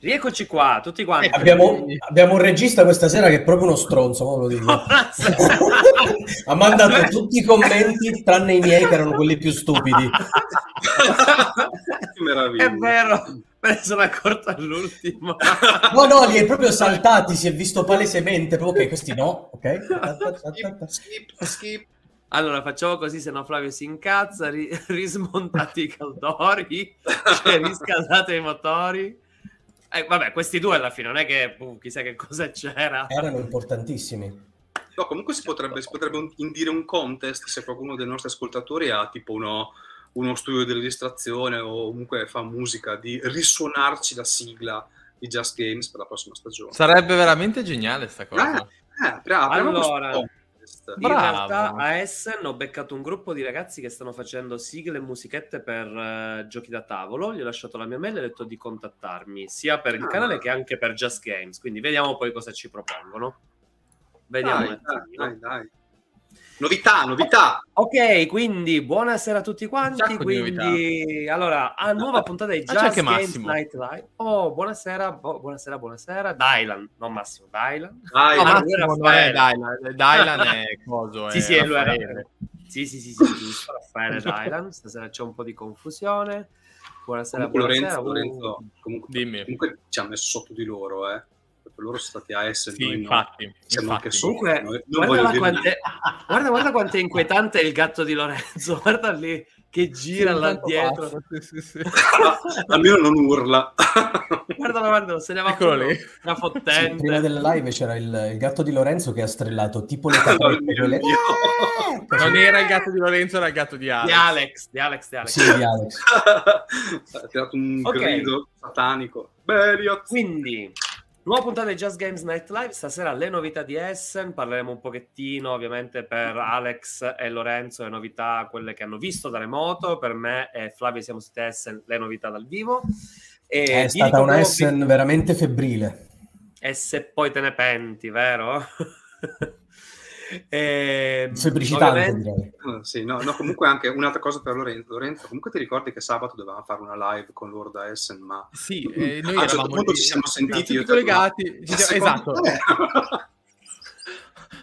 Rieccoci qua, tutti quanti. Eh, abbiamo, abbiamo, un regista questa sera che è proprio uno stronzo, lo dico. ha mandato tutti i commenti tranne i miei che erano quelli più stupidi. Meraviglia. È vero, me ne sono accorto all'ultimo. no, no, li è proprio saltati, si è visto palesemente. Ok, questi no, ok. skip, skip, skip. Allora facciamo così, se no Flavio si incazza, ri- rismontati i caldori, cioè riscaldate i motori. Eh, vabbè, questi due alla fine non è che uh, chissà che cosa c'era. Erano importantissimi. No, comunque si potrebbe, si potrebbe indire un contest se qualcuno dei nostri ascoltatori ha tipo uno, uno studio di registrazione o comunque fa musica, di risuonarci la sigla di Just Games per la prossima stagione. Sarebbe veramente geniale sta cosa. Eh, eh, allora, in realtà a Essen ho beccato un gruppo di ragazzi che stanno facendo sigle e musichette per uh, giochi da tavolo. Gli ho lasciato la mia mail e ho detto di contattarmi sia per il ah. canale che anche per Just Games. Quindi vediamo poi cosa ci propongono. Vediamo. Dai, dai, dai, dai. Novità, novità. Ok, quindi buonasera a tutti quanti. Quindi, allora, a nuova puntata di Just Games Massimo. Night Live. Oh, buonasera, bo- buonasera, buonasera. Dylan, non Massimo, Dylan. Dylan. No, Massimo non è Dylan. Dylan è coso. sì, sì, è lui era... Sì, sì, sì, sì, sì, Raffaele Dylan. Stasera c'è un po' di confusione. Buonasera, comunque, buonasera. Lorenzo, Lorenzo comunque, Dimmi. comunque ci ha messo sotto di loro, eh loro sono stati a essere sì, infatti, no. Siamo infatti. Anche Comunque, noi, guarda, quante, guarda, guarda quanto è inquietante il gatto di Lorenzo, guarda lì che gira sì, là dietro. Sì, sì, sì. Almeno non urla. Guardalo, guardalo, se ne va lì. una fottente. Sì, prima della live c'era il, il, gatto di Lorenzo che ha strellato tipo le caprette. quelle... eh, non era il gatto di Lorenzo, era il gatto di Alex. Di Alex, di Alex, di Alex. Sì, di Alex. ha tirato un okay. grido satanico. Beliot. Quindi, Nuova puntata di Just Games Night Live, stasera le novità di Essen, parleremo un pochettino ovviamente per Alex e Lorenzo le novità, quelle che hanno visto da remoto, per me e Flavio siamo stati a Essen, le novità dal vivo. E È stata una Essen veramente febbrile. E se poi te ne penti, vero? Eh, Febbricitante direi. Uh, sì, no, no, comunque anche un'altra cosa per Lorenzo. Lorenzo, comunque ti ricordi che sabato dovevamo fare una live con loro da Essen, ma sì, eh, noi a un certo punto ci siamo sentiti io collegati, ci siamo... esatto.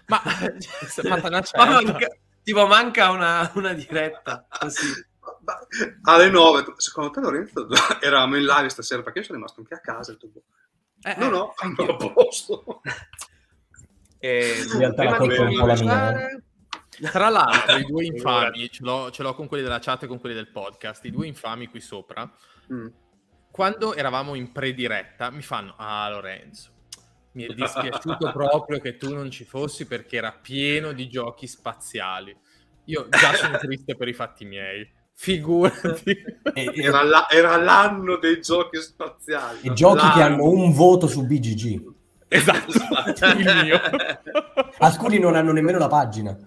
ma manca, tipo manca una, una diretta così. Alle 9, secondo te Lorenzo eravamo in live stasera perché io sono rimasto anche a casa. Detto, eh, no, no, eh. a posto. E in realtà la colpa è un po' la mia. Eh. Tra l'altro, i due infami, ce l'ho, ce l'ho, con quelli della chat e con quelli del podcast, i due infami qui sopra, mm. quando eravamo in prediretta, mi fanno, ah Lorenzo, mi è dispiaciuto proprio che tu non ci fossi perché era pieno di giochi spaziali. Io già sono triste per i fatti miei. Figurati. Era, la, era l'anno dei giochi spaziali. I giochi l'anno. che hanno un voto su BGG. Esatto, il mio. Alcuni non hanno nemmeno la pagina.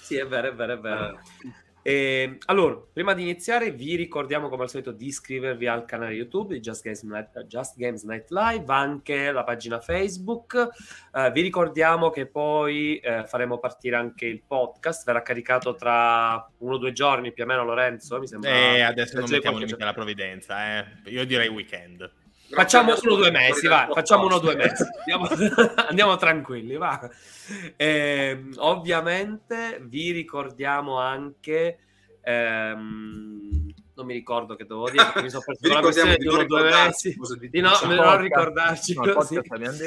sì, è vero, è vero, è vero. E, allora, prima di iniziare, vi ricordiamo come al solito di iscrivervi al canale YouTube di Just Games Night, Just Games Night Live, anche la pagina Facebook. Uh, vi ricordiamo che poi uh, faremo partire anche il podcast, verrà caricato tra uno o due giorni più o meno, Lorenzo. Mi sembra. Eh, adesso non mettiamo limite alla provvidenza, eh. io direi weekend. Facciamo uno o due mesi, va. Facciamo uno o due mesi. Andiamo, andiamo tranquilli, va. Eh, ovviamente vi ricordiamo anche... Ehm, non mi ricordo che dovevo dire, mi sono perso la questione di uno o due mesi. Di no, non ricordarci. No, così.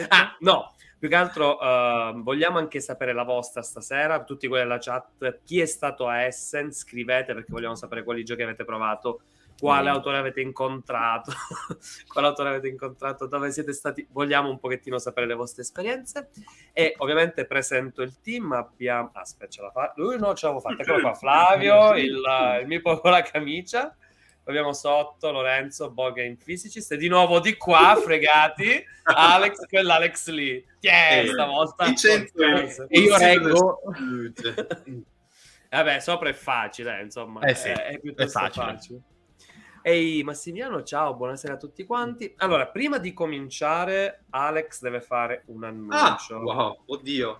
Ah, no, più che altro uh, vogliamo anche sapere la vostra stasera, tutti quelli della chat, chi è stato a Essen, scrivete perché vogliamo sapere quali giochi avete provato quale autore avete incontrato, quale autore avete incontrato, dove siete stati, vogliamo un pochettino sapere le vostre esperienze. E ovviamente presento il team, abbiamo, aspetta ce la fa, lui no ce l'avevo fatta, eccolo qua, Flavio, il, il mio con la camicia, abbiamo sotto Lorenzo, Boga Physicist. E di nuovo di qua, fregati, Alex, quell'Alex lì, yeah, stavolta? e io reggo. Vabbè, sopra è facile, insomma, eh sì, è, è piuttosto è facile. facile. Ehi Massimiliano, ciao, buonasera a tutti quanti. Allora, prima di cominciare, Alex deve fare un annuncio. Ah, wow, oddio.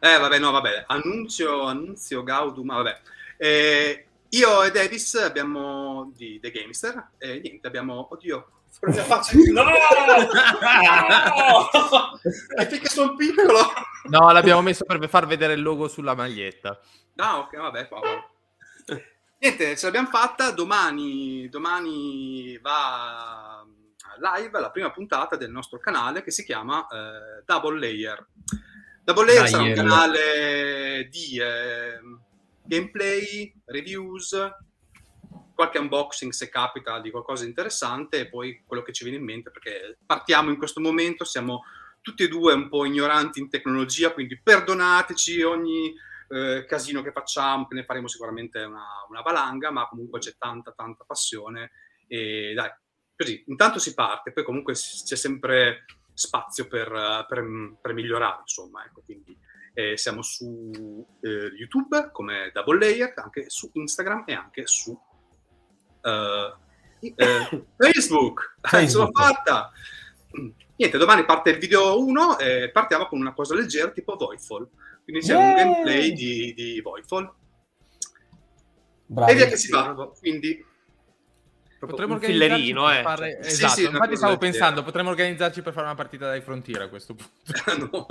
Eh, vabbè, no, vabbè, annunzio, annunzio Gaudium, vabbè. Eh, io e Davis abbiamo di The Gamester e niente, abbiamo, oddio, No! no! e finché sono piccolo. No, l'abbiamo messo per far vedere il logo sulla maglietta. Ah, ok, vabbè, vabbè. Niente, ce l'abbiamo fatta. Domani, domani va live la prima puntata del nostro canale che si chiama eh, Double Layer. Double Layer sarà un canale di eh, gameplay, reviews, qualche unboxing se capita di qualcosa di interessante e poi quello che ci viene in mente perché partiamo in questo momento, siamo tutti e due un po' ignoranti in tecnologia, quindi perdonateci ogni eh, casino che facciamo, che ne faremo sicuramente una, una valanga, ma comunque c'è tanta, tanta passione e dai, così, intanto si parte, poi comunque c'è sempre spazio per, per, per migliorare, insomma, ecco, quindi eh, siamo su eh, YouTube come Double Layer, anche su Instagram e anche su eh, eh, Facebook. Facebook. Sono fatta! Niente, domani parte il video 1 e partiamo con una cosa leggera tipo Voidfall. Quindi c'è yeah. un gameplay di, di Voidfall. Bravi. E via che si va. Quindi potremmo un fillerino, eh. Fare... Esatto, sì, sì, infatti stavo pensando, potremmo organizzarci per fare una partita dai frontier a questo punto.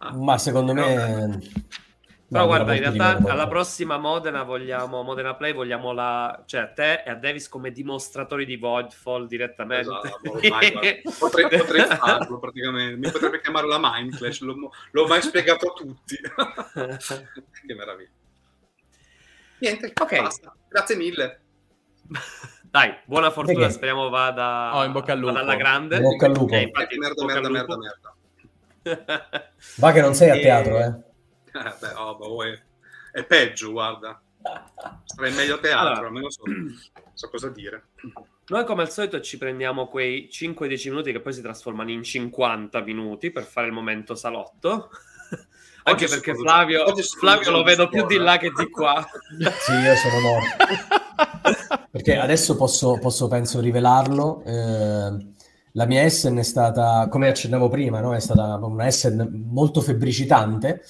no, Ma secondo me... Però guarda, in realtà alla prossima Modena vogliamo, Modena Play vogliamo la, cioè a te e a Davis come dimostratori di Voidfall direttamente. Esatto, ormai, potrei, potrei, farlo praticamente, mi potrebbe chiamare la Mind Clash, l'ho, l'ho mai spiegato a tutti. che meraviglia. Niente, ok. Basta. Grazie mille. Dai, buona fortuna, speriamo vada, oh, in bocca al lupo. alla grande. In bocca al lupo. Okay, infatti, merda, merda, merda, merda. Va che non sei a teatro, eh. Eh, beh, oh, boh, è, peggio, guarda. Sarei meglio teatro, allora, almeno so, so cosa dire. Noi come al solito ci prendiamo quei 5-10 minuti che poi si trasformano in 50 minuti per fare il momento salotto. Anche oggi perché Flavio, Flavio lo vedo più di là che di qua. sì, io sono morto. perché adesso posso, posso penso rivelarlo. Eh, la mia Essen è stata, come accennavo prima, no? è stata una Essen molto febbricitante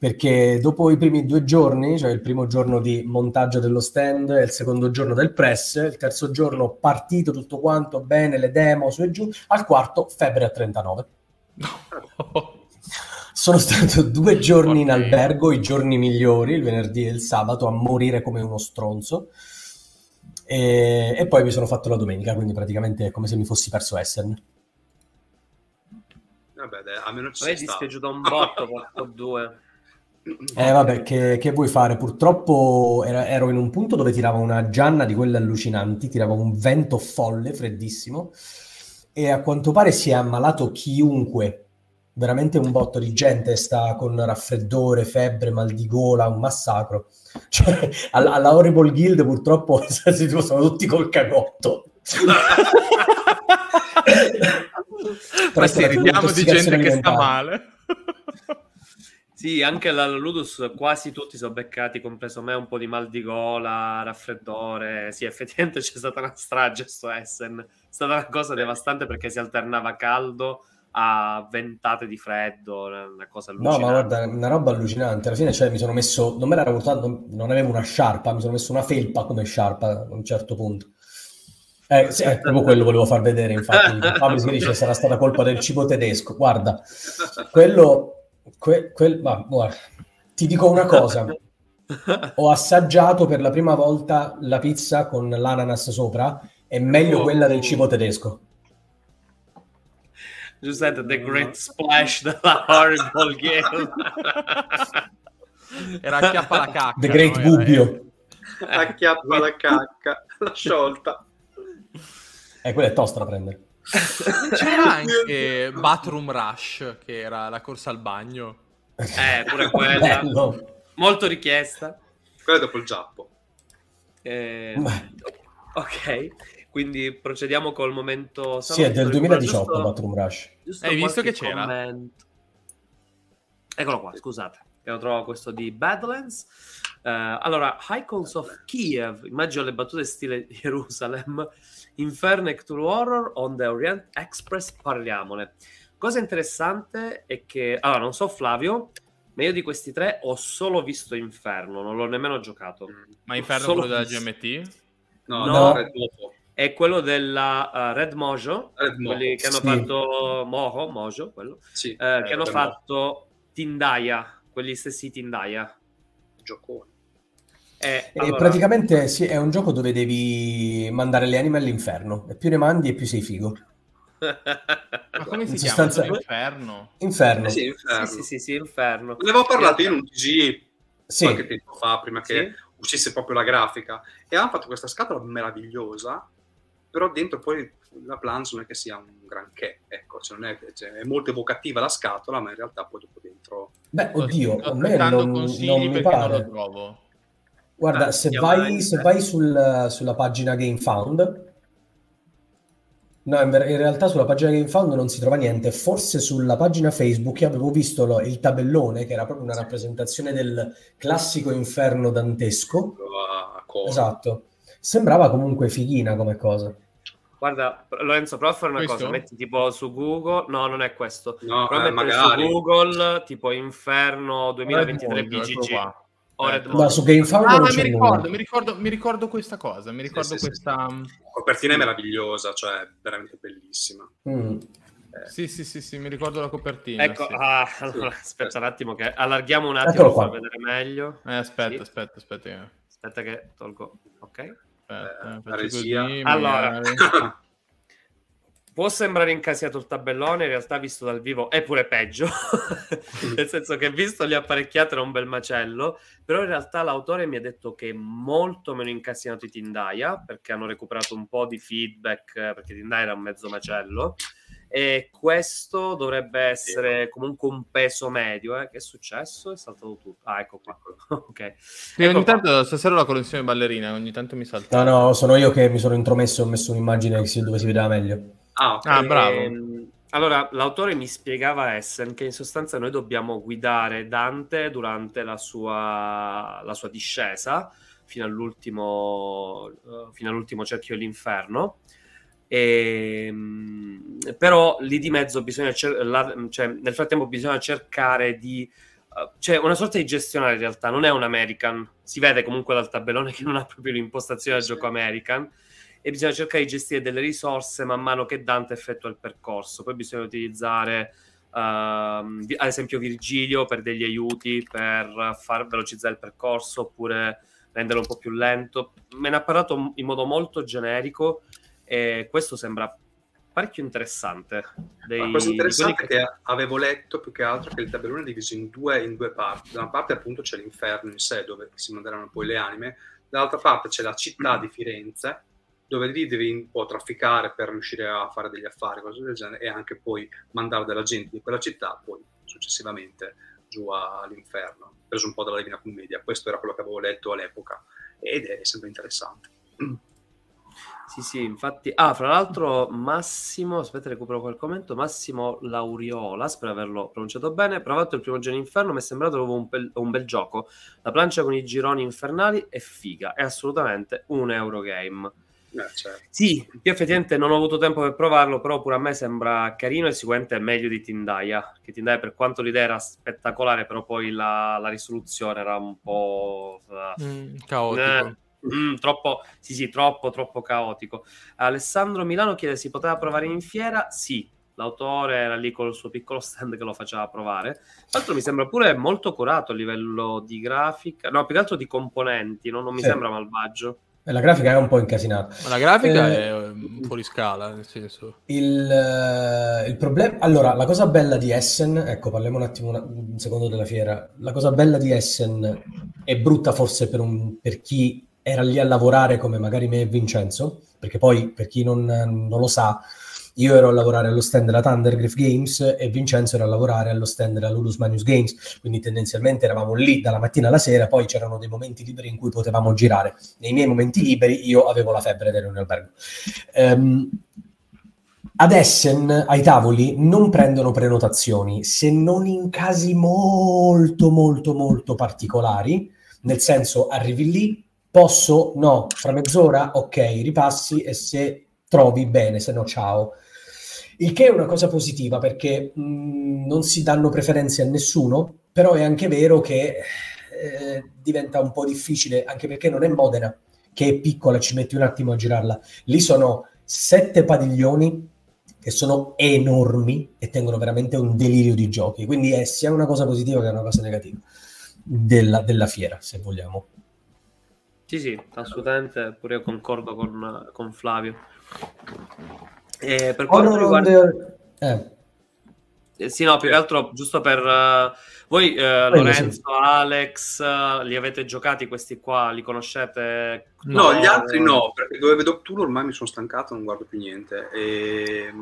perché dopo i primi due giorni, cioè il primo giorno di montaggio dello stand e il secondo giorno del press, il terzo giorno partito tutto quanto bene, le demo su e giù, al quarto febbre a 39. Sono stato due giorni in albergo, i giorni migliori, il venerdì e il sabato, a morire come uno stronzo. E, e poi mi sono fatto la domenica, quindi praticamente è come se mi fossi perso Essen. Vabbè, dai, almeno ci sei stato. dispiaciuto un botto, 4-2. Eh vabbè, che, che, vuoi fare? Purtroppo era, ero in un punto dove tirava una gianna di quelle allucinanti, tirava un vento folle, freddissimo, e a quanto pare si è ammalato chiunque. Veramente un botto di gente sta con raffreddore, febbre, mal di gola, un massacro. Cioè, alla, alla Horrible Guild purtroppo sono tutti col cagotto. Ma sì, ridiamo di gente che sta male. Sì, anche alla Ludus quasi tutti sono beccati, compreso me, un po' di mal di gola, raffreddore. Sì, effettivamente c'è stata una strage su Essen. È stata una cosa devastante perché si alternava caldo a ventate di freddo, una cosa allucinante. No, ma guarda, una roba allucinante. Alla fine cioè, mi sono messo, non me l'era portato, non avevo una sciarpa, mi sono messo una felpa come sciarpa a un certo punto. Eh, sì, eh, proprio quello volevo far vedere, infatti. Fabio si dice sarà stata colpa del cibo tedesco. Guarda, quello Que, quel, ma, guarda, ti dico una cosa. Ho assaggiato per la prima volta la pizza con l'ananas sopra. È meglio oh. quella del cibo tedesco. Giuseppe, the great splash della horrible game. Era acchiappa la cacca. The great no? bubbio. acchiappa la cacca, la sciolta. Eh, quella è tosta da prendere. C'era anche Bathroom Rush, che era la corsa al bagno. Eh, pure quella. Molto richiesta. Quella dopo il Giappo. Eh, ok, quindi procediamo col momento... Sì, è del 2018 giusto, Bathroom Rush. Hai visto che c'era? Commento. Eccolo qua, scusate. Che lo trovo questo di Badlands. Uh, allora, Icons of Kiev, immagino le battute stile Jerusalem, Inferno e Cthulhu Horror on the Orient Express, parliamone. Cosa interessante è che, allora, non so Flavio, ma io di questi tre ho solo visto Inferno, non l'ho nemmeno giocato. Ma Inferno è quello della GMT? No, no, no è quello della uh, Red Mojo, Red quelli che hanno sì. fatto Mojo, Mojo, quello, sì, uh, che hanno fatto Tindaya, quelli stessi Tindaya. Giocone. Eh, allora... praticamente sì, è un gioco dove devi mandare le anime all'inferno e più ne mandi e più sei figo. Ma come si sostanza... chiama? Inferno? Inferno. Eh sì, inferno. Sì, sì, sì, inferno. Ne avevo parlato io in un TG sì. qualche tempo fa, prima che sì. uscisse proprio la grafica, e hanno fatto questa scatola meravigliosa, però dentro poi la planche non è che sia un granché, ecco, cioè è, cioè, è, molto evocativa la scatola, ma in realtà poi dopo dentro... Beh, oddio, a me non, non mi pare. Non lo trovo. Guarda, ah, se, vai, se vai sul, sulla pagina GameFound, no, in, in, realtà sulla pagina GameFound non si trova niente, forse sulla pagina Facebook avevo visto lo, il tabellone, che era proprio una rappresentazione del classico inferno dantesco. Oh, esatto. Sembrava comunque fighina come cosa. Guarda, Lorenzo, prova a fare una questo? cosa, metti tipo su Google, no, non è questo, no, prova eh, magari. su Google tipo Inferno 2023 BGG. Ma su GameFound ah, mi ricordo, mi, ricordo, mi ricordo, questa cosa, mi ricordo sì, questa... Sì, sì. La copertina è meravigliosa, cioè veramente bellissima. Mm. Eh. Sì, sì, sì, sì, mi ricordo la copertina. Ecco, ah, allora, aspetta un attimo che allarghiamo un attimo per vedere meglio. Eh, aspetta, aspetta, aspetta. Aspetta che tolgo, ok? Aspetta, eh, così, allora... Può sembrare incasiato il tabellone, in realtà visto dal vivo è pure peggio, nel senso che visto le apparecchiate era un bel macello, però in realtà l'autore mi ha detto che è molto meno incasinato di Tindaya, perché hanno recuperato un po' di feedback, perché Tindaya era un mezzo macello, e questo dovrebbe essere comunque un peso medio. Eh? Che è successo? È saltato tutto. Ah, ecco qua. ok. Ecco ogni qua. tanto stasera la connessione ballerina, ogni tanto mi salta. No, no, sono io che mi sono intromesso e ho messo un'immagine dove si vedeva meglio. Ah, okay. ah bravo. Ehm, allora, l'autore mi spiegava Essen che in sostanza noi dobbiamo guidare Dante durante la sua, la sua discesa fino all'ultimo, uh, fino all'ultimo cerchio dell'inferno. E, ehm, però lì di mezzo bisogna cer- la, cioè, nel frattempo bisogna cercare di uh, cioè una sorta di gestionare in realtà non è un American si vede comunque dal tabellone che non ha proprio l'impostazione del gioco American e bisogna cercare di gestire delle risorse man mano che Dante effettua il percorso. Poi bisogna utilizzare, uh, ad esempio, Virgilio per degli aiuti per far velocizzare il percorso oppure renderlo un po' più lento. Me ne ha parlato in modo molto generico e questo sembra parecchio interessante. Dei, La cosa interessante è che... che avevo letto più che altro che il tabellone è diviso in due, in due parti. Da una parte appunto c'è l'inferno in sé dove si manderanno poi le anime, dall'altra parte c'è la città di Firenze dove lì devi un po' trafficare per riuscire a fare degli affari, cose del genere, e anche poi mandare della gente di quella città, poi successivamente giù all'inferno, preso un po' dalla Divina Commedia. Questo era quello che avevo letto all'epoca ed è sempre interessante. Sì, sì, infatti... Ah, fra l'altro Massimo, aspetta recupero quel commento, Massimo Lauriola, spero averlo pronunciato bene, provato il primo giorno inferno, mi è sembrato un bel, un bel gioco. La plancia con i gironi infernali è figa, è assolutamente un Eurogame. Eh, certo. Sì, io effettivamente non ho avuto tempo per provarlo, però pure a me sembra carino e sicuramente è meglio di Tindaya. Che Tindaya, per quanto l'idea era spettacolare, però poi la, la risoluzione era un po' uh, mm, caotico. Eh, mm, troppo, sì, sì, troppo, troppo caotico. Alessandro Milano chiede: si poteva provare in fiera? Sì, l'autore era lì con il suo piccolo stand che lo faceva provare. Tra l'altro mi sembra pure molto curato a livello di grafica, no, più che altro di componenti, no? non mi sì. sembra malvagio. La grafica è un po' incasinata. La grafica eh, è un fuori scala, nel senso. Il, uh, il, problema... Allora, la cosa bella di Essen... Ecco, parliamo un attimo una, un secondo della fiera. La cosa bella di Essen è brutta forse per, un, per chi era lì a lavorare come magari me e Vincenzo, perché poi per chi non, non lo sa, io ero a lavorare allo stand della Thundergriff Games e Vincenzo era a lavorare allo stand della Ludus Magnus Games, quindi tendenzialmente eravamo lì dalla mattina alla sera, poi c'erano dei momenti liberi in cui potevamo girare. Nei miei momenti liberi io avevo la febbre in albergo. Um, ad Essen, ai tavoli, non prendono prenotazioni, se non in casi molto, molto, molto particolari, nel senso arrivi lì, posso, no, fra mezz'ora, ok, ripassi e se trovi bene, se no ciao. Il che è una cosa positiva perché mh, mm, non si danno preferenze a nessuno, però è anche vero che eh, diventa un po' difficile, anche perché non è Modena, che è piccola, ci metti un attimo a girarla. Lì sono sette padiglioni che sono enormi e tengono veramente un delirio di giochi. Quindi è sia una cosa positiva che una cosa negativa della, della fiera, se vogliamo. Sì, sì, assolutamente, pure io concordo con, con Flavio. E per quanto riguarda... Eh. Eh, sì, no, più che altro giusto per uh, voi, uh, Lorenzo, Alex, uh, li avete giocati questi qua? Li conoscete? No, no gli altri no, perché dove vedo tu ormai mi sono stancato, non guardo più niente. E...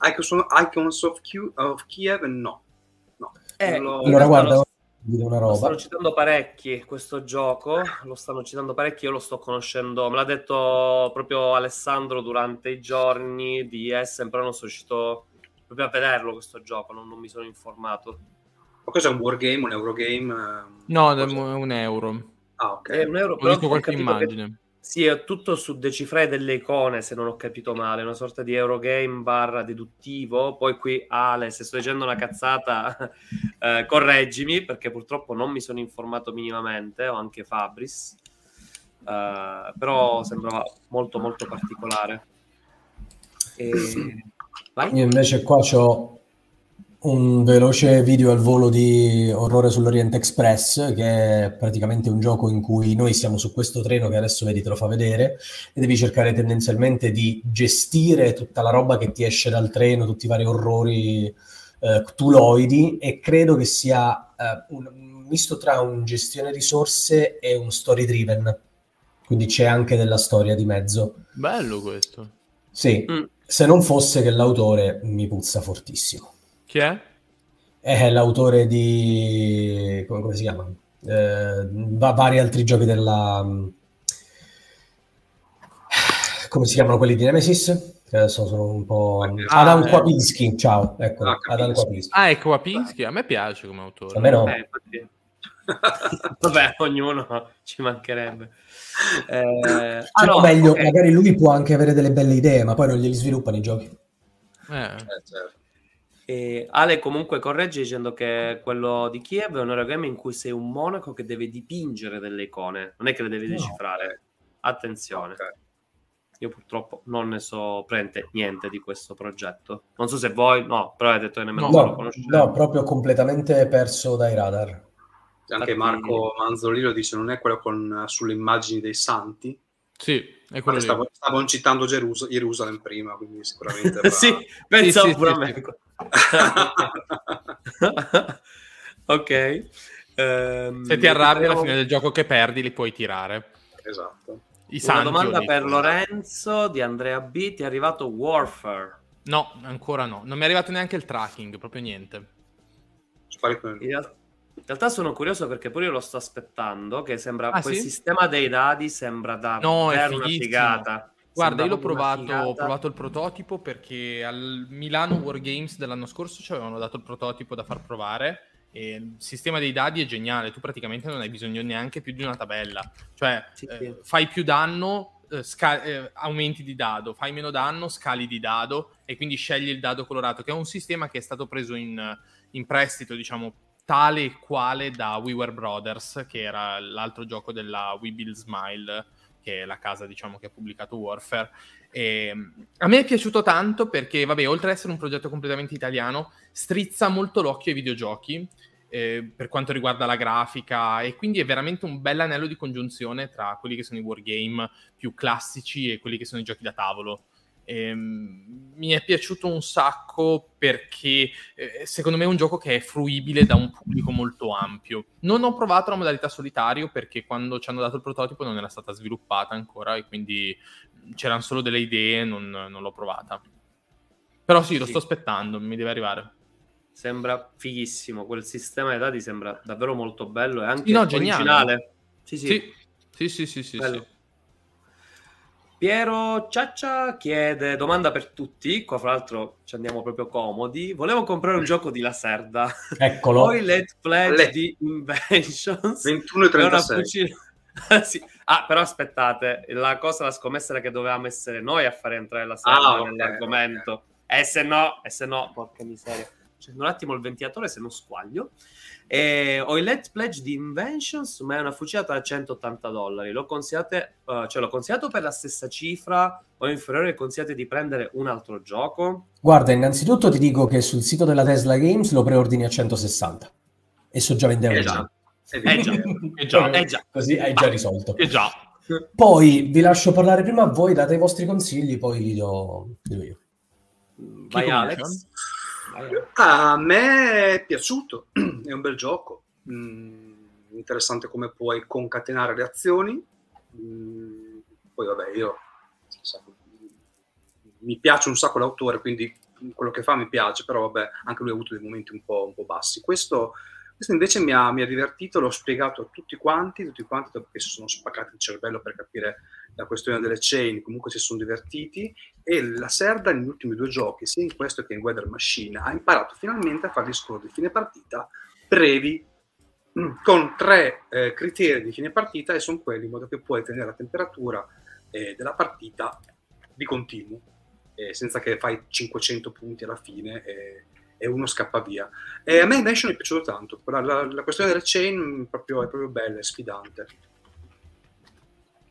Icons, Icons of, Q, of Kiev, no. no. Eh, lo... Allora, guarda, una roba. Lo stanno citando parecchi questo gioco, lo stanno citando parecchi, io lo sto conoscendo, me l'ha detto proprio Alessandro durante i giorni di Essen, però non sono riuscito proprio a vederlo questo gioco, non, non mi sono informato. Ma cos'è un wargame, un eurogame? No, è un euro. Ah, ok. È un euro, Ho visto qualche immagine. Che... Sì, è tutto su decifrare delle icone, se non ho capito male, una sorta di Eurogame barra deduttivo. Poi qui, Ale, se sto dicendo una cazzata, eh, correggimi, perché purtroppo non mi sono informato minimamente, o anche Fabris. Uh, però sembrava molto molto particolare. E... Io invece qua ho un veloce video al volo di Orrore sull'Orient Express, che è praticamente un gioco in cui noi siamo su questo treno che adesso vedi te lo fa vedere e devi cercare tendenzialmente di gestire tutta la roba che ti esce dal treno, tutti i vari orrori eh, ctuloidi e credo che sia eh, un misto tra un gestione risorse e un story driven. Quindi c'è anche della storia di mezzo. Bello questo. Sì, mm. se non fosse che l'autore mi puzza fortissimo. Chi è? È l'autore di... come, come si chiama? Eh, vari altri giochi della... come si chiamano quelli di Nemesis? Che adesso sono un po'... Ah, Adam eh. Kwapinski, ciao. Ecco, ah, Adam Kwapinski. Ah, è Kwapinski, a me piace come autore. A me no. Eh, Vabbè, ognuno ci mancherebbe. Eh, ah, no, meglio, okay. magari lui può anche avere delle belle idee, ma poi non glieli sviluppano i giochi. Eh. Eh, certo. E Ale comunque corregge dicendo che quello di Kiev è un eurogame in cui sei un monaco che deve dipingere delle icone, non è che le devi decifrare. Attenzione. Okay. Io purtroppo non ne so prende niente di questo progetto. Non so se voi, no, però hai detto che nemmeno no, lo conoscete. No, proprio completamente perso dai radar. Anche. Marco Manzolino dice non è quello con sulle immagini dei santi? Sì, è quello stavo, stavano citando Gerus- Gerusalemme prima, quindi sicuramente... sì, pensavo sì, pure a me. ok. Um, Se ti arrabbi alla fine del gioco che perdi, li puoi tirare. Esatto. I Una domanda per Lorenzo di Andrea B. Ti è arrivato Warfare? No, ancora no. Non mi è arrivato neanche il tracking, proprio niente. In realtà, in realtà sono curioso perché pure io lo sto aspettando, che sembra ah, quel sì? sistema dei dadi sembra da no, è una figata. Guarda, io l'ho provato, ho provato il prototipo perché al Milano Wargames dell'anno scorso ci avevano dato il prototipo da far provare il sistema dei dadi è geniale, tu praticamente non hai bisogno neanche più di una tabella, cioè sì, sì. Eh, fai più danno, eh, sca- eh, aumenti di dado, fai meno danno, scali di dado e quindi scegli il dado colorato, che è un sistema che è stato preso in, in prestito, diciamo, tale e quale da We Were Brothers, che era l'altro gioco della We Build Smile che è la casa diciamo, che ha pubblicato Warfare. E, ehm, a me è piaciuto tanto perché, vabbè, oltre ad essere un progetto completamente italiano, strizza molto l'occhio ai videogiochi eh, per quanto riguarda la grafica e quindi è veramente un bel anello di congiunzione tra quelli che sono i wargame più classici e quelli che sono i giochi da tavolo. Ehm, mi è piaciuto un sacco perché eh, secondo me è un gioco che è fruibile da un pubblico molto ampio. Non ho provato la modalità solitario perché quando ci hanno dato il prototipo non era stata sviluppata ancora e quindi c'erano solo delle idee, non, non l'ho provata. Però sì, lo sì. sto aspettando, mi deve arrivare. Sembra fighissimo, quel sistema di dati sembra davvero molto bello e anche no, originale. Geniale. Sì. Sì, sì, sì, sì, sì. Piero Ciaccia chiede, domanda per tutti, qua fra l'altro ci andiamo proprio comodi, volevo comprare un gioco di Laserda. Eccolo. Poi Let's Pledge Le... di Inventions. 21 e 36. sì. Ah, però aspettate, la cosa, la scommessa era che dovevamo essere noi a fare entrare la Serda ah, nell'argomento. Okay. E se no, e se no, porca miseria. C'è un attimo il ventilatore se non squaglio. E ho il Let's Pledge di Inventions, ma è una fucilata da 180 dollari. Lo consigliate, uh, cioè l'ho consigliato per la stessa cifra o inferiore consigliate di prendere un altro gioco? Guarda, innanzitutto ti dico che sul sito della Tesla Games lo preordini a 160 e so già vendere eh già. Eh già, eh già, eh già. Così hai già risolto. Eh già. Poi vi lascio parlare prima a voi, date i vostri consigli, poi li do, li do io. Vai Alex. A me è piaciuto, è un bel gioco. Mm, interessante come puoi concatenare le azioni. Mm, poi vabbè, io mi piace un sacco l'autore, quindi quello che fa mi piace, però vabbè, anche lui ha avuto dei momenti un po', un po bassi. Questo questo invece mi ha, mi ha, divertito, l'ho spiegato a tutti quanti, tutti quanti perché si sono spaccati il cervello per capire la questione delle chain, comunque si sono divertiti e la Serda negli ultimi due giochi, sia in questo che in Weather Machine, ha imparato finalmente a fare gli score di fine partita brevi mm, con tre eh, criteri di fine partita e sono quelli in modo che puoi tenere la temperatura eh, della partita di continuo, eh, senza che fai 500 punti alla fine e uno scappa via. E a me Invention è piaciuto tanto, la, la, la questione delle chain proprio, è proprio bella, è sfidante.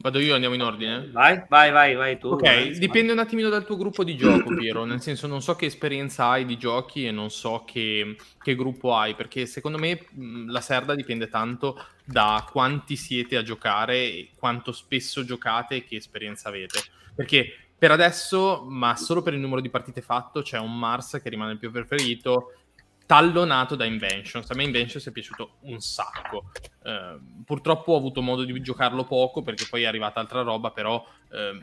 Vado io, andiamo in ordine? Vai, vai, vai, vai tu. Ok, vai, dipende un attimino dal tuo gruppo di gioco, Piero, nel senso non so che esperienza hai di giochi e non so che, che gruppo hai, perché secondo me la serda dipende tanto da quanti siete a giocare, e quanto spesso giocate e che esperienza avete. Perché per adesso, ma solo per il numero di partite fatto, c'è un Mars che rimane il più preferito, tallonato da Inventions. A me Inventions è piaciuto un sacco. Eh, purtroppo ho avuto modo di giocarlo poco perché poi è arrivata altra roba, però eh,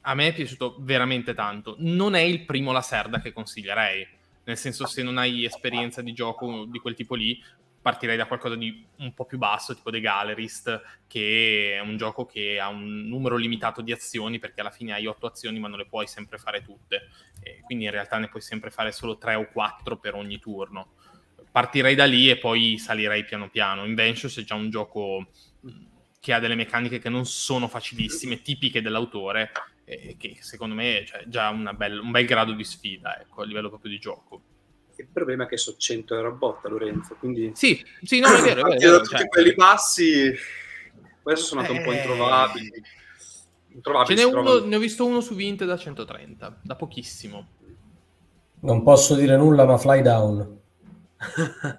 a me è piaciuto veramente tanto. Non è il primo La Serda che consiglierei. Nel senso, se non hai esperienza di gioco di quel tipo lì, partirei da qualcosa di un po' più basso, tipo The Gallerist, che è un gioco che ha un numero limitato di azioni, perché alla fine hai otto azioni, ma non le puoi sempre fare tutte. E quindi in realtà ne puoi sempre fare solo tre o quattro per ogni turno. Partirei da lì e poi salirei piano piano. Inventions è già un gioco che ha delle meccaniche che non sono facilissime, tipiche dell'autore, e che secondo me è cioè, già bel, un bel grado di sfida ecco, a livello proprio di gioco. Il problema è che sono 100 euro a botta, Lorenzo. Quindi... Sì, sì, no, è vero. È vero, da tutti cioè... quelli passi, adesso sono andato eh... un po' eh. introvabili. introvabili Ce n'è uno, ne ho visto uno su Vint da 130, da pochissimo. Non posso dire nulla, ma fly down.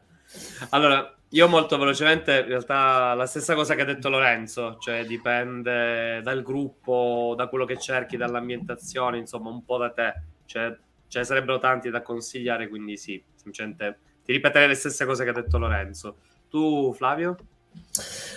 allora, io molto velocemente, in realtà la stessa cosa che ha detto Lorenzo, cioè dipende dal gruppo, da quello che cerchi, dall'ambientazione, insomma, un po' da te. Cioè, ce ne sarebbero tanti da consigliare, quindi sì, semplicemente ti ripeterei le stesse cose che ha detto Lorenzo. Tu, Flavio?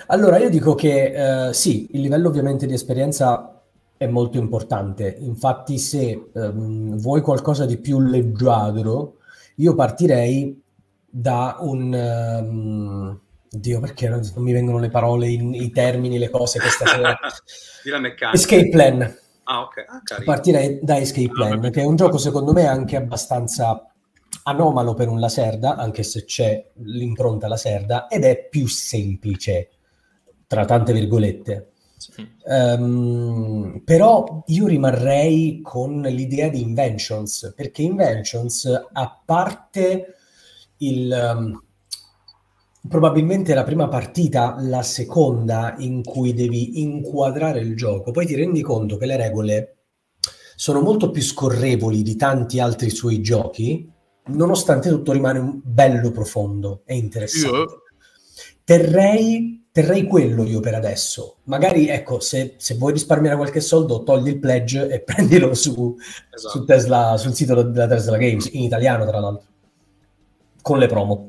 Allora, io dico che eh, sì, il livello ovviamente di esperienza è molto importante. Infatti, se ehm, vuoi qualcosa di più leggiadro, io partirei da un... Um, Dio, perché non, mi vengono le parole, i termini, le cose che stasera... Escape Plan. Ah, ok. Ah, Partirei da Escape Plan, ah, che è un gioco secondo me anche abbastanza anomalo per un Laserda, anche se c'è l'impronta Laserda, ed è più semplice, tra tante virgolette. Sì. Um, però io rimarrei con l'idea di Inventions, perché Inventions, a parte il... Um, probabilmente la prima partita, la seconda in cui devi inquadrare il gioco, poi ti rendi conto che le regole sono molto più scorrevoli di tanti altri suoi giochi, nonostante tutto rimane un bello profondo e interessante. Terrei, terrei quello io per adesso. Magari, ecco, se, se vuoi risparmiare qualche soldo, togli il pledge e prendilo su, esatto. su Tesla, sul sito della Tesla Games, in italiano tra l'altro, con le promo.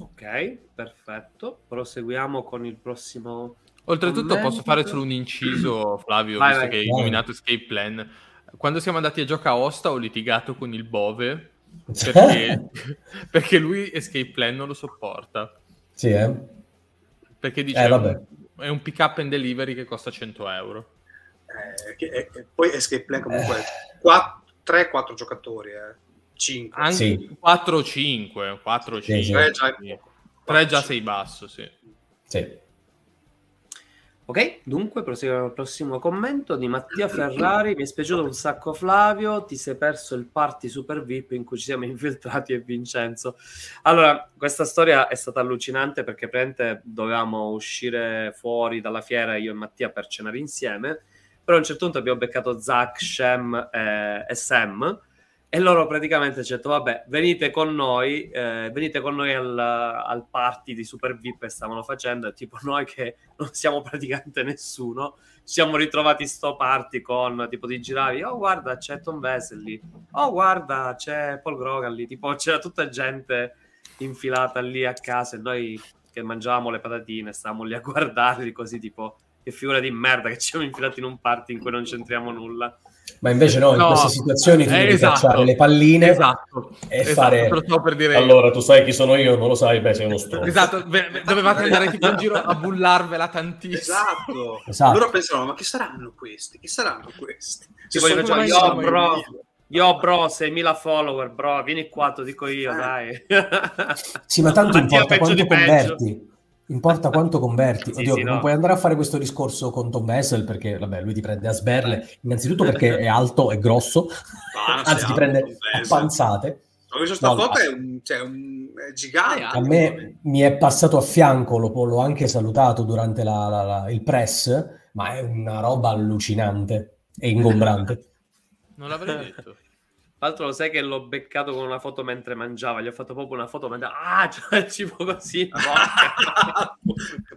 Ok, perfetto. Proseguiamo con il prossimo... Oltretutto commento. posso fare solo un inciso, Flavio, vai, visto vai. che hai nominato Escape Plan. Quando siamo andati a Gioca Osta ho litigato con il Bove perché, perché lui Escape Plan non lo sopporta. Sì, eh? Perché dice eh, è un pick up and delivery che costa 100 euro. Eh, che, eh, poi Escape Plan comunque eh. 3-4 giocatori, eh. 5. Anche sì. 4 o 5, 4 o 5. Sì, sì. 3 già, 3 già sei basso, sì. Sì. Ok, dunque proseguiamo al prossimo commento di Mattia Ferrari. Mi è spiaciuto un sacco Flavio, ti sei perso il party super VIP in cui ci siamo infiltrati e Vincenzo. Allora, questa storia è stata allucinante perché praticamente dovevamo uscire fuori dalla fiera io e Mattia per cenare insieme, però a un certo punto abbiamo beccato Zach, Shem e, e Sam e loro praticamente hanno detto, vabbè, venite con noi, eh, venite con noi al, al, party di Super VIP che stavano facendo, tipo noi che non siamo praticamente nessuno, ci siamo ritrovati sto party con, tipo, ti giravi, oh guarda c'è Tom Vessel oh guarda c'è Paul Grogan lì, tipo c'era tutta gente infilata lì a casa e noi che mangiavamo le patatine stavamo lì a guardarli così tipo, che figura di merda che ci siamo infilati in un party in cui non c'entriamo nulla. Ma invece no, in no, queste situazioni tu devi esatto, cacciare le palline esatto, e esatto, fare... Per dire... Allora, tu sai chi sono io, non lo sai, beh, sei uno stronzo. Esatto, dovevate andare tipo in giro a bullarvela tantissimo. Esatto. esatto. Loro pensano, ma chi saranno questi? Chi saranno questi? Ci voglio fare, io, bro, io, bro, 6.000 follower, bro, vieni qua, te dico io, eh. dai. sì, ma tanto importa quanto converti. Importa quanto converti. Oddio, sì, non no. puoi andare a fare questo discorso con Tom Vessel perché, vabbè, lui ti prende a sberle, innanzitutto perché è alto e grosso, ah, anzi ti prende a panzate. Ho visto sta no, foto, è, un, cioè, un, è gigante. A me mi è passato a fianco, lo, l'ho anche salutato durante la, la, la, il press, ma è una roba allucinante e ingombrante. non l'avrei detto. Tra l'altro lo sai che l'ho beccato con una foto mentre mangiava, gli ho fatto proprio una foto mentre... Ah, cioè il cibo così!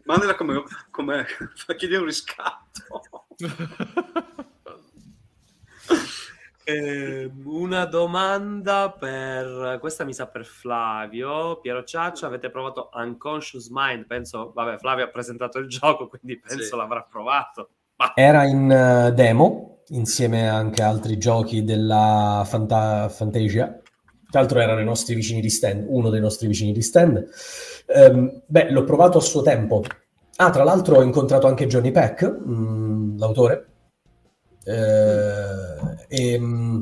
Mandala come... come... chiedere un riscatto. eh, una domanda per... Questa mi sa per Flavio. Piero Ciaccio, avete provato Unconscious Mind? Penso... Vabbè, Flavio ha presentato il gioco, quindi penso sì. l'avrà provato. Ma... Era in uh, demo insieme anche a altri giochi della Fanta- Fantasia. Tra l'altro erano i nostri vicini di stand, uno dei nostri vicini di stand. Um, beh, l'ho provato a suo tempo. Ah, tra l'altro ho incontrato anche Johnny Peck, mh, mm, l'autore. Eh, e mh, mm,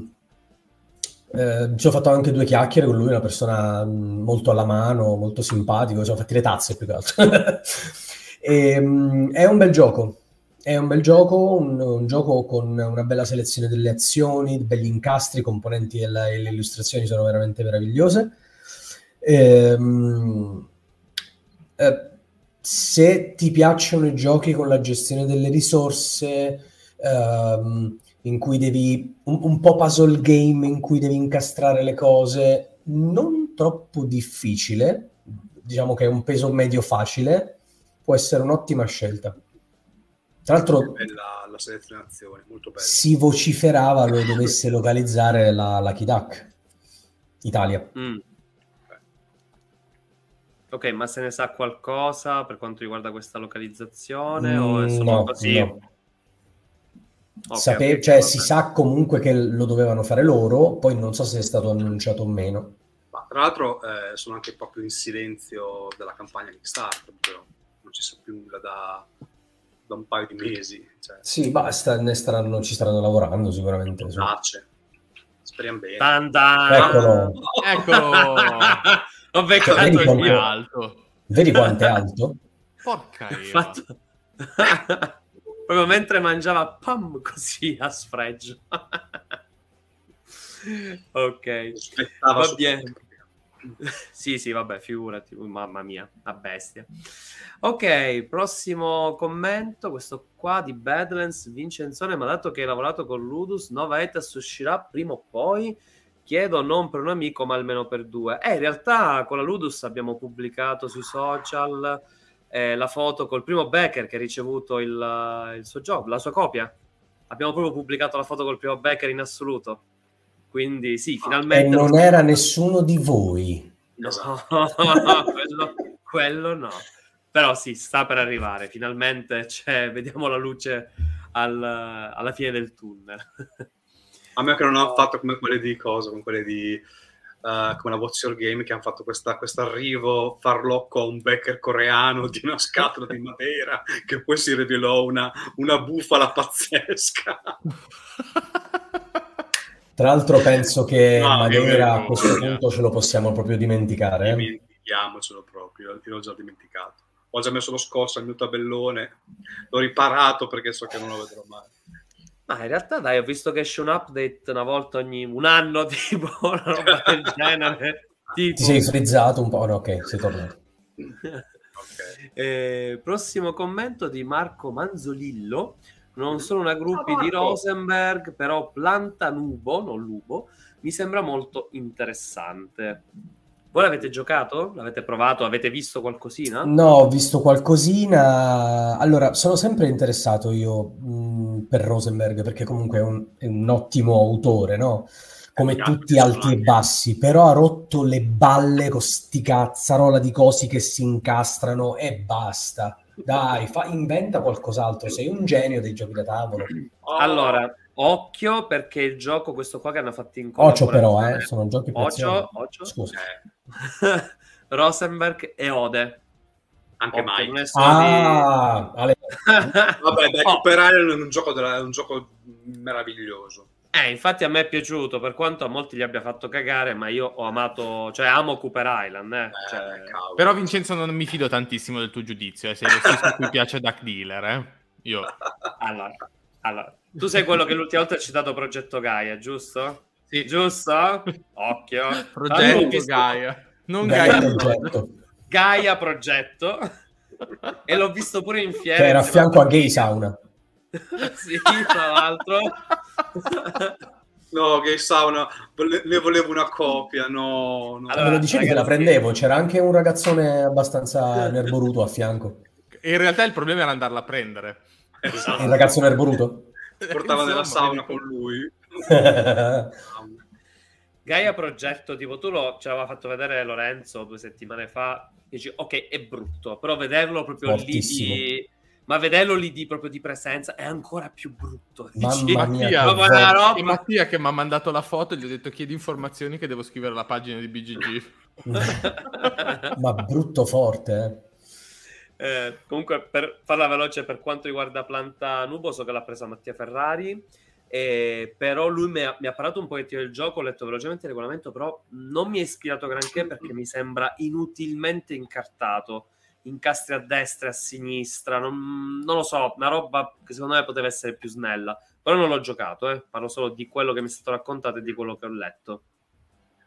eh, ci ho fatto anche due chiacchiere con lui, una persona mm, molto alla mano, molto simpatico, ci siamo fatti le tazze più che altro. e, mh, è un bel gioco, è un bel gioco, un, un, gioco con una bella selezione delle azioni, belli incastri, i componenti e, le illustrazioni sono veramente meravigliose. Ehm, eh, se ti piacciono i giochi con la gestione delle risorse, ehm, in cui devi un, un po' puzzle game in cui devi incastrare le cose, non troppo difficile, diciamo che è un peso medio facile, può essere un'ottima scelta. Tra l'altro, bella la selezionazione, molto bella. Si vociferava lo dovesse localizzare la, la Kidak Italia. Mm. Ok, ma se ne sa qualcosa per quanto riguarda questa localizzazione? Mm, o è solo no, così? No. Okay, Sape- okay, cioè, si sa comunque che lo dovevano fare loro, poi non so se è stato annunciato o meno. Ma, tra l'altro eh, sono anche proprio in silenzio della campagna Kickstarter, però non ci sa più nulla da, da un paio di mesi. Cioè. Sì, basta, ne staranno, ci staranno lavorando sicuramente. Piace. Speriamo bene. Tanta. Eccolo. Eccolo. Ho beccato vedi il mio alto. Vedi quanto è alto? Porca Fatto... Proprio mentre mangiava pam così a sfregio. ok. Va bene. Sì, sì, vabbè, figurati, mamma mia, a bestia. Ok, prossimo commento, questo qua di Badlands, Vincenzone, ma dato che hai lavorato con Ludus, Nova Etas uscirà prima o poi? Chiedo non per un amico, ma almeno per due. Eh, in realtà con la Ludus abbiamo pubblicato sui social eh, la foto col primo Becker che ha ricevuto il, il suo job, la sua copia. Abbiamo proprio pubblicato la foto col primo Becker in assoluto. Quindi sì, finalmente... E non era nessuno di voi. No, quello, quello no. Però sì, sta per arrivare. Finalmente cioè, vediamo la luce al, alla fine del tunnel. A me che non hanno fatto come quelle di cosa, come quelle di uh, come la What's Your Game che hanno fatto questo arrivo farlocco a un backer coreano di una scatola di Madeira che poi si rivelò una, una bufala pazzesca. Tra l'altro penso che no, Madeira a questo punto ce lo possiamo proprio dimenticare. Eh. Dimentichiamocelo proprio, l'ho già dimenticato. Ho già messo lo scorso al mio tabellone, l'ho riparato perché so che non lo vedrò mai. Ma in realtà, dai, ho visto che esce un update una volta ogni un anno, tipo una roba del genere. Tipo... Ti sei frizzato un po'? No, ok, sei tornato. okay. eh, prossimo commento di Marco Manzolillo. Non sono una gruppi di Rosenberg, però Planta Nubo, non Lubo, mi sembra molto interessante. Voi l'avete giocato? L'avete provato? Avete visto qualcosina? No, ho visto qualcosina. Allora, sono sempre interessato io mh, per Rosenberg perché comunque è un, è un ottimo autore, no? Come eh, tutti alti e bassi, però ha rotto le balle con sti cazzarola di cosi che si incastrano e basta. Dai, fa, inventa qualcos'altro, sei un genio dei giochi da tavolo. Allora, occhio perché il gioco, questo qua che hanno fatto in Ocio però, eh, sono giochi Ocio, Ocio. Scusa. Eh Rosenberg e Ode. Anche mai. Ah, di... Vabbè, dai, oh. Cooper Island è un gioco, della, è un gioco meraviglioso. Eh, infatti a me è piaciuto, per quanto a molti gli abbia fatto cagare, ma io ho amato, cioè amo Cooper Island. Eh. Eh, cioè... Però Vincenzo non mi fido tantissimo del tuo giudizio, eh. sei lo stesso a cui piace Duck Dealer, eh? Io. Allora, allora, tu sei quello che l'ultima volta ha citato Progetto Gaia, giusto? Sì. Giusto? Occhio. Progetto. Gaia. Non Gaia, Gaia progetto. Gaia progetto. e l'ho visto pure in fiera. Che era a fianco a Gay Sauna. sì, tra l'altro. No, Gay Sauna, ne volevo una copia, no. no. Allora, me lo dicevi che la prendevo, c'era anche un ragazzone abbastanza nerboruto a fianco. In realtà il problema era andarla a prendere. Esatto. Il ragazzo nerboruto? Portava nella sauna con lui. Gaia Progetto, tipo tu lo, ce l'aveva fatto vedere Lorenzo due settimane fa, dici ok è brutto, però vederlo proprio Fortissimo. lì di... Ma vederlo lì di, proprio di presenza è ancora più brutto. Mamma mia, Mattia, e Mattia che mi ha mandato la foto gli ho detto chiedi informazioni che devo scrivere la pagina di BGG. Ma brutto forte, eh. Eh, comunque, per farla veloce, per quanto riguarda Planta Nubo, so che l'ha presa Mattia Ferrari. Eh, però lui mi ha, mi ha, parlato un pochettino del gioco, ho letto velocemente il regolamento, però non mi ha ispirato granché perché mi sembra inutilmente incartato, incastri a destra e a sinistra, non, non, lo so, una roba che secondo me poteva essere più snella, però non l'ho giocato, eh. parlo solo di quello che mi è stato raccontato e di quello che ho letto.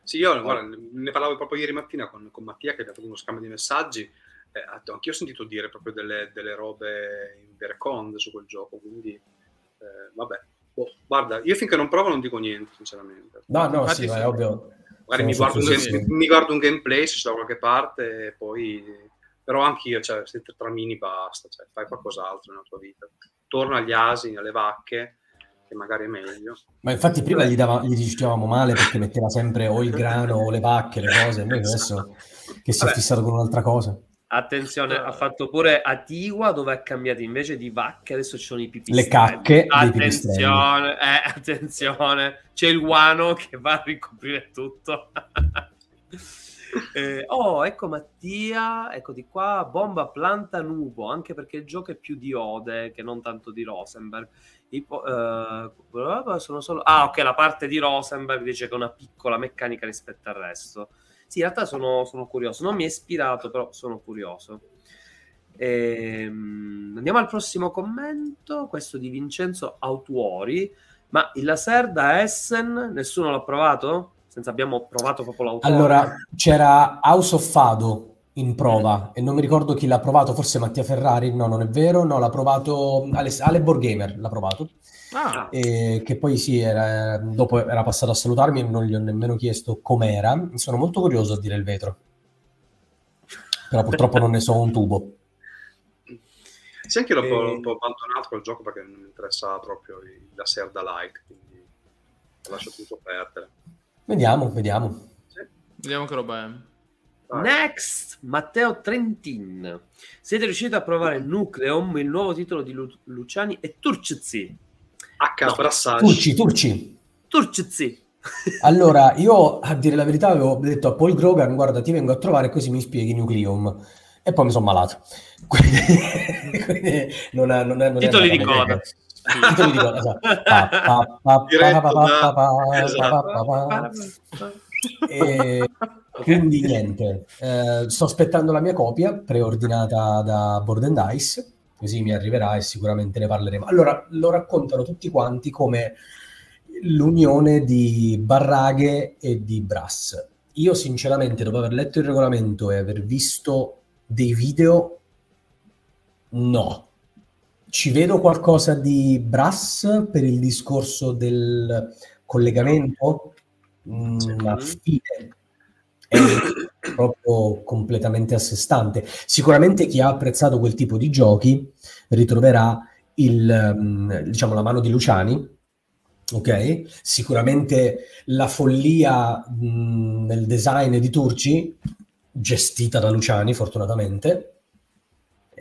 Sì, io guarda, ne parlavo proprio ieri mattina con, con Mattia che abbiamo fatto uno scambio di messaggi, eh, anche io ho sentito dire proprio delle, delle robe in verconde su quel gioco, quindi eh, vabbè Boh, guarda, io finché non provo non dico niente, sinceramente. No, no, Infatti, sì, ma è ovvio. Magari mi guardo, game, mi guardo, un gameplay se c'è da qualche parte e poi... Però anch'io, cioè, se tra mini basta, cioè, fai qualcos'altro nella tua vita. Torna agli asini, alle vacche, che magari è meglio. Ma infatti prima gli, dava, gli dicevamo male perché metteva sempre o il grano o le vacche, le cose, noi adesso che si è fissato con un'altra cosa. Attenzione, ha fatto pure Atigua dove ha cambiato invece di vacche, adesso ci sono i pipistrelli. Le cacche Attenzione, eh, attenzione, c'è il guano che va a ricoprire tutto. eh, oh, ecco Mattia, ecco di qua, bomba planta nubo, anche perché il gioco è più di Ode che non tanto di Rosenberg. Po- uh, sono solo... Ah, ok, la parte di Rosenberg dice che è una piccola meccanica rispetto al resto. Sì, in realtà sono, sono curioso. Non mi è ispirato, però sono curioso. Ehm, andiamo al prossimo commento, questo di Vincenzo Autuori. Ma il laser da Essen, nessuno l'ha provato? Senza abbiamo provato proprio l'autore. Allora, c'era House of Fado in prova mm. e non mi ricordo chi l'ha provato, forse Mattia Ferrari, no, non è vero, no, l'ha provato Ale, Ale Borgamer, l'ha provato. Ah. E che poi sì, era, dopo era passato a salutarmi e non gli ho nemmeno chiesto com'era. Sono molto curioso a dire il vetro, però purtroppo non ne so un tubo. Sì, anche l'ho, e... un po' abbandonato quel gioco perché non mi interessava proprio la Serda Like, quindi ho lasciato tutto perdere. Vediamo, vediamo. Sì. Vediamo che roba è. Next, Matteo Trentin. Siete riusciti a provare Nucleum, il nuovo titolo di Lu- Luciani e Turcizi? H, no. Brassaggi. Turci, Turci. Turcizi. Allora, io a dire la verità avevo detto a Paul Grogan, guarda, ti vengo a trovare così mi spieghi Nucleum. E poi mi sono malato. Quindi, quindi non è, non è, non Titoli di coda. Quindi niente, eh, sto aspettando la mia copia preordinata da Board and Dice, così mi arriverà e sicuramente ne parleremo. Allora, lo raccontano tutti quanti come l'unione di Barraghe e di Brass. Io sinceramente, dopo aver letto il regolamento e aver visto dei video, no. Ci vedo qualcosa di Brass per il discorso del collegamento, mm, ma fine è proprio completamente a sé stante. Sicuramente chi ha apprezzato quel tipo di giochi ritroverà il, mm, diciamo, la mano di Luciani, ok? Sicuramente la follia mh, mm, nel design di Turci, gestita da Luciani, fortunatamente.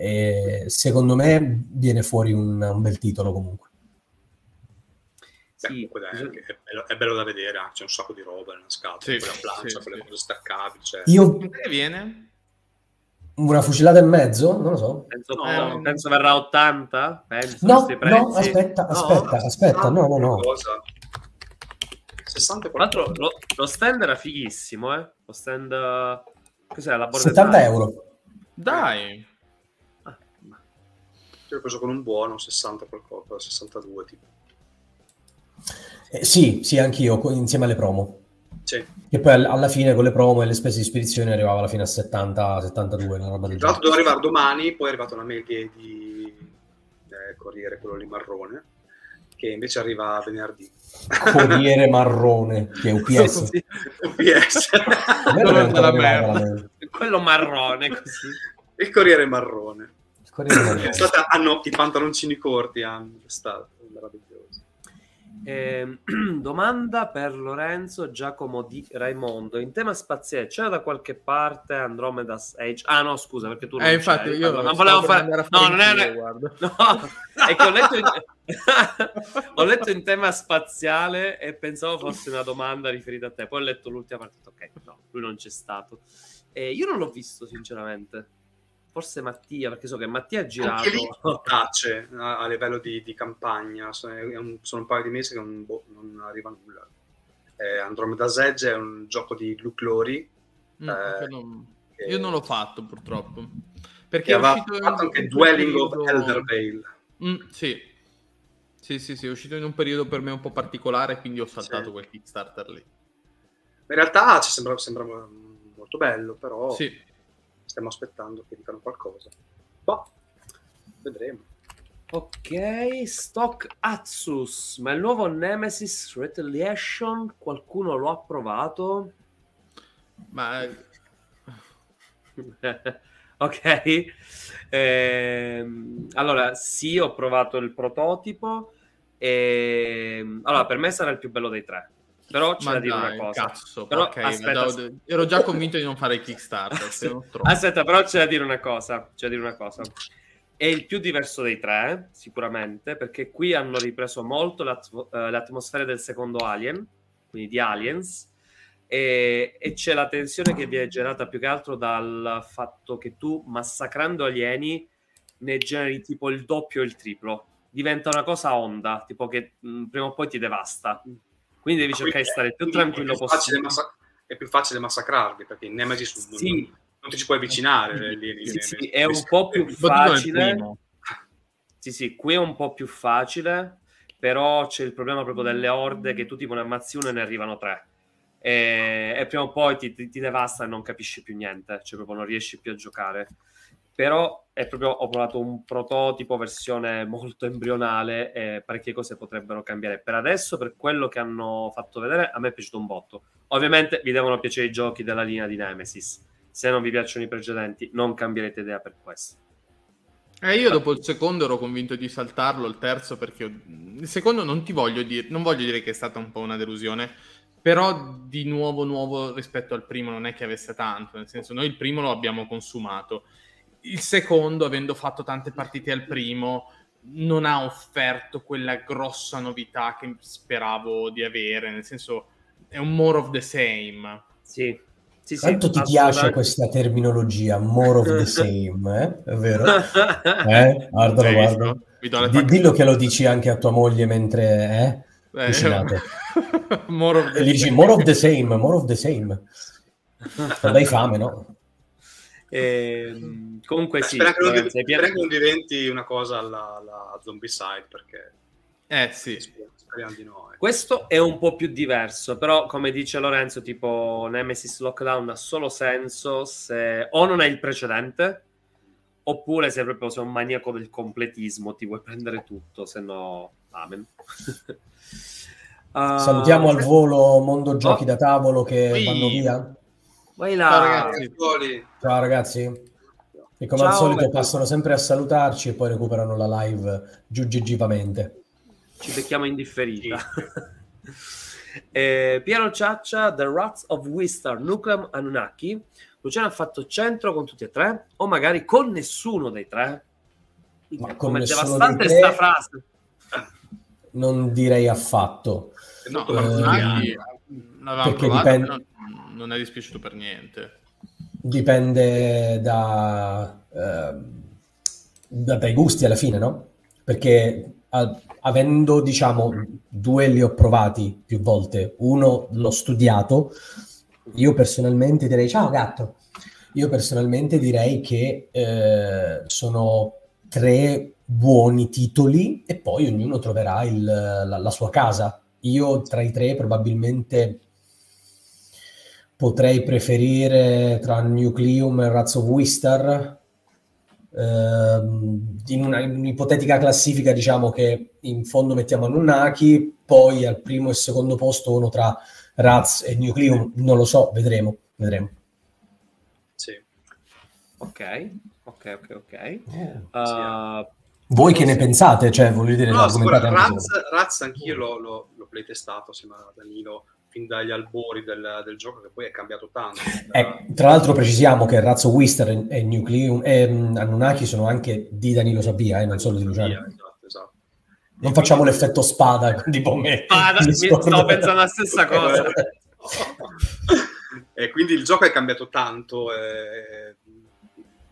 E secondo me viene fuori un, un bel titolo comunque. Sì, Beh, è, è, bello, è, bello, da vedere, c'è un sacco di roba nella scatola, sì, quella plancia, sì, quelle cose staccabili. Cioè... Io... Che viene? Una fucilata e mezzo? Non lo so. Penso, no, eh, penso verrà 80. Penso no, no, aspetta, aspetta, no, aspetta, no, no, no. 60 Tra l'altro lo, lo, stand era fighissimo, eh? Lo stand... Cos'è la 70 euro. Dai. Io ho preso con un buono 60 qualcosa, 62 tipo. Eh, sì, sì, anch'io, insieme alle promo. Sì. E poi alla fine con le promo e le spese di spedizione arrivava alla fine a 70, 72, una roba del Tra l'altro doveva arrivare domani, poi è arrivata una mail di eh, Corriere, quello lì marrone, che invece arriva venerdì. Corriere marrone, che è UPS. UPS. quello marrone così. Il Corriere marrone. Il Corriere marrone. State, hanno i pantaloncini corti, hanno, è stato meraviglioso. Eh, domanda per Lorenzo Giacomo di Raimondo. In tema spaziale c'era da qualche parte Andromeda Age? Ah no, scusa, perché tu non eh, infatti io non volevo fare No, non è No, che ho letto in... ho letto in tema spaziale e pensavo fosse una domanda riferita a te. Poi ho letto l'ultima parte, ok, no, lui non c'è stato. Eh, io non l'ho visto sinceramente forse Mattia, perché so che Mattia ha girato. Tace a, a, livello di, di campagna, sono un, sono un, paio di mesi che non, boh, non arriva nulla. Eh, Andromeda Edge è un gioco di Luke Lori. Mm, eh, non, che... Io non l'ho fatto purtroppo. Perché aveva fatto anche Dwelling periodo... of Eldervale. Mm, sì. Sì, sì, sì, è uscito in un periodo per me un po' particolare, quindi ho saltato sì. quel Kickstarter lì. In realtà ci sembra, sembra molto bello, però... Sì stiamo aspettando che dicano qualcosa. Boh, vedremo. Ok, Stock Atsus, ma il nuovo Nemesis Retaliation qualcuno lo ha provato? Ma ok, ehm, allora sì, ho provato il prototipo. E... Allora, per me sarà il più bello dei tre. Però c'è Ma da dire dai, una cosa. Cazzo, però, okay, aspetta, aspetta. ero già convinto di non fare il Kickstarter. aspetta, però c'è da dire una cosa. C'è da dire una cosa. È il più diverso dei tre, sicuramente, perché qui hanno ripreso molto l'atmo- uh, l'atmosfera del secondo Alien, quindi di Aliens, e, e, c'è la tensione che viene generata più che altro dal fatto che tu, massacrando alieni, ne generi tipo il doppio o il triplo. Diventa una cosa onda, tipo che mh, mm, prima o poi ti devasta. Quindi devi cercare di stare più tranquillo possibile. Massa- è più facile massacrarli perché in Nemesis sì. non, non, ti ci puoi avvicinare. Lì, sì, sì, è un po' più facile. Sì, sì, qui è un po' più facile, però c'è il problema proprio delle orde che tu tipo ne ammazzi uno e ne arrivano tre. E, e prima o poi ti, ti, ti devasta e non capisci più niente, cioè proprio non riesci più a giocare però è proprio, ho provato un prototipo versione molto embrionale e parecchie cose potrebbero cambiare. Per adesso, per quello che hanno fatto vedere, a me è piaciuto un botto. Ovviamente vi devono piacere i giochi della linea di Nemesis. Se non vi piacciono i precedenti, non cambierete idea per questo. Eh, io dopo il secondo ero convinto di saltarlo, il terzo perché il secondo non ti voglio dire, non voglio dire che è stata un po' una delusione, però di nuovo nuovo rispetto al primo non è che avesse tanto, nel senso noi il primo lo abbiamo consumato, il secondo avendo fatto tante partite al primo non ha offerto quella grossa novità che speravo di avere, nel senso è un more of the same. Sì, sì, Quanto ti piace questa terminologia, more of the same, eh? È vero? Eh? Guardalo, guarda. D- dillo che lo dici anche a tua moglie mentre... Eh? Cucinate. more of the dici more of the same, more of the same. Dai fame, no? Eh, comunque sì. Spera che, non, diventi, spera che non diventi una cosa alla, alla zombie side perché... Eh sì. Speriamo di no. Questo è un po' più diverso, però come dice Lorenzo, tipo Nemesis Lockdown ha solo senso se o non è il precedente, oppure se proprio sei un maniaco del completismo, ti vuoi prendere tutto, se no, amen. uh, Salutiamo al volo Mondo Giochi oh. da tavolo che Ui. vanno via. Vai là. Ciao ragazzi. Ciao ragazzi. E come Ciao, al solito Beto. passano sempre a salutarci e poi recuperano la live giuggigivamente ci becchiamo in differita. eh, Piero Ciaccia, The Rats of Wistar, Nucleum Anunnaki. Luciano ha fatto centro con tutti e tre, o magari con nessuno dei tre. Ma Come devastante questa frase. Non direi affatto. No, eh, provato, dipende... non, è dispiaciuto per niente. Dipende da, eh, da, dai gusti alla fine, no? Perché avendo, diciamo, due li ho provati più volte, uno l'ho studiato, io personalmente direi, ciao gatto, io personalmente direi che eh, sono tre buoni titoli e poi ognuno troverà il, la, la sua casa. Io tra i tre probabilmente potrei preferire tra Nucleum e Razzo of Wistar Ehm, in, una, in un'ipotetica classifica diciamo che in fondo mettiamo Nunnaki, poi al primo e secondo posto uno tra Raz e Nucleum, non lo so, vedremo, vedremo. Sì. Ok, ok, ok, ok. Uh, voi che ne pensate? Cioè, volete dire, no, Raz, Raz anch'io l'ho, l'ho, l'ho playtestato assieme a Danilo fin dagli albori del, del, gioco che poi è cambiato tanto. Eh, tra l'altro precisiamo che Razzo Wister e, Nucleum e um, Anunnaki sono anche di Danilo Sabia, eh, non solo di Luciano. Esatto, esatto. Non facciamo l'effetto spada di me. Spada, mi stavo pensando la stessa cosa. e quindi il gioco è cambiato tanto. Eh,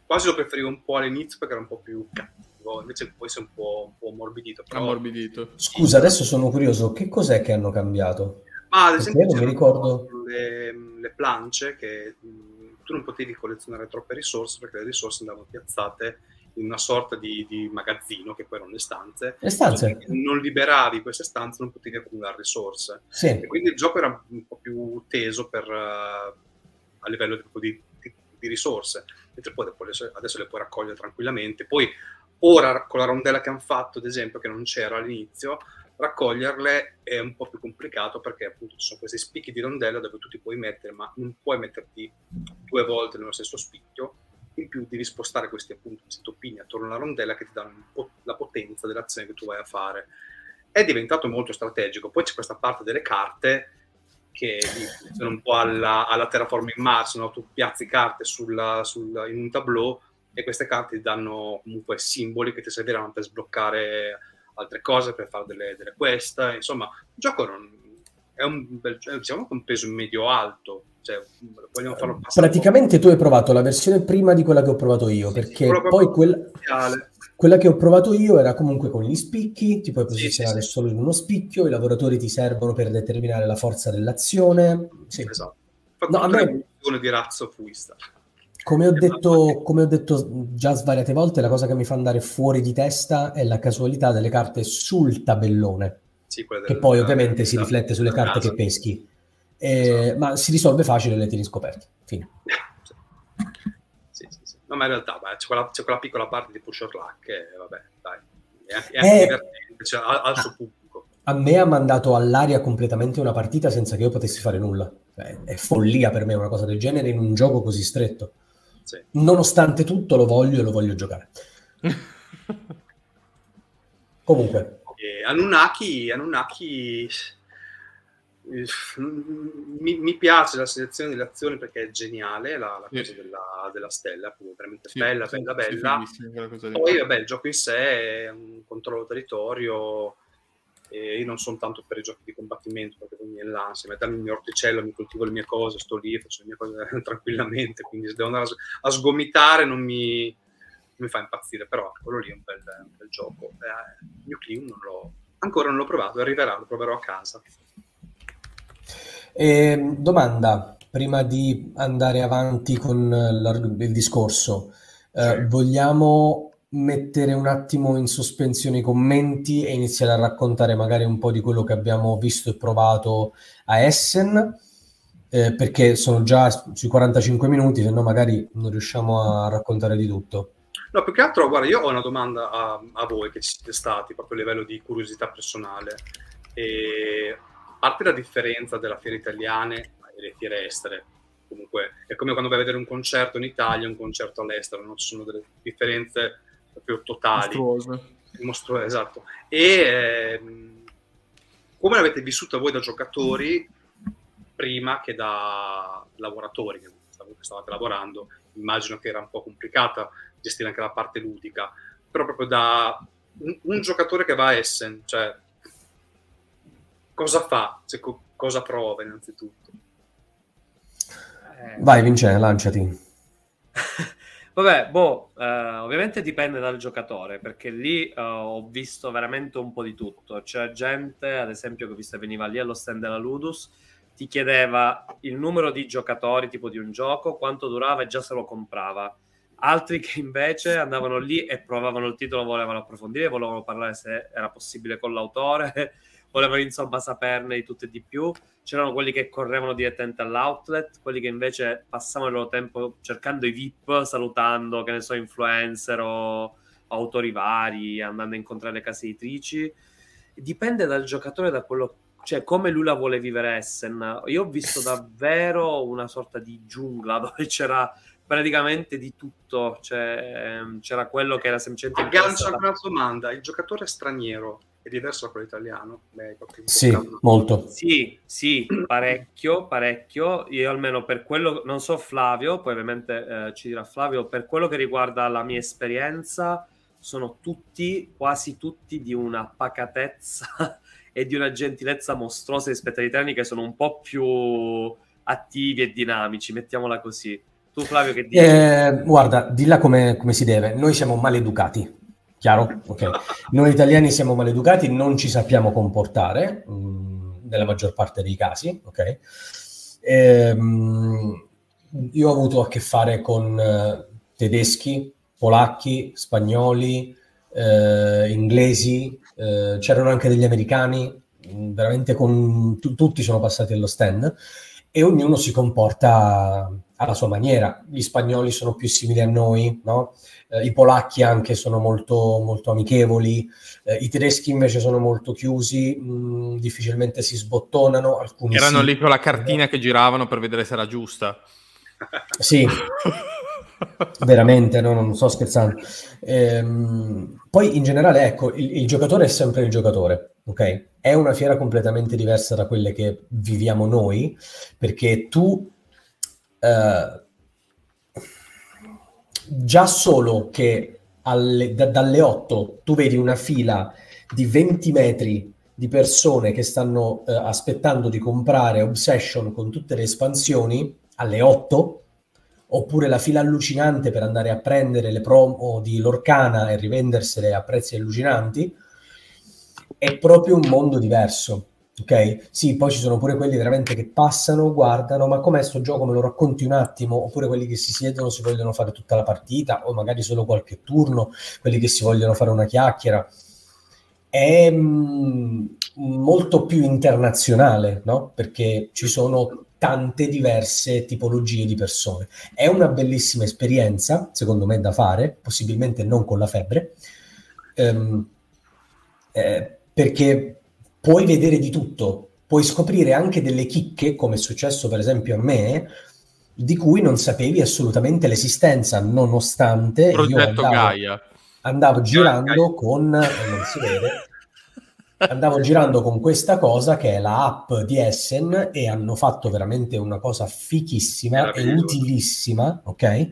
quasi lo preferivo un po' all'inizio perché era un po' più cattivo, invece poi si è un po', un po ammorbidito. Però... ammorbidito. Scusa, adesso sono curioso, che cos'è che hanno cambiato? Ma ad esempio mi ricordo le, le plance che mh, tu non potevi collezionare troppe risorse perché le risorse andavano piazzate in una sorta di, di magazzino che poi erano le stanze. Le stanze. Non liberavi queste stanze, non potevi accumulare risorse. Sì. E quindi il gioco era un po' più teso per, uh, a livello di, di, di, risorse, mentre poi adesso, adesso le puoi raccogliere tranquillamente. Poi ora con la rondella che hanno fatto, ad esempio, che non c'era all'inizio, raccoglierle è un po' più complicato perché appunto ci sono questi spicchi di rondella dove tu ti puoi mettere, ma non puoi metterti due volte nello stesso spicchio. In più devi spostare questi appunto questi toppini attorno alla rondella che ti danno la potenza dell'azione che tu vai a fare. È diventato molto strategico. Poi c'è questa parte delle carte che sono un po' alla, alla Terraforming Mars, no? tu piazzi carte sulla, sulla, in un tableau e queste carte ti danno comunque simboli che ti serviranno per sbloccare altre cose per fare delle, delle quest. Insomma, il gioco non, è un, diciamo, un peso medio-alto. Cioè, Praticamente tu hai provato la versione prima di quella che ho provato io, sì, perché poi quella, quella, che ho provato io era comunque con gli spicchi, ti puoi posizionare sì, sì, solo in uno spicchio, i lavoratori ti servono per determinare la forza dell'azione. Sì. Esatto. No, a me... di razzo fuista. Come ho, detto, come ho, detto, già svariate volte, la cosa che mi fa andare fuori di testa è la casualità delle carte sul tabellone, sì, che poi ovviamente si riflette sulle carte che peschi, eh, esatto. ma si risolve facile le tieni scoperte. Fine. Sì, sì. No, ma in realtà beh, c'è, quella, c'è, quella, piccola parte di Pusher Luck che, vabbè, dai, è, è anche eh, divertente, cioè, al, al suo pubblico. A me ha mandato all'aria completamente una partita senza che io potessi fare nulla. È, è follia per me una cosa del genere in un gioco così stretto. Sì. Nonostante tutto lo voglio e lo voglio giocare. Comunque. Eh, Anunnaki, Anunnaki mi, mi, piace la selezione delle azioni perché è geniale la, la cosa sì. della, della, stella, è veramente sì, bella, sì, bella, bella. Poi vabbè, il gioco in sé è un controllo territorio e io non sono tanto per i giochi di combattimento perché poi mi è l'ansia, mettermi il mio orticello, mi coltivo le mie cose, sto lì, faccio le mie cose tranquillamente, quindi se devo andare a, sgomitare non mi, non mi, fa impazzire, però quello lì è un bel, un bel gioco. Eh, il mio Clean non l'ho, ancora non l'ho provato, arriverà, lo proverò a casa. Eh, domanda, prima di andare avanti con il discorso, eh, vogliamo mettere un attimo in sospensione i commenti e iniziare a raccontare magari un po' di quello che abbiamo visto e provato a Essen? Eh, perché sono già sui 45 minuti, se no magari non riusciamo a raccontare di tutto. No, più che altro, guarda, io ho una domanda a, a voi che ci siete stati, proprio a livello di curiosità personale. E parte la differenza della fiera italiana e le fiere estere. Comunque è come quando vai a vedere un concerto in Italia e un concerto all'estero, non ci sono delle differenze proprio totali. Mostruose. Mostruose, esatto. E ehm, come l'avete vissuta voi da giocatori prima che da lavoratori che stavate lavorando? Immagino che era un po' complicata gestire anche la parte ludica, però proprio da un, un giocatore che va a Essen, cioè cosa fa, cioè, co- cosa prova innanzitutto. Eh... Vai Vincenzo, lanciati. Vabbè, boh, eh, ovviamente dipende dal giocatore, perché lì eh, ho visto veramente un po' di tutto. C'è gente, ad esempio, che ho visto veniva lì allo stand della Ludus, ti chiedeva il numero di giocatori tipo di un gioco, quanto durava e già se lo comprava. Altri che invece andavano lì e provavano il titolo, volevano approfondire, volevano parlare se era possibile con l'autore, volevano insomma saperne di tutto e di più. C'erano quelli che correvano direttamente all'outlet, quelli che invece passavano il loro tempo cercando i VIP, salutando, che ne so, influencer o autori vari, andando a incontrare le case editrici. Dipende dal giocatore, da quello cioè come lui la vuole vivere Essen. Io ho visto davvero una sorta di giungla dove c'era praticamente di tutto. Cioè, c'era quello che era semplicemente. Aggancia una domanda: il giocatore straniero è diverso da quello italiano? Beh, sì, molto. Sì, sì, parecchio, parecchio. Io almeno per quello, non so Flavio, poi ovviamente eh, ci dirà Flavio, per quello che riguarda la mia esperienza, sono tutti, quasi tutti di una pacatezza e di una gentilezza mostruosa rispetto agli italiani che sono un po' più attivi e dinamici, mettiamola così. Tu Flavio che dici? Eh, guarda, dilla come, come si deve. Noi siamo maleducati Chiaro? Ok. Noi italiani siamo maleducati, non ci sappiamo comportare, mh, mm, nella maggior parte dei casi, ok? Ehm, io ho avuto a che fare con uh, tedeschi, polacchi, spagnoli, uh, inglesi, uh, c'erano anche degli americani, mm, veramente con t- tutti sono passati allo stand e ognuno si comporta alla sua maniera. Gli spagnoli sono più simili a noi, no? eh, i polacchi anche sono molto, molto amichevoli, eh, i tedeschi invece sono molto chiusi, mh, mm, difficilmente si sbottonano. Alcuni Erano sì. lì con la cartina che giravano per vedere se era giusta. Sì, veramente, no? non sto scherzando. Ehm, poi in generale, ecco, il, il giocatore è sempre il giocatore, ok? È una fiera completamente diversa da quelle che viviamo noi, perché tu... Uh, già solo che alle, da, dalle 8 tu vedi una fila di 20 metri di persone che stanno eh, aspettando di comprare Obsession con tutte le espansioni alle 8, oppure la fila allucinante per andare a prendere le promo di Lorcana e rivendersele a prezzi allucinanti, è proprio un mondo diverso. Ok? Sì, poi ci sono pure quelli veramente che passano, guardano, ma com'è sto gioco? Me lo racconti un attimo? Oppure quelli che si siedono, si vogliono fare tutta la partita, o magari solo qualche turno, quelli che si vogliono fare una chiacchiera. È mh, mm, molto più internazionale, no? Perché ci sono tante diverse tipologie di persone. È una bellissima esperienza, secondo me, da fare, possibilmente non con la febbre, ehm, eh, perché puoi vedere di tutto, puoi scoprire anche delle chicche, come è successo per esempio a me, di cui non sapevi assolutamente l'esistenza, nonostante... Progetto andavo... Gaia. andavo girando con, non si vede, andavo girando con questa cosa che è la app di Essen e hanno fatto veramente una cosa fichissima e utilissima, ok?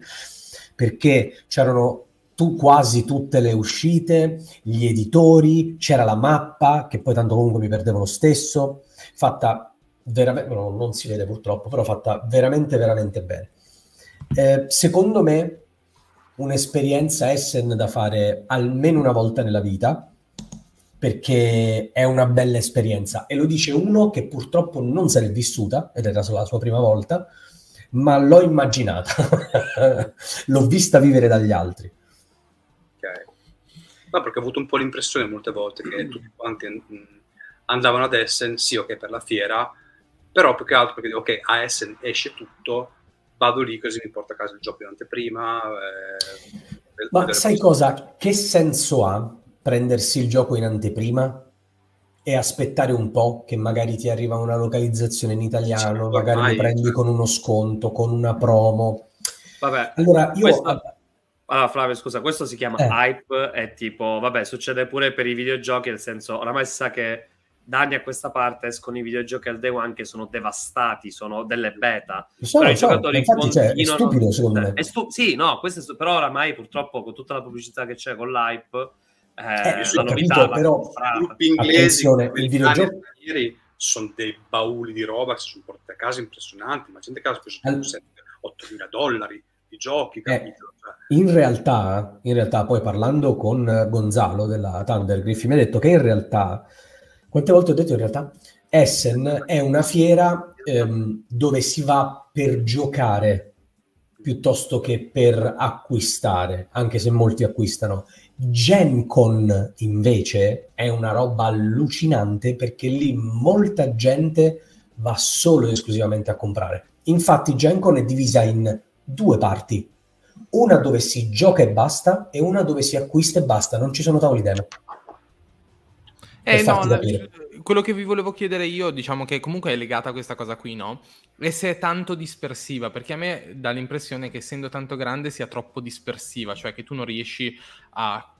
Perché c'erano tu, quasi tutte le uscite, gli editori, c'era la mappa, che poi tanto comunque mi perdevo lo stesso, fatta veramente, no, non si vede purtroppo, però fatta veramente, veramente bene. Eh, secondo me un'esperienza Essen da fare almeno una volta nella vita, perché è una bella esperienza. E lo dice uno che purtroppo non se l'è vissuta, ed era la sua prima volta, ma l'ho immaginata, l'ho vista vivere dagli altri. Ma perché ho avuto un po' l'impressione molte volte che tutti quanti mm, andavano ad Essen, sì, ok, per la fiera, però più che altro perché ok, a Essen esce tutto, vado lì così mi porto a casa il gioco in anteprima. Eh, Ma sai cosa? Che senso ha prendersi il gioco in anteprima e aspettare un po' che magari ti arriva una localizzazione in italiano, sì, magari lo prendi con uno sconto, con una promo. Vabbè, allora io... Questo... Allora, Flavio, scusa, questo si chiama eh. hype, è tipo, vabbè, succede pure per i videogiochi, nel senso, oramai si sa che da anni a questa parte escono i videogiochi al day one che sono devastati, sono delle beta. So, però so, i giocatori infatti, cioè, è stupido secondo me. Stu- sì, no, questo è stu- però oramai purtroppo con tutta la pubblicità che c'è con l'hype, eh, eh, la novità, capito, però gruppi inglesi, il videogioco sono dei bauli di roba che si sono portati a casa impressionanti, ma gente a casa speso All... 8 mila dollari di giochi, eh, capito? Eh, in realtà, in realtà, poi parlando con Gonzalo della Thunder Griffin, mi ha detto che in realtà quante volte ho detto in realtà? Essen è una fiera ehm, dove si va per giocare piuttosto che per acquistare, anche se molti acquistano. Gen invece è una roba allucinante perché lì molta gente va solo ed esclusivamente a comprare. Infatti Gen è divisa in due parti, una dove si gioca e basta e una dove si acquista e basta, non ci sono tavoli demo. Eh, no, la, quello che vi volevo chiedere io, diciamo che comunque è legata a questa cosa qui, no? E se è tanto dispersiva, perché a me dà l'impressione che essendo tanto grande sia troppo dispersiva, cioè che tu non riesci a...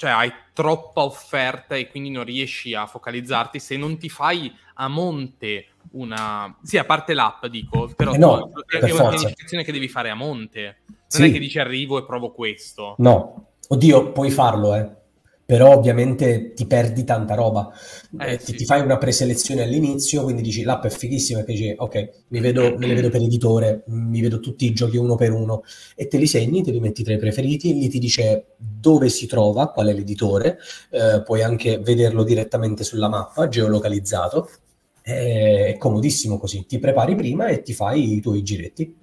cioè hai troppa offerta e quindi non riesci a focalizzarti se non ti fai a monte una... Sì, a parte l'app, dico, però eh no, è una pianificazione che devi fare a monte. Non sì. è che dici arrivo e provo questo. No, oddio, puoi farlo, eh però ovviamente ti perdi tanta roba. Eh, eh, sì. ti, fai una preselezione all'inizio, quindi dici l'app è fighissima, e dici ok, mi vedo, me le vedo per editore, mi vedo tutti i giochi uno per uno, e te li segni, te li metti tra i preferiti, lì ti dice dove si trova, qual è l'editore, eh, puoi anche vederlo direttamente sulla mappa, geolocalizzato, è comodissimo così, ti prepari prima e ti fai i tuoi giretti.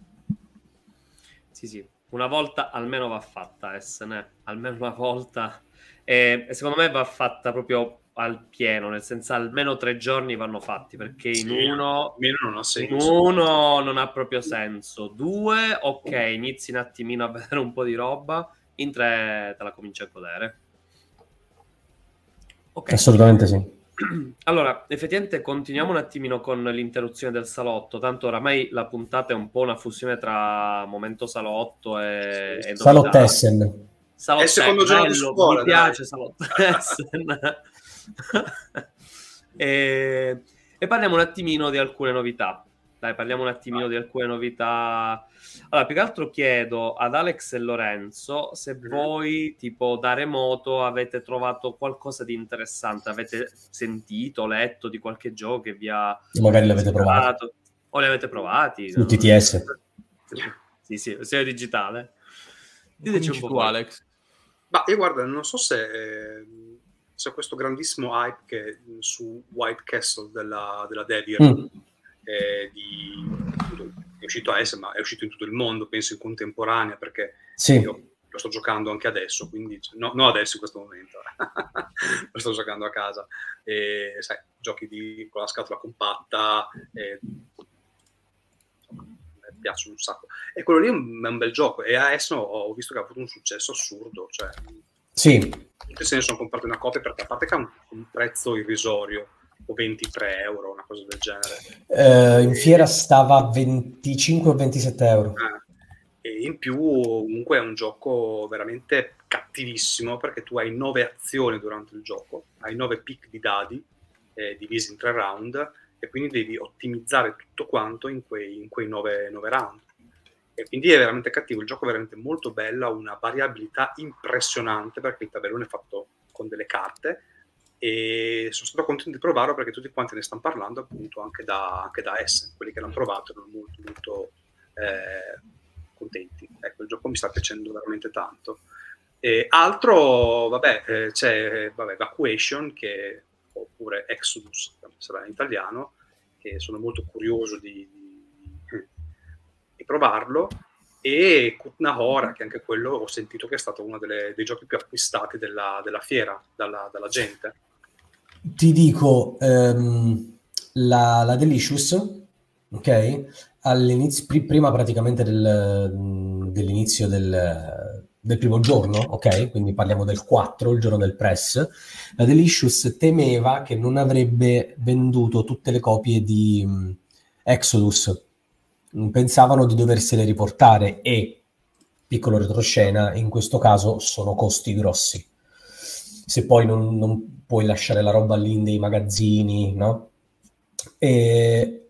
Sì, sì, una volta almeno va fatta, SN, almeno una volta e, secondo me va fatta proprio al pieno, nel senso almeno tre giorni vanno fatti perché in uno, non ha in uno non ha proprio senso. Due, ok, inizi un attimino a vedere un po' di roba, in tre te la cominci a godere. Okay. Assolutamente sì. Allora, effettivamente continuiamo un attimino con l'interruzione del salotto, tanto oramai la puntata è un po' una fusione tra momento salotto e... e Salottessen. Salottessen, è il secondo giorno di scuola. Mi piace Salottessen. e, e parliamo un attimino di alcune novità. Dai, parliamo un attimino di alcune novità. Allora, più che altro chiedo ad Alex e Lorenzo se mm-hmm. voi, tipo da remoto, avete trovato qualcosa di interessante, avete sentito, letto di qualche gioco che vi ha... Magari l'avete provato. O li avete provati. Su TTS. Sì, sì, sia digitale. Diteci un po' tu, Alex. Ma io guarda, non so se c'è questo grandissimo hype che su White Castle della, della Devir mm. eh, di, è uscito a essere, ma è uscito in tutto il mondo, penso in contemporanea, perché sì. io lo sto giocando anche adesso, quindi no, non adesso in questo momento, lo sto giocando a casa. E, sai, giochi di, con la scatola compatta, e, piacciono un sacco. E quello lì è un, è un bel gioco. E adesso ho visto che ha avuto un successo assurdo. Cioè, sì. Tutti se ne sono comprati una copia perché a parte che ha un, un prezzo irrisorio, o 23 euro, una cosa del genere. Eh, in fiera stava a 25 o 27 euro. Eh, e in più comunque è un gioco veramente cattivissimo perché tu hai nove azioni durante il gioco, hai nove pick di dadi eh, divisi in tre round e quindi devi ottimizzare tutto quanto in quei, in quei nove, nove round. E quindi è veramente cattivo, il gioco è veramente molto bello, ha una variabilità impressionante perché il tabellone è fatto con delle carte e sono stato contento di provarlo perché tutti quanti ne stanno parlando appunto anche da, anche da Essen, quelli che l'hanno provato erano molto molto eh, contenti. Ecco, il gioco mi sta piacendo veramente tanto. E altro, vabbè, eh, c'è vabbè, Evacuation che, oppure Exodus, sarà in italiano, che sono molto curioso di, di, di provarlo e Kutnahora, che anche quello ho sentito che è stato uno delle, dei giochi più acquistati della, della fiera dalla, dalla, gente. Ti dico, um, la, la, Delicious, ok? All'inizio, prima praticamente del, dell'inizio del, del primo giorno, ok? Quindi parliamo del 4, il giorno del press. La Delicious temeva che non avrebbe venduto tutte le copie di um, Exodus pensavano di doversele riportare e, piccolo retroscena, in questo caso sono costi grossi. Se poi non, non puoi lasciare la roba lì nei magazzini, no? E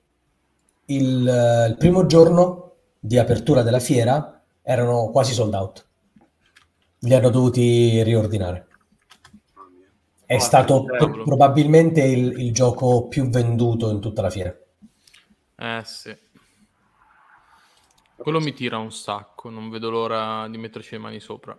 il, il primo giorno di apertura della fiera erano quasi sold out. Li hanno dovuti riordinare. È oh, stato pro- probabilmente il, il, gioco più venduto in tutta la fiera. Eh sì. Quello mi tira un sacco, non vedo l'ora di metterci le mani sopra.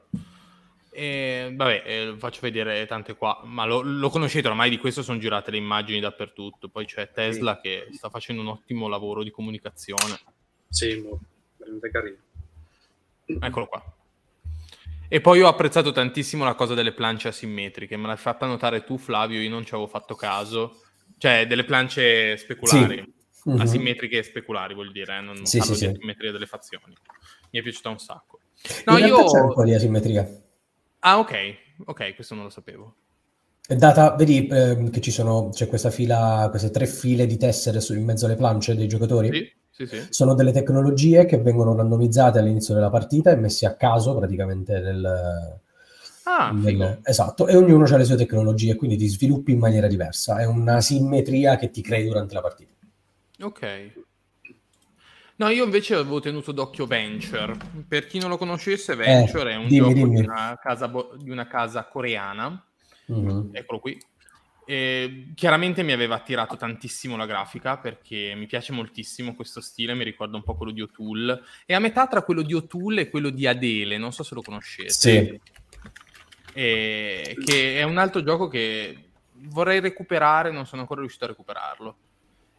E, vabbè, eh, faccio vedere tante qua, ma lo, lo, conoscete ormai, di questo sono girate le immagini dappertutto. Poi c'è Tesla sì. che sta facendo un ottimo lavoro di comunicazione. Sì, veramente carino. Eccolo qua. E poi ho apprezzato tantissimo la cosa delle plance asimmetriche, me l'hai fatta notare tu Flavio, io non ci avevo fatto caso. Cioè, delle plance speculari. Sì mm-hmm. asimmetriche e speculari, vuol dire, eh? non sì, parlo sì, di asimmetria delle fazioni. Mi è piaciuta un sacco. No, io... c'è un po' di asimmetria. Ah, ok, ok, questo non lo sapevo. È data, vedi eh, che ci sono, c'è questa fila, queste tre file di tessere su, in mezzo alle plance dei giocatori? Sì. Sì, sì. Sono delle tecnologie che vengono randomizzate all'inizio della partita e messe a caso praticamente nel, Ah, nel, esatto, e ognuno ha le sue tecnologie, quindi ti sviluppi in maniera diversa. È una simmetria che ti crei durante la partita. Ok. No, io invece avevo tenuto d'occhio Venture. Per chi non lo conoscesse, Venture eh, è un dimmi, gioco dimmi. Di, una casa, di, una casa, coreana. Mm-hmm. Eccolo qui. E chiaramente mi aveva attirato tantissimo la grafica perché mi piace moltissimo questo stile, mi ricorda un po' quello di O'Toole. È a metà tra quello di O'Toole e quello di Adele, non so se lo conoscete. Sì. E, che è un altro gioco che vorrei recuperare, non sono ancora riuscito a recuperarlo.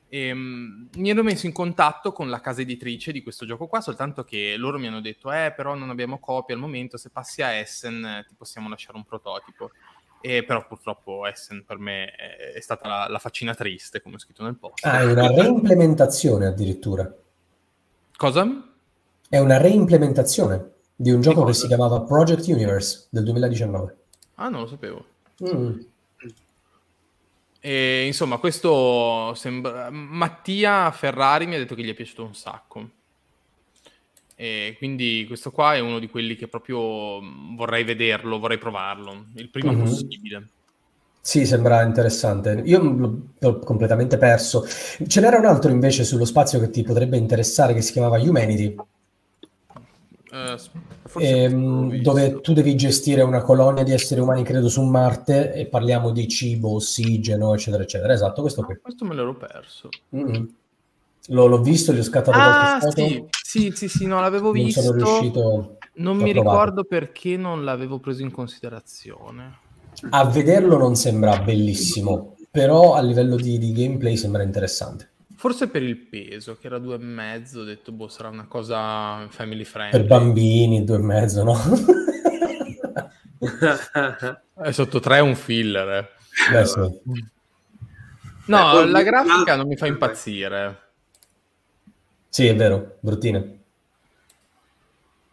E, um, mi ero messo in contatto con la casa editrice di questo gioco qua, soltanto che loro mi hanno detto, eh, però non abbiamo copie al momento, se passi a Essen eh, ti possiamo lasciare un prototipo. E però purtroppo Essen per me è, stata la, la, faccina triste, come ho scritto nel post. Ah, è una reimplementazione addirittura. Cosa? È una reimplementazione di un gioco che si chiamava Project Universe del 2019. Ah, non lo sapevo. Mm. E, insomma, questo sembra... Mattia Ferrari mi ha detto che gli è piaciuto un sacco. E quindi questo qua è uno di quelli che proprio vorrei vederlo, vorrei provarlo, il prima mm-hmm. possibile. Sì, sembra interessante. Io l'ho completamente perso. Ce n'era un altro invece sullo spazio che ti potrebbe interessare che si chiamava Humanity. Uh, ehm, dove tu devi gestire una colonia di esseri umani, credo, su Marte e parliamo di cibo, ossigeno, eccetera, eccetera. Esatto, questo qui. Questo me l'ero perso. Mm-hmm. L'ho, l'ho, visto, gli ho scattato ah, qualche foto. Sì, sì, sì, no, l'avevo non visto. Sono riuscito non mi provare. ricordo perché non l'avevo preso in considerazione. A vederlo non sembra bellissimo, però a livello di, di gameplay sembra interessante. Forse per il peso, che era due e mezzo, ho detto, boh, sarà una cosa family friendly. Per bambini, due e mezzo, no? è sotto tre è un filler, eh. Beh, sì. No, la grafica non mi fa impazzire. Sì, è vero, bruttina.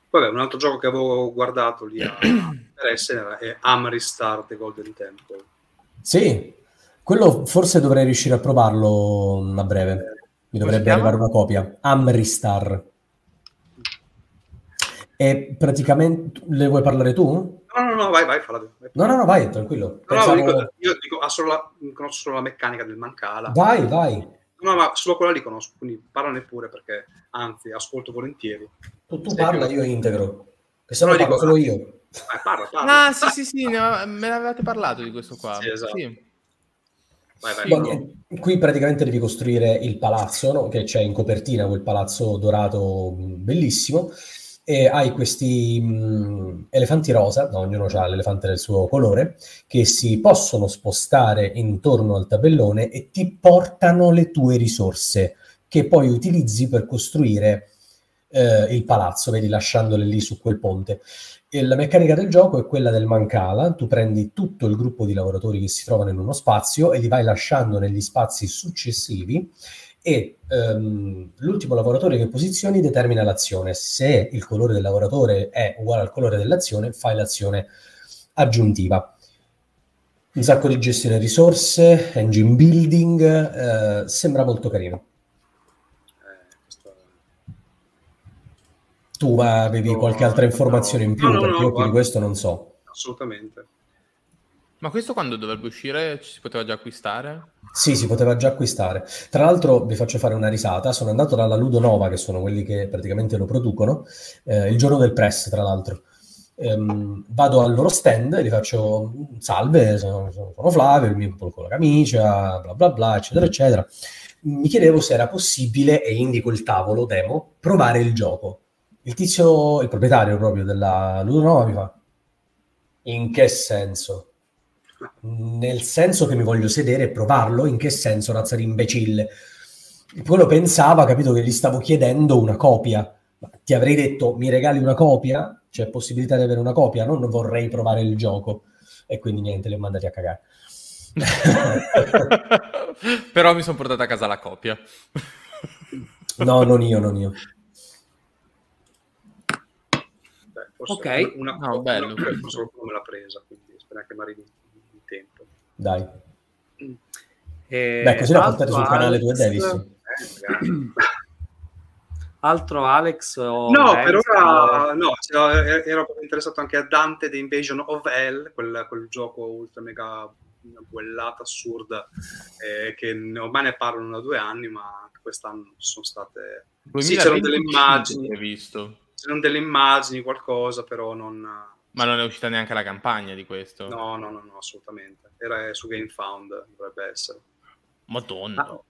Vabbè, un altro gioco che avevo guardato lì a interesse è Amristar The Golden Temple. Sì, quello forse dovrei riuscire a provarlo a breve. Mi dovrebbe arrivare una copia. Amristar. E praticamente le vuoi parlare tu? No, no, no, vai, vai, falla tu. No, no, no, vai, tranquillo. Pensavo... No, dico, io dico, solo la, conosco solo la meccanica del Mancala. Vai, vai. No, ma solo quella li conosco, quindi parlane pure perché, anzi, ascolto volentieri. Tu, tu parla, io integro. E se no, no dico solo io. Eh, parla, parla. Ah, sì, sì, sì, no, me l'avevate parlato di questo qua. Sì, esatto. Sì. Vai, vai, qui praticamente devi costruire il palazzo, no? che c'è in copertina, quel palazzo dorato bellissimo, e hai questi mh, elefanti rosa, no, ognuno ha l'elefante del suo colore, che si possono spostare intorno al tabellone e ti portano le tue risorse, che poi utilizzi per costruire eh, il palazzo, vedi, lasciandole lì su quel ponte. E la meccanica del gioco è quella del mancala, tu prendi tutto il gruppo di lavoratori che si trovano in uno spazio e li vai lasciando negli spazi successivi e um, l'ultimo lavoratore che posizioni determina l'azione. Se il colore del lavoratore è uguale al colore dell'azione, fai l'azione aggiuntiva. Un sacco di gestione risorse, engine building, eh, sembra molto carino. Tu avevi no, qualche altra informazione no, in più, no, perché io più di questo non so. Assolutamente. Ma questo quando dovrebbe uscire ci si poteva già acquistare? Sì, si poteva già acquistare. Tra l'altro vi faccio fare una risata, sono andato dalla Ludo Nova, che sono quelli che praticamente lo producono, eh, il giorno del press, tra l'altro. Ehm, vado al loro stand gli faccio salve, sono, sono Flavio, il mio con la camicia, bla bla bla, eccetera, eccetera. Mi chiedevo se era possibile, e indico il tavolo demo, provare il gioco. Il tizio, il proprietario proprio della Ludo Nova mi fa, in che senso? Nel senso che mi voglio sedere e provarlo, in che senso razza di imbecille? Quello pensava, capito, che gli stavo chiedendo una copia. Ti avrei detto, mi regali una copia? C'è possibilità di avere una copia? Non vorrei provare il gioco. E quindi niente, li ho mandati a cagare. Però mi sono portato a casa la copia. no, non io, non io. Beh, ok, una, no, bello. Una, solo come l'ha presa, quindi spero che mi arrivi. Dai. E Beh, così la portate sul canale 2 Davis. Eh, altro Alex? no, Alex, per ora no, cioè, ero interessato anche a Dante The Invasion of Hell, quel, quel gioco ultra mega una buellata assurda eh, che ormai ne parlano da due anni ma quest'anno sono state sì c'erano delle immagini visto. c'erano delle immagini qualcosa però non ma non è uscita neanche la campagna di questo? No, no, no, no assolutamente. Era su GameFound, dovrebbe essere. Madonna. Ah,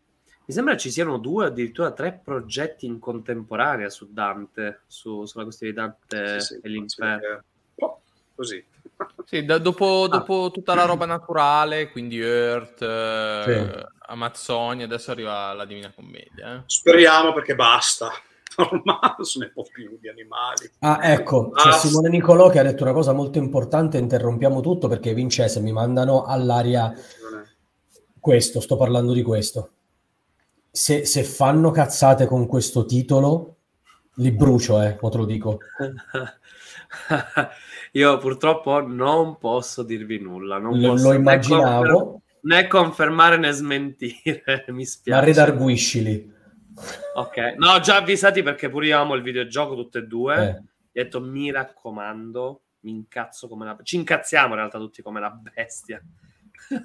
mi sembra ci siano due, addirittura tre progetti in contemporanea su Dante, su, sulla questione di Dante sì, sì, e l'inferno. Oh, così. Sì, da, dopo, ah. dopo, tutta la roba naturale, quindi Earth, eh, sì. Amazzonia, adesso arriva la Divina Commedia. Eh. Speriamo perché basta ormai non se ne può più di animali. Ah, ecco, c'è ah, Simone Nicolò che ha detto una cosa molto importante, interrompiamo tutto perché Vincenzo mi mandano all'aria questo, sto parlando di questo. Se, se fanno cazzate con questo titolo, li brucio, eh, te lo dico. Io purtroppo non posso dirvi nulla. Non lo, posso lo immaginavo. Né confermare né smentire, mi spiace. Ma redarguiscili. Ok, no, già avvisati perché pure io amo il videogioco tutte e due. Eh. Ho detto mi raccomando, mi incazzo come la... Ci incazziamo in realtà tutti come la bestia.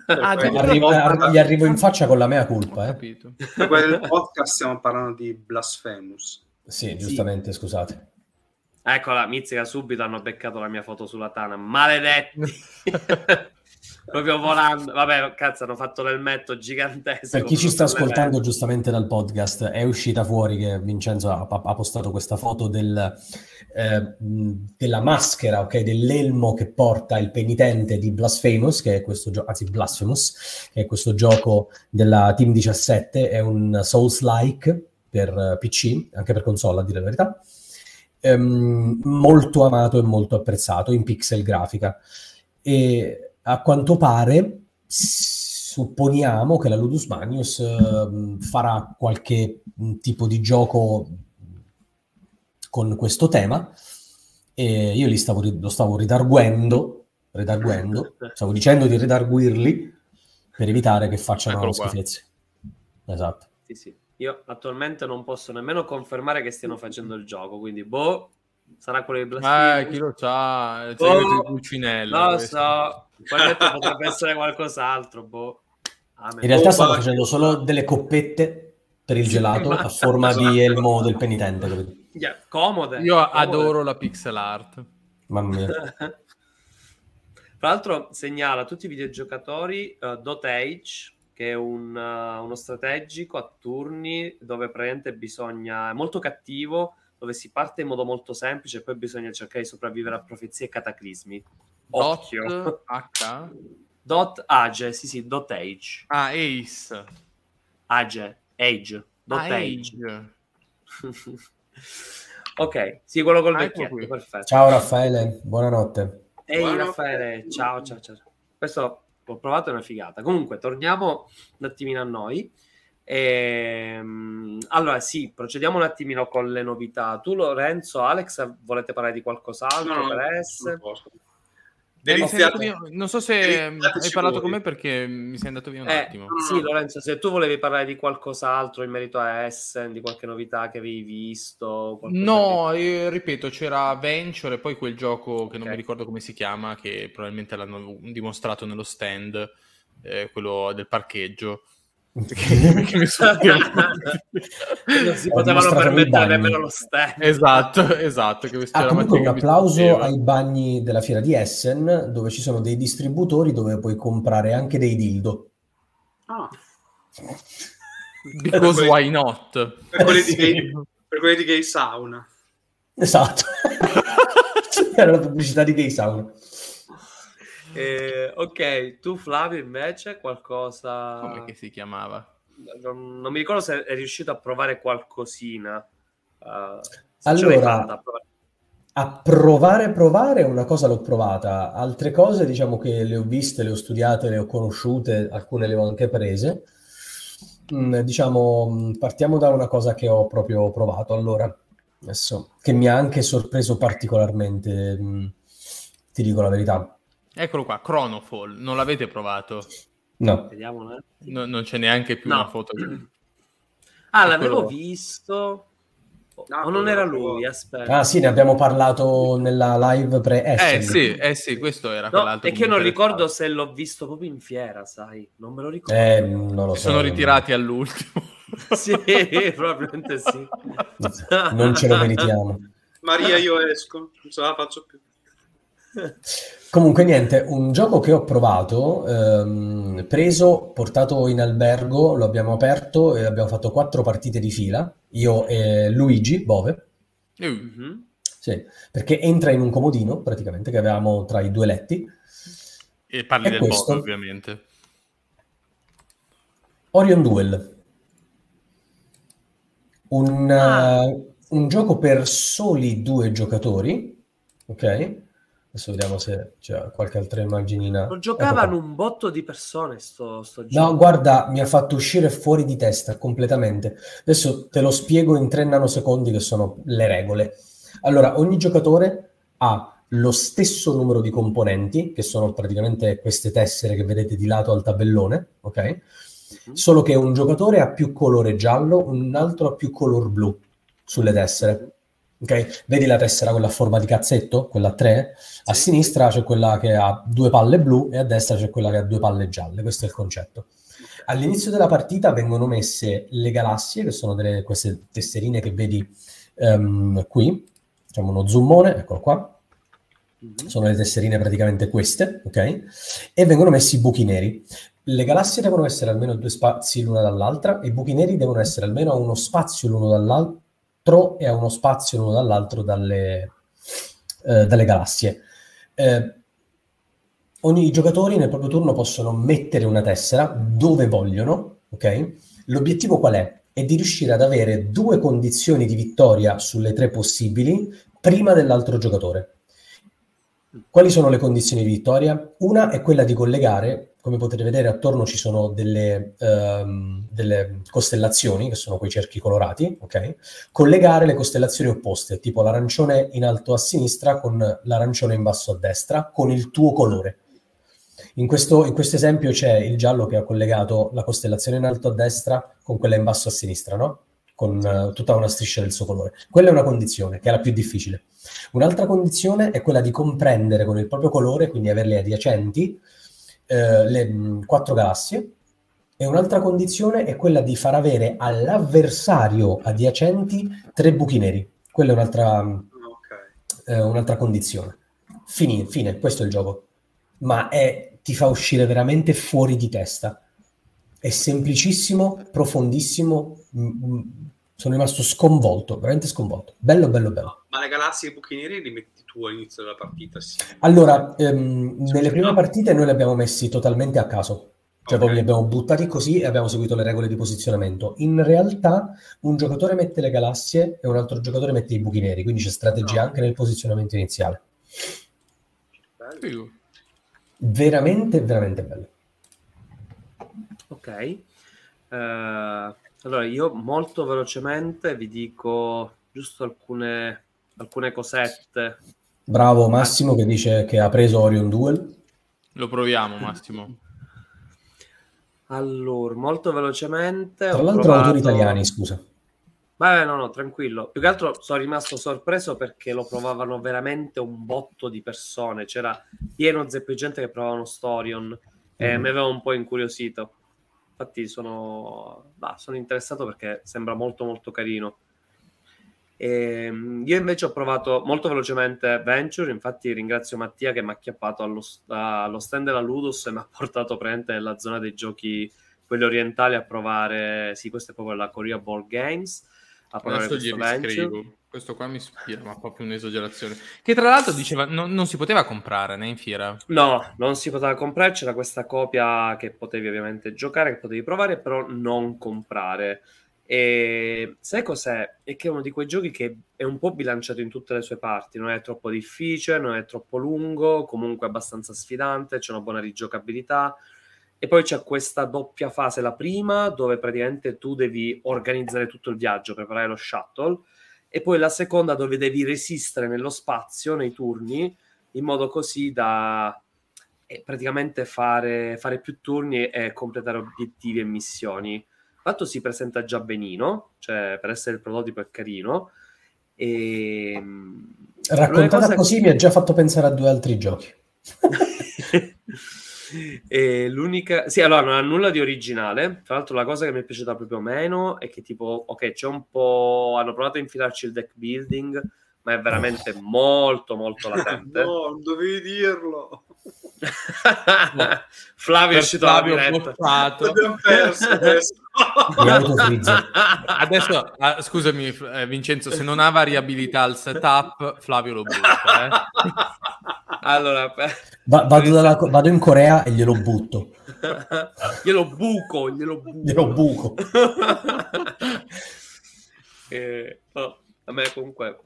Ah, eh, arrivo, gli arrivo in faccia con la mea colpa. Eh. Capito. Nel podcast stiamo parlando di Blasphemous. Sì, giustamente, sì. scusate. Eccola, Mizzica subito hanno beccato la mia foto sulla Tana. Maledetti! proprio volando. Vabbè, cazzo, hanno fatto l'elmetto gigantesco. Per chi ci sta ascoltando giustamente dal podcast, è uscita fuori che Vincenzo ha, ha postato questa foto del, eh, della maschera, ok, dell'elmo che porta il penitente di Blasphemous, che è questo gioco, anzi Blasphemous, che è questo gioco della Team 17, è un Souls-like per PC, anche per console a dire la verità. Ehm, molto amato e molto apprezzato in pixel grafica. E a quanto pare supponiamo che la Ludus Magnus uh, farà qualche mm, tipo di gioco con questo tema e io li stavo, lo stavo ridarguendo, ridarguendo stavo dicendo di ridarguirli per evitare che facciano schifezze. Esatto. Sì, sì. Io attualmente non posso nemmeno confermare che stiano facendo il gioco, quindi boh, Sarà quello di Blasphemous? Eh, chi lo sa? Il segreto oh, di Pulcinella. Non lo so. Potrebbe essere qualcos'altro, boh. In realtà oh, stanno facendo solo delle coppette per il gelato a forma di elmo del penitente. Yeah, comode. Io comode. adoro la pixel art. Mamma mia. Tra l'altro segnala a tutti i videogiocatori uh, Dot Age, che è un, uh, uno strategico a turni dove praticamente bisogna... è molto cattivo, dove si parte in modo molto semplice e poi bisogna cercare di sopravvivere a profezie e cataclismi. Occhio. Dot H? Dot Age, sì sì, Dot Age. Ah, Ace. Age, Age. Dot Ah, Age. Age. ok, sì, quello col Ah, ecco vecchietto, qui. perfetto. Ciao Raffaele, buonanotte. Ehi Buonanotte. Raffaele, ciao, ciao, ciao. Questo l'ho provato, è una figata. Comunque, torniamo un attimino a noi. Ehm, allora, sì, procediamo un attimino con le novità. Tu, Lorenzo, Alex, volete parlare di qualcos'altro No, no, non sei Deliziate- andato via- Non so se deliziateci hai parlato voi. con me perché mi sei andato via un Eh, attimo. sì, Lorenzo, se tu volevi parlare di qualcos'altro in merito a Essen, di qualche novità che avevi visto, No, eh, ripeto, c'era Venture e poi quel gioco che non Ok. mi ricordo come si chiama, che probabilmente l'hanno dimostrato nello stand, eh, quello del parcheggio. Perché mi sono che non si potevano permettere nemmeno lo stand. esatto, esatto. Che Ah, comunque un che applauso ai bagni della fiera di Essen, dove ci sono dei distributori dove puoi comprare anche dei dildo. Ah, Because why not? per quelli, di Sì. gay, per quelli di gay sauna. Esatto. Era la pubblicità di Gay Sauna. Eh, ok, tu Flavio invece qualcosa... Come che si chiamava? Non, non mi ricordo se è riuscito a provare qualcosina. Uh, Allora, a provare. A provare, provare una cosa l'ho provata, altre cose diciamo che le ho viste, le ho studiate, le ho conosciute, alcune le ho anche prese. Mm, diciamo, mm, partiamo da una cosa che ho proprio provato allora, adesso, che mi ha anche sorpreso particolarmente, mm, ti dico la verità. Eccolo qua, Chronofall. Non l'avete provato? No. No- non c'è neanche più No. una foto. Ah, Eccolo l'avevo qua. visto. O Ah, o non era lui, aspetta. ah sì, ne abbiamo parlato nella live Eh pre-Essen. sì, eh sì, questo era No, quell'altro. è che mi non ricordo se l'ho visto proprio in fiera, sai? Non me lo ricordo. Eh, non lo Si so. sono ritirati all'ultimo. Sì, probabilmente sì. Non ce lo meritiamo. Maria, io esco, non ce la faccio più. Comunque niente, un gioco che ho provato, ehm, preso, portato in albergo, lo abbiamo aperto e abbiamo fatto quattro partite di fila, io e Luigi Bove, Mhm. sì, perché entra in un comodino praticamente che avevamo tra i due letti. E parli E del questo? bot, ovviamente. Orion Duel, un, Ah. eh, un gioco per soli due giocatori, ok? Adesso vediamo se c'è qualche altra immaginina. Lo Ecco giocavano qua. un botto di persone sto, sto No, gioco. guarda, mi ha fatto uscire fuori di testa completamente. Adesso te lo spiego in tre nanosecondi che sono le regole. Allora, ogni giocatore ha lo stesso numero di componenti, che sono praticamente queste tessere che vedete di lato al tabellone, ok? Mhm. Solo che un giocatore ha più colore giallo, un altro ha più color blu sulle tessere. Ok? Vedi la tessera quella a forma di cazzetto, quella a tre? A Sì. sinistra c'è quella che ha due palle blu e a destra c'è quella che ha due palle gialle. Questo è il concetto. All'inizio della partita vengono messe le galassie, che sono delle, queste tesserine che vedi ehm, qui. Facciamo uno zoomone, eccolo qua. Mhm. Sono le tesserine praticamente queste, ok? E vengono messi i buchi neri. Le galassie devono essere almeno due spazi l'una dall'altra e i buchi neri devono essere almeno a uno spazio l'uno dall'altro e a uno spazio l'uno dall'altro dalle, eh, dalle galassie. Eh, ogni i giocatori nel proprio turno possono mettere una tessera dove vogliono, ok? L'obiettivo qual è? È di riuscire ad avere due condizioni di vittoria sulle tre possibili prima dell'altro giocatore. Quali sono le condizioni di vittoria? Una è quella di collegare, come potete vedere attorno ci sono delle, ehm, delle costellazioni, che sono quei cerchi colorati, ok? Collegare le costellazioni opposte, tipo l'arancione in alto a sinistra con l'arancione in basso a destra, con il tuo colore. In questo, in questo esempio c'è il giallo che ha collegato la costellazione in alto a destra con quella in basso a sinistra, no? con uh, tutta una striscia del suo colore. Quella è una condizione, che è la più difficile. Un'altra condizione è quella di comprendere con il proprio colore, quindi averle adiacenti, eh, le mh, quattro galassie, e un'altra condizione è quella di far avere all'avversario adiacenti tre buchi neri. Quella è un'altra, okay. eh, un'altra condizione. Fine, fine, questo è il gioco. Ma è, ti fa uscire veramente fuori di testa. È semplicissimo, profondissimo. Mh, mh, sono rimasto sconvolto, veramente sconvolto. Bello, bello, bello. Ma le galassie e i buchi neri li metti tu all'inizio della partita? Sì. Allora, ehm, nelle prime partite noi li abbiamo messi totalmente a caso cioè, okay. proprio li abbiamo buttati così e abbiamo seguito le regole di posizionamento. In realtà, un giocatore mette le galassie e un altro giocatore mette i buchi neri, quindi c'è strategia no. anche nel posizionamento iniziale. Bello. Veramente, veramente bello. Ok. Uh, allora, io molto velocemente vi dico giusto alcune, alcune cosette. Bravo Massimo che dice che ha preso Orion Duel. Lo proviamo, Massimo. Allora, molto velocemente. Tra l'altro, provato... autori italiani, scusa. Beh, no, no, tranquillo. Più che altro sono rimasto sorpreso perché lo provavano veramente un botto di persone. C'era pieno zeppo di gente che provavano Storion e mm. mi aveva un po' incuriosito. Infatti sono, bah, sono interessato perché sembra molto molto carino. Ehm, io invece ho provato molto velocemente Venture, infatti ringrazio Mattia che mi ha acchiappato allo, allo stand della Ludus e mi ha portato presente nella zona dei giochi, quelli orientali, a provare, sì, questo è proprio la Korea Ball Games, a provare questo Venture. Questo qua mi ispira, ma proprio un'esagerazione. Che tra l'altro diceva non, non si poteva comprare né in fiera. No, non si poteva comprare, c'era questa copia che potevi ovviamente giocare, che potevi provare, però non comprare. E sai cos'è? È che è uno di quei giochi che è un po' bilanciato in tutte le sue parti, non è troppo difficile, non è troppo lungo, comunque abbastanza sfidante, c'è una buona rigiocabilità. E poi c'è questa doppia fase, la prima, dove praticamente tu devi organizzare tutto il viaggio, preparare lo shuttle, e poi la seconda dove devi resistere nello spazio, nei turni, in modo così da eh, praticamente fare, fare più turni e completare obiettivi e missioni fatto si presenta già benino, cioè per essere il prototipo è carino. E... Raccontata così che... mi ha già fatto pensare a due altri giochi. e l'unica sì allora non ha nulla di originale tra l'altro la cosa che mi è piaciuta proprio meno è che tipo ok c'è un po' hanno provato a infilarci il deck building ma è veramente molto molto latente no non dovevi dirlo Flavio è uscito Flavio. Abbiamo perso adesso. adesso ah, scusami eh, Vincenzo, se non ha variabilità al setup, Flavio lo butta. Eh. allora, Va- vado, dalla, vado, in Corea e glielo butto. glielo buco, glielo buco. Glielo buco. eh, no, a me comunque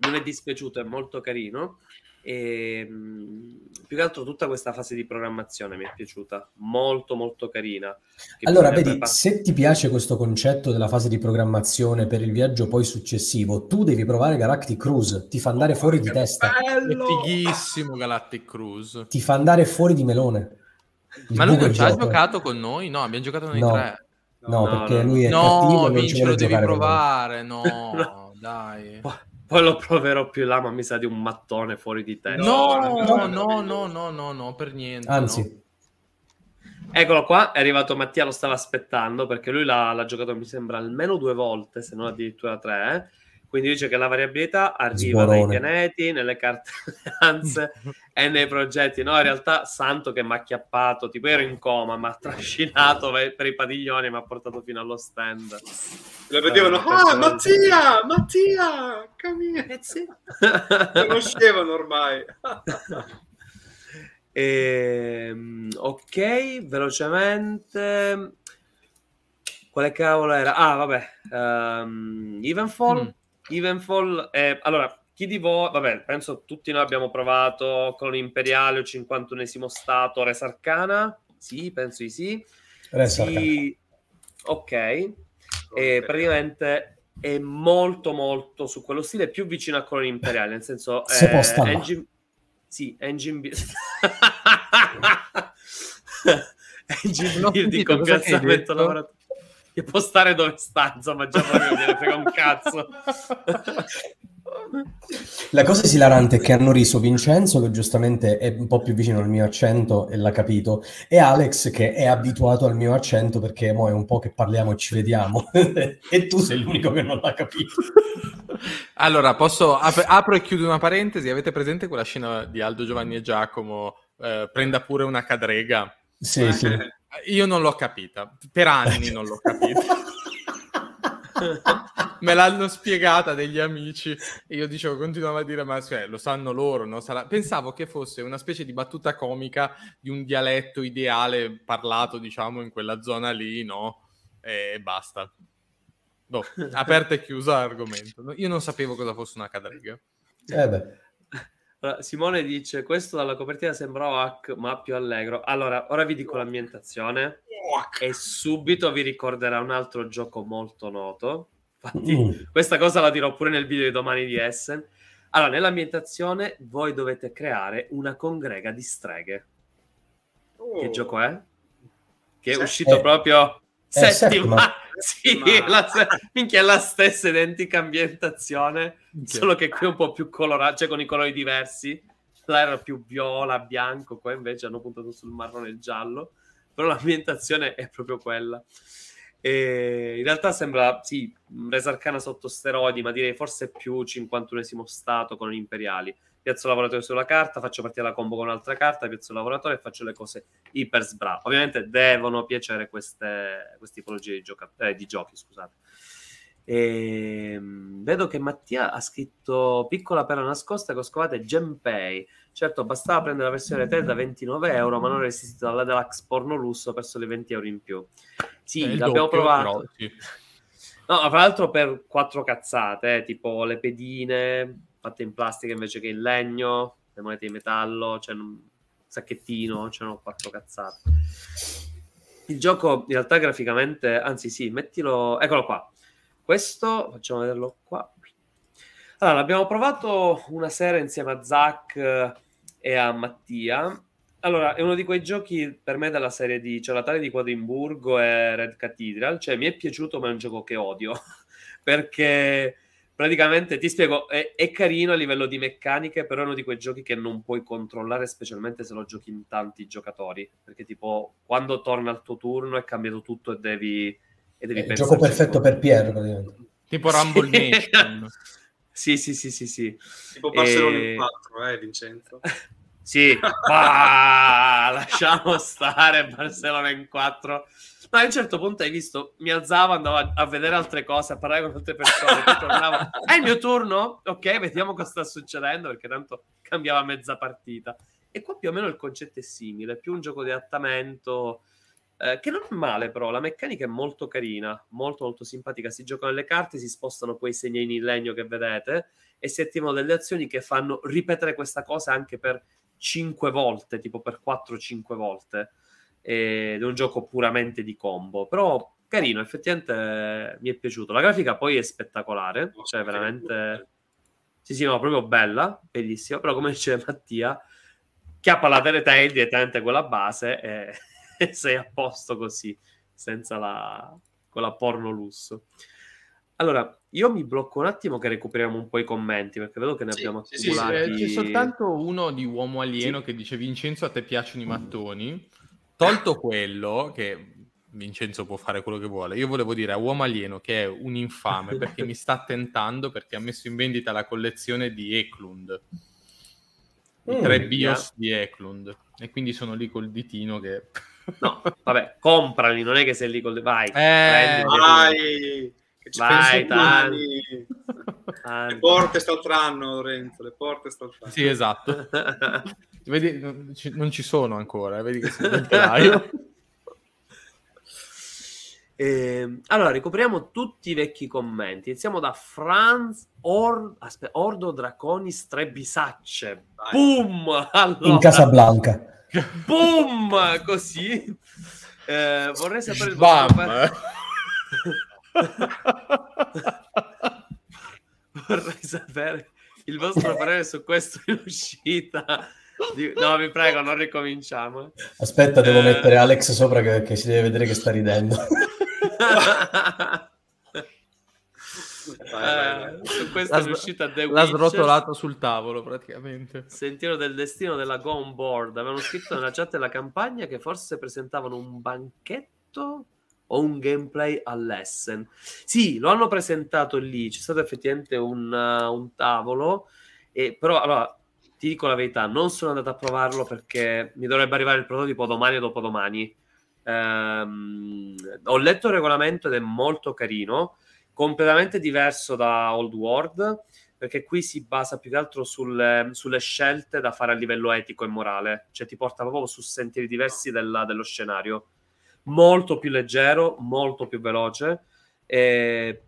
non è dispiaciuto, è molto carino. E ehm, più che altro tutta questa fase di programmazione mi è piaciuta, molto molto carina. Allora, vedi, part- se ti piace questo concetto della fase di programmazione per il viaggio poi successivo, tu devi provare Galactic Cruise, ti fa andare oh, fuori di testa. Bello! È fighissimo Galactic Cruise. Ti fa andare fuori di melone. Il Ma lui non ci ha giocato con noi? No, abbiamo giocato noi no. tre. No, no, perché no, lui è no, cattivo e non ci vuole lo devi provare, no, dai. Poi lo proverò più là, ma mi sa di un mattone fuori di te. No, no, no, no, no, no, no, per niente. Anzi. No. Eccolo qua, è arrivato Mattia, lo stava aspettando perché lui l'ha, l'ha giocato, mi sembra, almeno due volte, se non addirittura tre. Eh? Quindi dice che la variabilità arriva Sborone. dai pianeti, nelle carte alleanze e nei progetti. No, in realtà Santo che mi ha acchiappato, tipo ero in coma, mi ha trascinato per i padiglioni e mi ha portato fino allo stand. Lo vedevano, eh, ah, Mattia, Mattia, cammina. Eh sì. Conoscevano ormai. e, ehm, ok, velocemente. Quale cavolo era? Ah, vabbè. Um, Evenfall. Mm Evenfall, eh, allora, chi di voi, vabbè, penso tutti noi abbiamo provato con l'imperiale o 51esimo stato Res Arcana, sì, penso di sì. Res sì. Ok, e praticamente è molto molto su quello stile, più vicino a quello imperiale, nel senso... Se eh, posta engine... Sì, engine... engine building con piazzamento lavorato. Che può stare dove sta, insomma, già proprio gliene frega un cazzo. La cosa esilarante è che hanno riso Vincenzo, che giustamente è un po' più vicino al mio accento e l'ha capito, e Alex, che è abituato al mio accento perché mo è un po' che parliamo e ci vediamo, e tu sei l'unico che non l'ha capito. Allora, posso ap- apro e chiudo una parentesi. Avete presente quella scena di Aldo Giovanni e Giacomo? Eh, prenda pure una cadrega. Sì, sì. Io non l'ho capita, per anni non l'ho capita. Me l'hanno spiegata degli amici e io dicevo, continuavo a dire, ma cioè, lo sanno loro, no? Sarà... Pensavo che fosse una specie di battuta comica di un dialetto ideale parlato, diciamo, in quella zona lì, no? E basta. Boh, aperta e chiusa l'argomento. Io non sapevo cosa fosse una cadrega. Eh beh. Allora, Simone dice: Questo dalla copertina sembra OAC, ma più allegro. Allora, ora vi dico l'ambientazione e subito vi ricorderà un altro gioco molto noto. Infatti, mm. questa cosa la dirò pure nel video di domani di Essen. Allora, nell'ambientazione voi dovete creare una congrega di streghe. Oh. Che gioco è? Che è Se- uscito eh, proprio settima. Sì, Ma... la, minchia, è la stessa identica ambientazione, minchia. solo che qui è un po' più colorata, cioè con i colori diversi. Là era più viola, bianco, qua invece hanno puntato sul marrone e giallo, però l'ambientazione è proprio quella. E in realtà sembra, sì, resa arcana sotto steroidi, ma direi forse più 51esimo stato con gli imperiali piazzo lavoratore sulla carta, faccio partire la combo con un'altra carta, piazzo il lavoratore e faccio le cose iper sbra. Ovviamente devono piacere queste, queste tipologie di, gioca- eh, di giochi, scusate. E, ehm, vedo che Mattia ha scritto piccola perla nascosta che ho scovato Genpay. Certo, bastava prendere la versione retail da 29 euro, ma non resistito dalla deluxe porno lusso per soli 20 euro in più. Sì, eh, l'abbiamo doppio, provato. Però, sì. No, tra l'altro per quattro cazzate, eh, tipo le pedine, fatte in plastica invece che in legno, le monete di metallo, c'è un sacchettino, c'erano quattro cazzate. Il gioco in realtà graficamente, anzi sì, mettilo, eccolo qua. Questo, facciamo vederlo qua. Allora, abbiamo provato una sera insieme a Zach e a Mattia. Allora, è uno di quei giochi per me della serie di Cialatare di Quadrimburgo e Red Cathedral. Cioè, mi è piaciuto, ma è un gioco che odio. perché praticamente ti spiego, è, è, carino a livello di meccaniche, però è uno di quei giochi che non puoi controllare, specialmente se lo giochi in tanti giocatori. Perché, tipo, quando torna il tuo turno è cambiato tutto e devi. E devi è il gioco perfetto per Pier, praticamente. Tipo Rumble Nation. sì, sì, sì, sì, sì. Tipo Barcellona e... in 4, eh, Vincenzo. sì, bah, lasciamo stare Barcellona in 4 No, a un certo punto hai visto, mi alzavo, andavo a, a vedere altre cose, a parlare con altre persone, poi tornavo, è il mio turno? Ok, vediamo cosa sta succedendo, perché tanto cambiava mezza partita. E qua più o meno il concetto è simile, più un gioco di adattamento, eh, che non è male però, la meccanica è molto carina, molto molto simpatica, si giocano le carte, si spostano quei segnini in legno che vedete e si attivano delle azioni che fanno ripetere questa cosa anche per 5 volte, tipo per 4-5 volte ed è un gioco puramente di combo, però carino, effettivamente mi è piaciuto. La grafica poi è spettacolare, cioè veramente... Sì, sì, no, proprio bella, bellissima, però come dice Mattia, chiappa la Teletail direttamente quella base e, e sei a posto così, senza la, quella porno lusso. Allora, io mi blocco un attimo che recuperiamo un po' i commenti, perché vedo che ne sì, abbiamo accumulati. Sì, sì, c'è soltanto uno di Uomo Alieno che dice Vincenzo a te piacciono i mattoni tolto quello che Vincenzo può fare quello che vuole, io volevo dire a Uomo Alieno che è un infame perché mi sta tentando perché ha messo in vendita la collezione di Eklund. I mm, tre BIOS yeah. di Eklund. E quindi sono lì col ditino che... no, vabbè, comprali, non è che sei lì col... Vai, eh, vai, vai, tanti. Le porte st'altro Lorenzo, le porte st'altro Sì, esatto. Vedi, non ci sono ancora, eh, vedi che sono. Eh, allora, ricopriamo tutti i vecchi commenti. Iniziamo da Franz Or... Aspe... Ordo Draconis Trebisacce. Boom! Allora... In Casablanca. Boom! Così. Eh, vorrei sapere il vostro. vorrei sapere il vostro parere su questo in uscita No, vi prego, non ricominciamo. Aspetta, devo eh... mettere Alex sopra che, che, si deve vedere che sta ridendo. Vai, vai, su questa l'ha, The L'ha Witcher. srotolato sul tavolo praticamente. Sentiero del destino della Go On Board. Avevano scritto nella chat della campagna che forse presentavano un banchetto o un gameplay all'Essen. Sì, lo hanno presentato lì. C'è stato effettivamente un, uh, un tavolo. E, però, allora, ti dico la verità, non sono andato a provarlo perché mi dovrebbe arrivare il prototipo domani o dopodomani. Ehm, ho letto il regolamento ed è molto carino completamente diverso da Old World, perché qui si basa più che altro sul, sulle scelte da fare a livello etico e morale, cioè ti porta proprio su sentieri diversi della, dello scenario. Molto più leggero, molto più veloce, eh,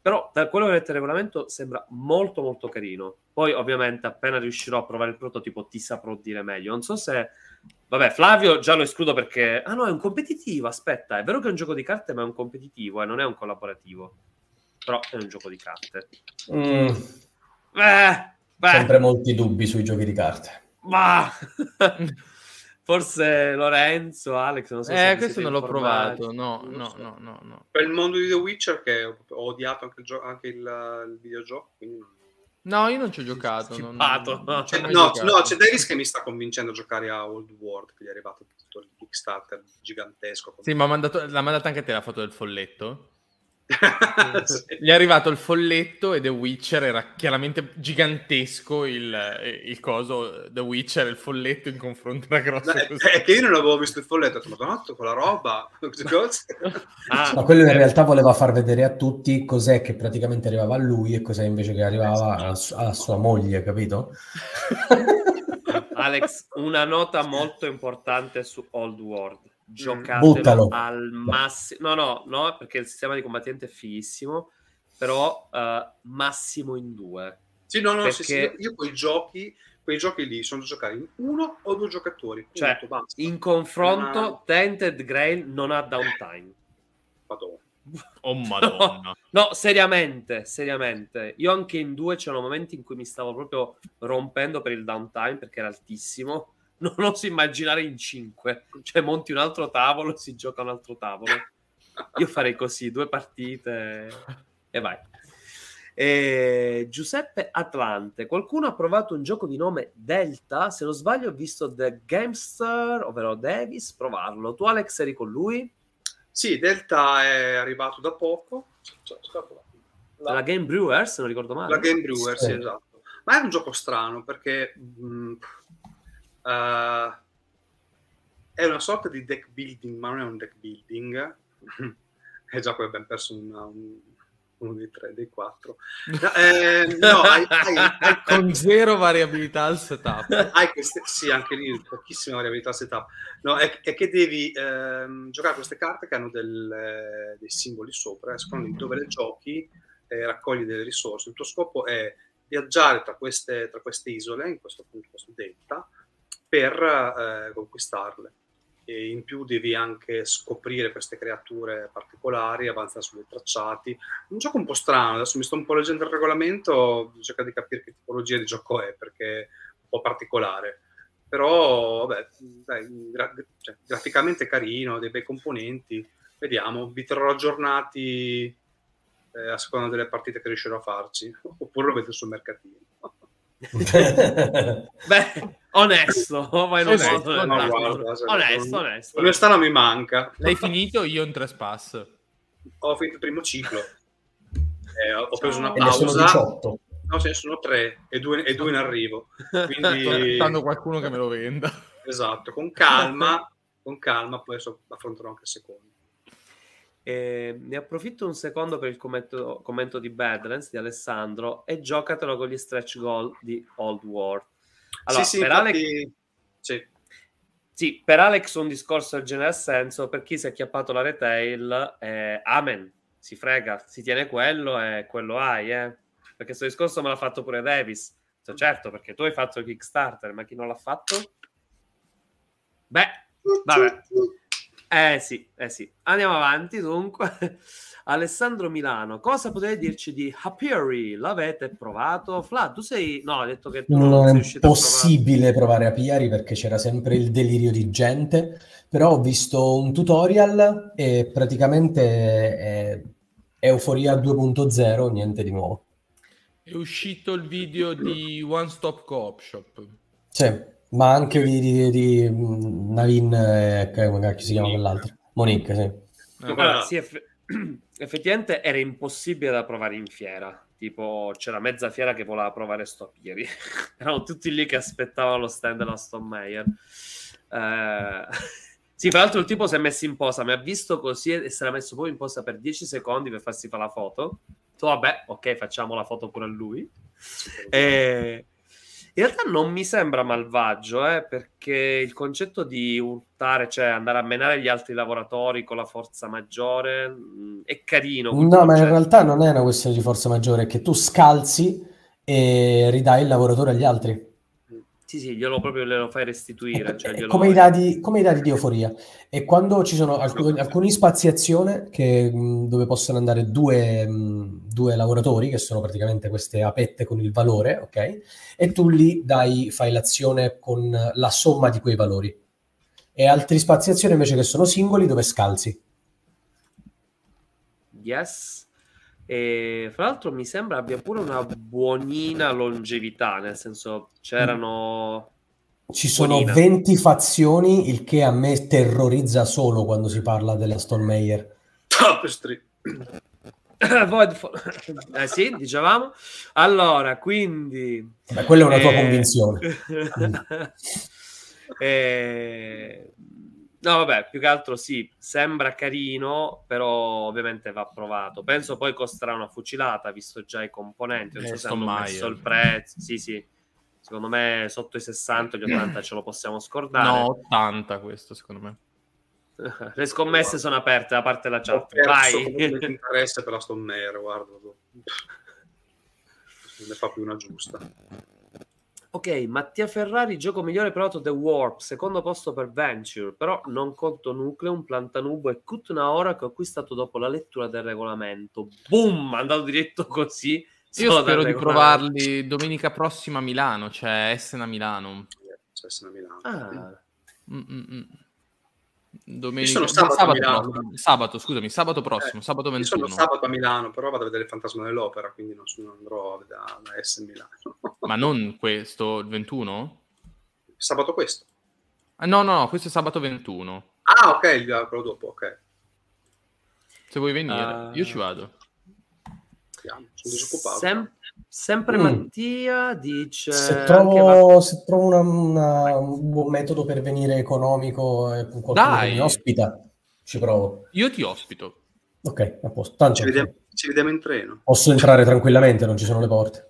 però da quello che ho il regolamento sembra molto molto carino. Poi ovviamente appena riuscirò a provare il prototipo ti saprò dire meglio. Non so se... Vabbè, Flavio già lo escludo perché... Ah no, è un competitivo, aspetta, è vero che è un gioco di carte ma è un competitivo, eh, non è un collaborativo però è un gioco di carte. Mm. Eh, beh, Sempre molti dubbi sui giochi di carte. ma forse Lorenzo, Alex, non so se Eh, questo non l'ho informati. provato. No, Non no, so. no, no, no. Per il mondo di The Witcher, che ho odiato anche il, gio- anche il, il videogioco, quindi non- No, io non ci ho giocato. Non, non Cioè, mai no, giocato. no, c'è Davis che mi sta convincendo a giocare a Old World, che gli è arrivato tutto il Kickstarter gigantesco. Sì, ma ha mandato- l'ha mandata anche te la foto del folletto? Sì. Gli è arrivato il folletto e The Witcher era chiaramente gigantesco il, il coso The Witcher e il folletto in confronto era grosso No, è, che io non avevo visto il folletto, ho detto, ma con la roba. Ah, Ma quello in eh, realtà voleva far vedere a tutti cos'è che praticamente arrivava a lui e cos'è invece che arrivava alla, su- alla sua moglie, capito? Alex, una nota molto importante su Old World. Giocatelo Buttalo. al massimo. No, no, no, perché il sistema di combattimento è fighissimo, però eh, massimo in due. Sì, no, no, sì, sì, Perché- io quei giochi, quei giochi lì sono da giocare in uno o due giocatori. Punto, Cioè, basta. In confronto, Ma- Tainted Grail non ha downtime. Madonna. Oh madonna. No, seriamente, seriamente. Io anche in due c'erano momenti in cui mi stavo proprio rompendo per il downtime perché era altissimo. Non oso immaginare in cinque. Cioè, monti un altro tavolo, si gioca un altro tavolo. Io farei così, due partite e vai. E Giuseppe Atlante, qualcuno ha provato un gioco di nome Delta? Se non sbaglio ho visto The Gamester, ovvero Davis, provarlo. Tu Alex eri con lui? Sì, Delta è arrivato da poco. La, La Game Brewers, non ricordo male. la Game Brewer, sì, Sì. esatto. Ma è un gioco strano perché mh, eh, è una sorta di deck building, ma non è un deck building. è già poi abbiamo perso una- un- uno dei tre, dei quattro. No, eh, no, hai, hai- hai- Con zero variabilità al setup. hai queste, sì, anche lì pochissima variabilità setup. No, è, è che devi ehm, giocare queste carte che hanno del, eh, dei simboli sopra, e secondo dove le giochi eh, raccogli delle risorse. Il tuo scopo è viaggiare tra queste, tra queste isole, in questo punto, questo delta, per eh, conquistarle. E in più devi anche scoprire queste creature particolari, avanzare sui tracciati. Un gioco un po' strano, adesso mi sto un po' leggendo il regolamento, cerco di capire che tipologia di gioco è, perché è un po' particolare. Però, vabbè, dai, gra- cioè, graficamente carino, dei bei componenti. Vediamo, vi terrò aggiornati eh, a seconda delle partite che riuscirò a farci, oppure lo vedo sul mercatino. Beh, onesto, vai in un Onesto, modo o no, guarda, cioè, onesto, non- onesto. L'onestà non mi manca. L'hai finito io in trespass. Ho finito il primo ciclo. Eh, ho preso una E ne sono pausa. 18. No, ce ne sono tre e due, e due in arrivo. Sto Quindi, aspettando qualcuno che me lo venda. esatto, con calma, con calma, poi adesso affronterò anche il secondo. Eh, ne approfitto un secondo per il commento, commento di Badlands di Alessandro e giocatelo con gli stretch goal di Old World. Allora, sì, sì, per, infatti, Alex, sì. sì, per Alex un discorso del genere ha senso, per chi si è acchiappato la retail, eh, amen, si frega, si tiene quello e quello hai, eh. Perché questo discorso me l'ha fatto pure Davis. Cioè, certo, perché tu hai fatto il Kickstarter, ma chi non l'ha fatto? Beh, vabbè. Eh sì, eh sì. Andiamo avanti dunque. Alessandro Milano, cosa potete dirci di Happiery? L'avete provato? Fla, tu sei... No, hai detto che tu non, Non è possibile provare a Piari perché c'era sempre il delirio di gente, però ho visto un tutorial e praticamente Euforia 2.0, niente di nuovo. È uscito il video di One Stop Co-op Shop. Sì, ma anche di, di, di Navin, eh, come si chiama quell'altro? Monique, sì. Guarda, sì, eff- effettivamente era impossibile da provare in fiera. Tipo, c'era mezza fiera che voleva provare Stop ieri. Erano tutti lì che aspettavano lo stand della Stone Meyer. Eh... Sì, tra l'altro il tipo si è messo in posa, mi ha visto così e si era messo poi in posa per 10 secondi per farsi fare la foto. So, vabbè, ok, facciamo la foto pure a lui. E... In realtà non mi sembra malvagio, eh, perché il concetto di urtare, cioè andare a menare gli altri lavoratori con la forza maggiore, mh, è carino. No, ma in realtà non è una questione di forza maggiore, è che tu scalzi e ridai il lavoratore agli altri. Sì, sì, glielo proprio glielo fai restituire. Cioè glielo... come, i dati, come, i dati, di euforia. E quando ci sono alcuni, alcuni spaziazione che, dove possono andare due, due, lavoratori, che sono praticamente queste apette con il valore, ok? E tu lì dai, fai l'azione con la somma di quei valori. E altri spaziazione invece che sono singoli dove scalzi. Yes. E fra l'altro mi sembra abbia pure una buonina longevità, nel senso c'erano... Ci sono buonina. 20 fazioni, il che a me terrorizza solo quando si parla della Stone Meyer. Tapestry. eh sì, dicevamo. Allora, quindi... Beh, quella è una tua eh... convinzione. eh... No, vabbè, più che altro sì, sembra carino, però ovviamente va provato. Penso poi costerà una fucilata, visto già i componenti. Non so se hanno messo il prezzo. Sì, sì. Secondo me sotto i 60 gli 80 ce lo possiamo scordare. No, 80 questo, secondo me. Le scommesse sono aperte da parte della chat. Vai. Non mi interessa per la Stonmare, guarda. Ne fa più una giusta. Ok, Mattia Ferrari, gioco migliore provato The Warp, secondo posto per Venture, però non conto Nucleum, Plantanubo e Kutna ora che ho acquistato dopo la lettura del regolamento. Boom, andato diretto così. Io spero di provarli domenica prossima a Milano, cioè Essen a Milano. C'è Essen a Milano. Ah. Mm-mm. Domenica, sabato, sabato, sabato, scusami, sabato prossimo, eh, sabato 21. Io sono sabato a Milano, però vado a vedere il Fantasma dell'Opera, quindi non, sono, andrò da, da S Milano. Ma non questo, il 21? Sabato questo? Ah, no, no, no, questo è sabato 21. Ah, ok, quello dopo, ok. Se vuoi venire, uh... io ci vado. Sono disoccupato. Sem- Sempre mm. Mattia dice... Se trovo, va... se trovo una, una, un buon metodo per venire economico e con qualcuno Dai. che mi ospita, ci provo. Io ti ospito. Ok, a posto. Tanto ci, vediamo, ci vediamo in treno. Posso entrare tranquillamente, non ci sono le porte.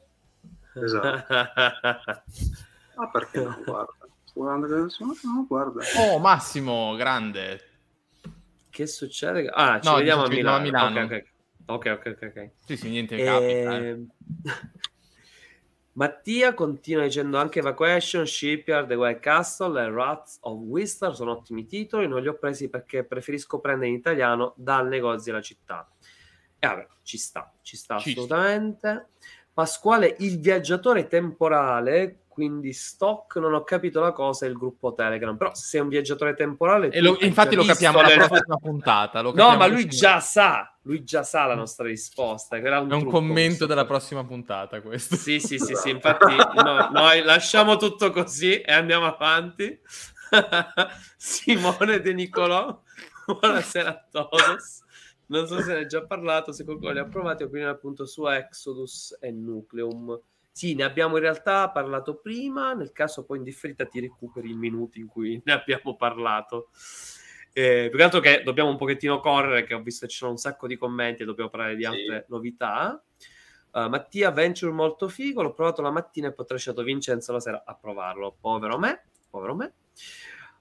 Esatto. ah, perché no? Guarda. No, guarda. Oh, Massimo, grande. Che succede? Ah, ci no, vediamo a Milano. A Milano. Okay, okay. Ok, ok, ok. okay. Sì, sì, niente e... capita. Eh. Mattia continua dicendo anche Evacuation, Shipyard, The White Castle e Rats of Wistar sono ottimi titoli, non li ho presi perché preferisco prendere in italiano dal negozio della città. E vabbè, ci sta, ci sta ci assolutamente. Sta. Pasquale, il viaggiatore temporale, quindi stock, non ho capito la cosa, è il gruppo Telegram. Però se sei un viaggiatore temporale... E lo, infatti lo capiamo nella prossima puntata. no, ma lui già sa, lui già sa la nostra risposta. Un è un commento della prossima puntata questo. Sì, sì, sì, sì. infatti no, noi lasciamo tutto così e andiamo avanti. Simone De Nicolò, buonasera a todos non so se ne è già parlato, se qualcuno li ha provati, opinione appunto su Exodus e Nucleum. Sì, ne abbiamo in realtà parlato prima, nel caso poi in differita ti recuperi i minuti in cui ne abbiamo parlato. Eh, più che altro che dobbiamo un pochettino correre, che ho visto che ci sono un sacco di commenti e dobbiamo parlare di altre sì. novità. Uh, Mattia Venture molto figo, l'ho provato la mattina e poi ho lasciato Vincenzo la sera a provarlo. Povero me, povero me.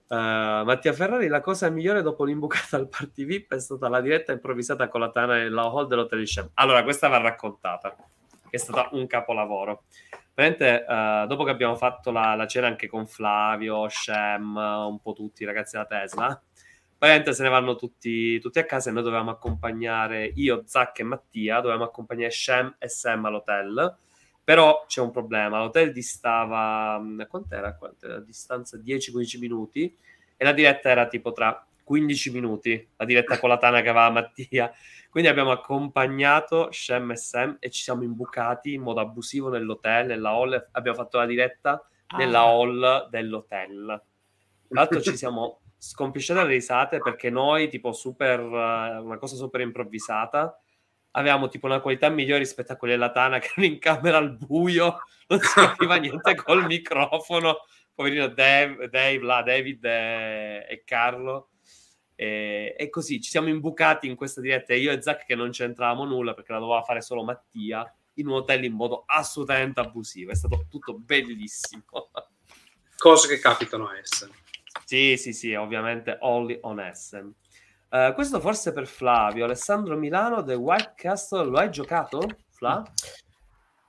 Uh, Mattia Ferrari, la cosa migliore dopo l'imbucata al party VIP è stata la diretta improvvisata con la Tana nella hall dell'hotel di Shem. Allora, questa va raccontata, che è stata un capolavoro. Veramente, uh, dopo che abbiamo fatto la, la, cena anche con Flavio, Shem, un po' tutti i ragazzi della Tesla, veramente se ne vanno tutti, tutti a casa e noi dovevamo accompagnare, io, Zac e Mattia, dovevamo accompagnare Shem e Sam all'hotel però c'è un problema, l'hotel distava, mm, quant'era? A distanza 10-15 minuti e la diretta era tipo tra 15 minuti, la diretta con la Tana che aveva Mattia. Quindi abbiamo accompagnato Shem e Sam e ci siamo imbucati in modo abusivo nell'hotel, nella hall, abbiamo fatto la diretta nella ah. hall dell'hotel. Tra l'altro ci siamo scompisciati dalle risate perché noi, tipo, super, uh, una cosa super improvvisata, avevamo tipo una qualità migliore rispetto a quelli della Tana che erano in camera al buio, non si capiva niente col microfono. Poverino Dave, Dave là, David e, e Carlo. E, e, così ci siamo imbucati in questa diretta io e Zach che non c'entravamo nulla perché la doveva fare solo Mattia in un hotel in modo assolutamente abusivo. È stato tutto bellissimo. Cose che capitano a Essen. Sì, sì, sì, ovviamente only on Essen. Uh, questo forse per Flavio. Alessandro Milano, The White Castle, lo hai giocato, Fla?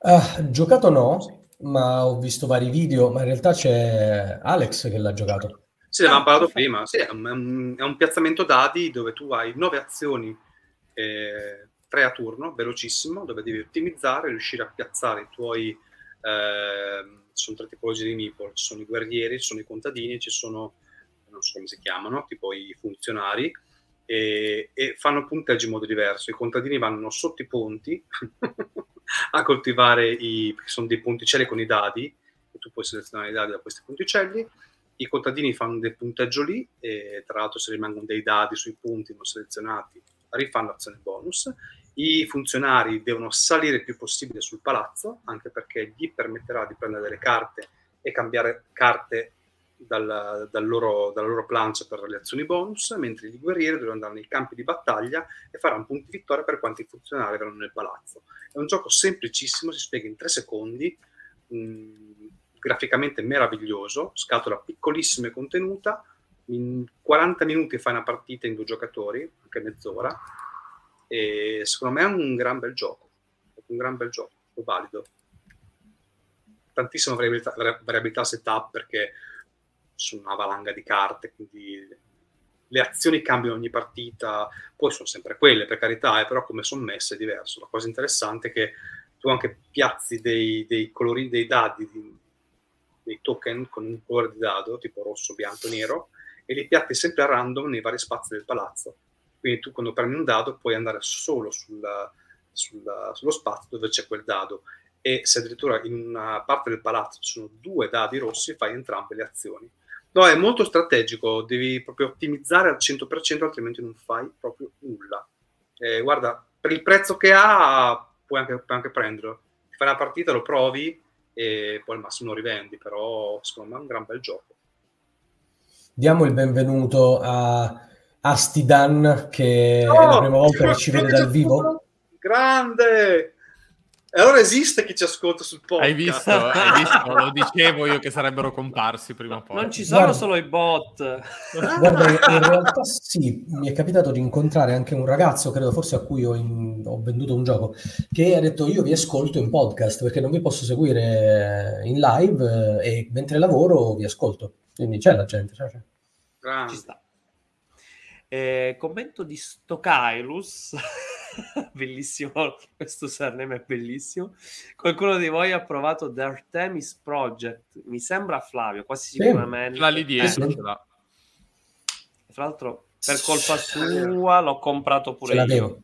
Uh, giocato no, ma ho visto vari video, ma in realtà c'è Alex che l'ha giocato. Sì, l'avevamo parlato prima. Sì, è un, è un, piazzamento dati dove tu hai nove azioni, eh, tre a turno, velocissimo, dove devi ottimizzare, riuscire a piazzare i tuoi... Eh, sono tre tipologie di meeple, ci sono i guerrieri, ci sono i contadini, ci sono, non so come si chiamano, tipo i funzionari, e, e fanno punteggi in modo diverso. I contadini vanno sotto i ponti a coltivare i, perché sono dei ponticelli con i dadi, e tu puoi selezionare i dadi da questi ponticelli. I contadini fanno del punteggio lì, e tra l'altro se rimangono dei dadi sui punti non selezionati, rifanno azione bonus. I funzionari devono salire il più possibile sul palazzo, anche perché gli permetterà di prendere delle carte e cambiare carte dal, dal loro, dalla loro plancia per le azioni bonus, mentre i guerrieri dovranno andare nei campi di battaglia e faranno punti vittoria per quanti funzionari avranno nel palazzo. È un gioco semplicissimo, si spiega in tre secondi, mh, graficamente meraviglioso, scatola piccolissima e contenuta, in 40 minuti fai una partita in due giocatori, anche mezz'ora, e secondo me è un gran bel gioco, un gran bel gioco, valido. Tantissima variabilità, variabilità setup perché su una valanga di carte, quindi le azioni cambiano ogni partita, poi sono sempre quelle per carità, eh, però come sono messe è diverso. La cosa interessante è che tu anche piazzi dei, dei colori, dei dadi, dei token con un colore di dado, tipo rosso, bianco, nero, e li piatti sempre a random nei vari spazi del palazzo. Quindi tu quando prendi un dado puoi andare solo sulla, sulla, sullo spazio dove c'è quel dado e se addirittura in una parte del palazzo ci sono due dadi rossi fai entrambe le azioni No, è molto strategico, devi proprio ottimizzare al 100%, altrimenti non fai proprio nulla. Eh, guarda, per il prezzo che ha, puoi anche, puoi anche prenderlo. Fai una partita, lo provi e poi al massimo lo rivendi, però secondo me è un gran bel gioco. Diamo il benvenuto a Astidan, che oh, è la prima volta che ci vede dal vivo. Grande! E allora esiste chi ci ascolta sul podcast. Hai visto? Hai visto? Lo dicevo io che sarebbero comparsi prima o poi. Non ci sono guarda, solo i bot. Guarda, in realtà sì, mi è capitato di incontrare anche un ragazzo, credo forse a cui ho, in, ho, venduto un gioco, che ha detto io vi ascolto in podcast perché non vi posso seguire in live e mentre lavoro vi ascolto. Quindi c'è la gente. C'è, c'è. Ci sta. Eh, commento di Stokairus. bellissimo, questo surname è bellissimo. Qualcuno di voi ha provato The Artemis Project? Mi sembra Flavio, quasi sicuramente. Sì. La lì dietro eh. Tra l'altro, per colpa sua l'ho comprato pure io.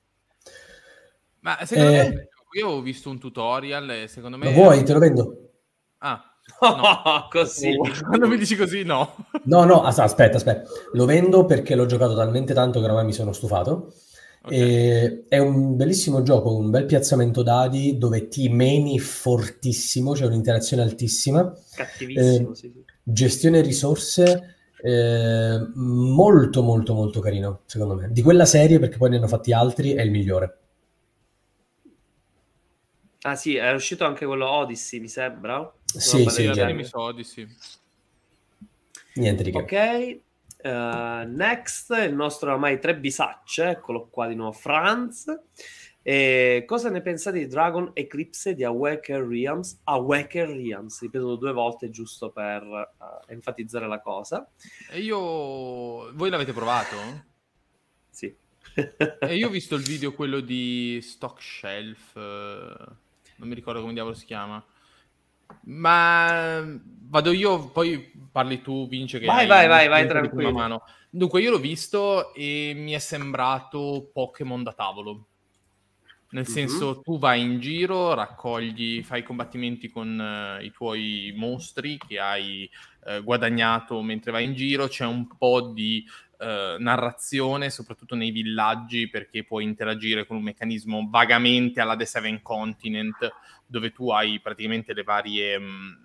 Ma secondo eh, me, io ho visto un tutorial e secondo me... Lo vuoi? Te lo vendo? Ah, No, così. Quando mi dici così, no. No, no, aspetta, aspetta. Lo vendo perché l'ho giocato talmente tanto che ormai mi sono stufato. Okay. è un bellissimo gioco, un bel piazzamento dadi dove ti meni fortissimo, c'è un'interazione altissima. Cattivissimo, eh, sì, sì. Gestione risorse, eh, molto molto molto carino, secondo me. Di quella serie, perché poi ne hanno fatti altri, è il migliore. Ah sì, è uscito anche quello Odyssey, mi sembra. Sì, sì, sì. Odyssey. Niente di che. Ok, Uh, next, il nostro ormai tre bisacce, eccolo qua di nuovo, Franz. E cosa ne pensate di Dragon Eclipse di Awaken Realms? Awaken Realms, ripeto due volte giusto per uh, enfatizzare la cosa. E io... Voi l'avete provato? Sì. e io ho visto il video, quello di Stock Shelf, uh, non mi ricordo come diavolo si chiama. Ma vado io, poi parli tu, Vince. Che vai, vai, vai, vai, tranquillo. Mano. Dunque, io l'ho visto e mi è sembrato Pokémon da tavolo. Nel mm-hmm. senso, tu vai in giro, raccogli, fai combattimenti con uh, i tuoi mostri che hai uh, guadagnato mentre vai in giro, c'è un po' di uh, narrazione, soprattutto nei villaggi, perché puoi interagire con un meccanismo vagamente alla The Seven Continent, dove tu hai praticamente le varie... Um,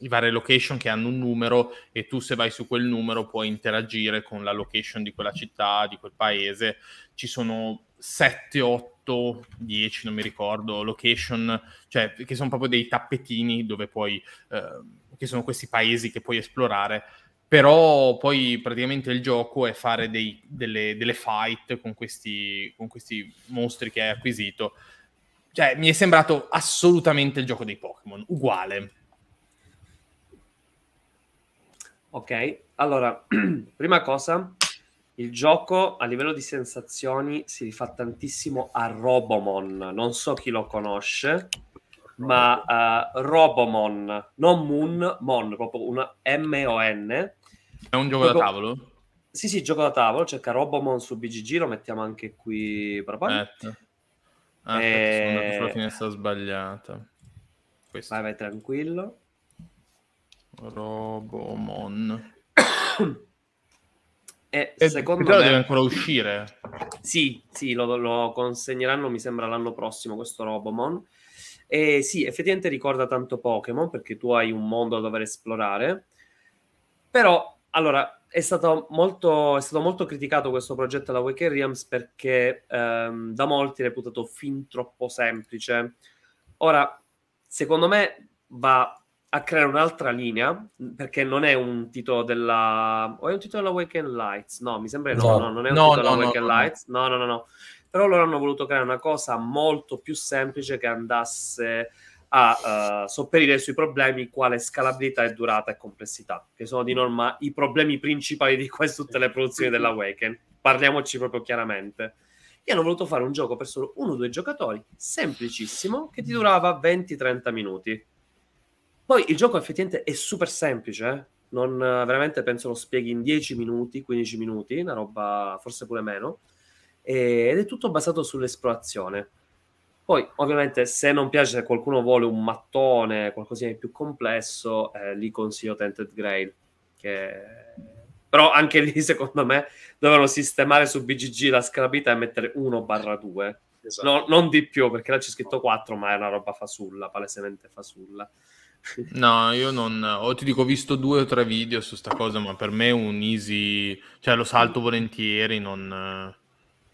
i varie location che hanno un numero e tu se vai su quel numero puoi interagire con la location di quella città, di quel paese. Ci sono 7, 8, 10, non mi ricordo, location, cioè che sono proprio dei tappetini dove puoi, eh, che sono questi paesi che puoi esplorare. Però poi praticamente il gioco è fare dei, delle, delle, fight con questi, con questi mostri che hai acquisito. Cioè, mi è sembrato assolutamente il gioco dei Pokémon, uguale Ok, allora, prima cosa, il gioco a livello di sensazioni si rifà tantissimo a Robomon. Non so chi lo conosce, ma uh, Robomon, non Moon, Mon, proprio una M-O-N. È un gioco proprio... da tavolo? Sì, sì, gioco da tavolo. Cerca Robomon su BGG, lo mettiamo anche qui. Aspetta. Ah, e... sono andato sulla finestra sbagliata. Questo. Vai, vai, tranquillo. Robomon. e e secondo me deve ancora uscire. Sì, sì, lo, lo, consegneranno, mi sembra, l'anno prossimo questo Robomon. E sì, effettivamente ricorda tanto Pokémon perché tu hai un mondo da dover esplorare. Però, allora, è stato molto, è stato molto criticato questo progetto da Wake Realms perché ehm, da molti è reputato fin troppo semplice. Ora, secondo me va a creare un'altra linea perché non è un titolo della o è un titolo della Weekend Lights? No mi sembra no, no, no non è un no, titolo della Weekend Lights. No no no no. Però loro hanno voluto creare una cosa molto più semplice che andasse a uh, sopperire sui problemi quale scalabilità e durata e complessità che sono di norma i problemi principali di quasi tutte le produzioni della Weekend parliamoci proprio chiaramente. E hanno voluto fare un gioco per solo uno o due giocatori semplicissimo che ti durava 20-30 minuti poi il gioco effettivamente è super semplice, eh? non veramente penso lo spieghi in 10 minuti, 15 minuti, una roba forse pure meno, e, ed è tutto basato sull'esplorazione. Poi, ovviamente, se non piace, se qualcuno vuole un mattone, qualcosa di più complesso, eh, lì consiglio Tented Grail, che... però anche lì, secondo me, dovevano sistemare su BGG la scalabilità e mettere 1-2. Esatto. No, non di più, perché là c'è scritto 4, ma è una roba fasulla, palesemente fasulla. No, io non... O ti dico, ho visto due o tre video su sta cosa, ma per me è un easy... Cioè, lo salto volentieri, non...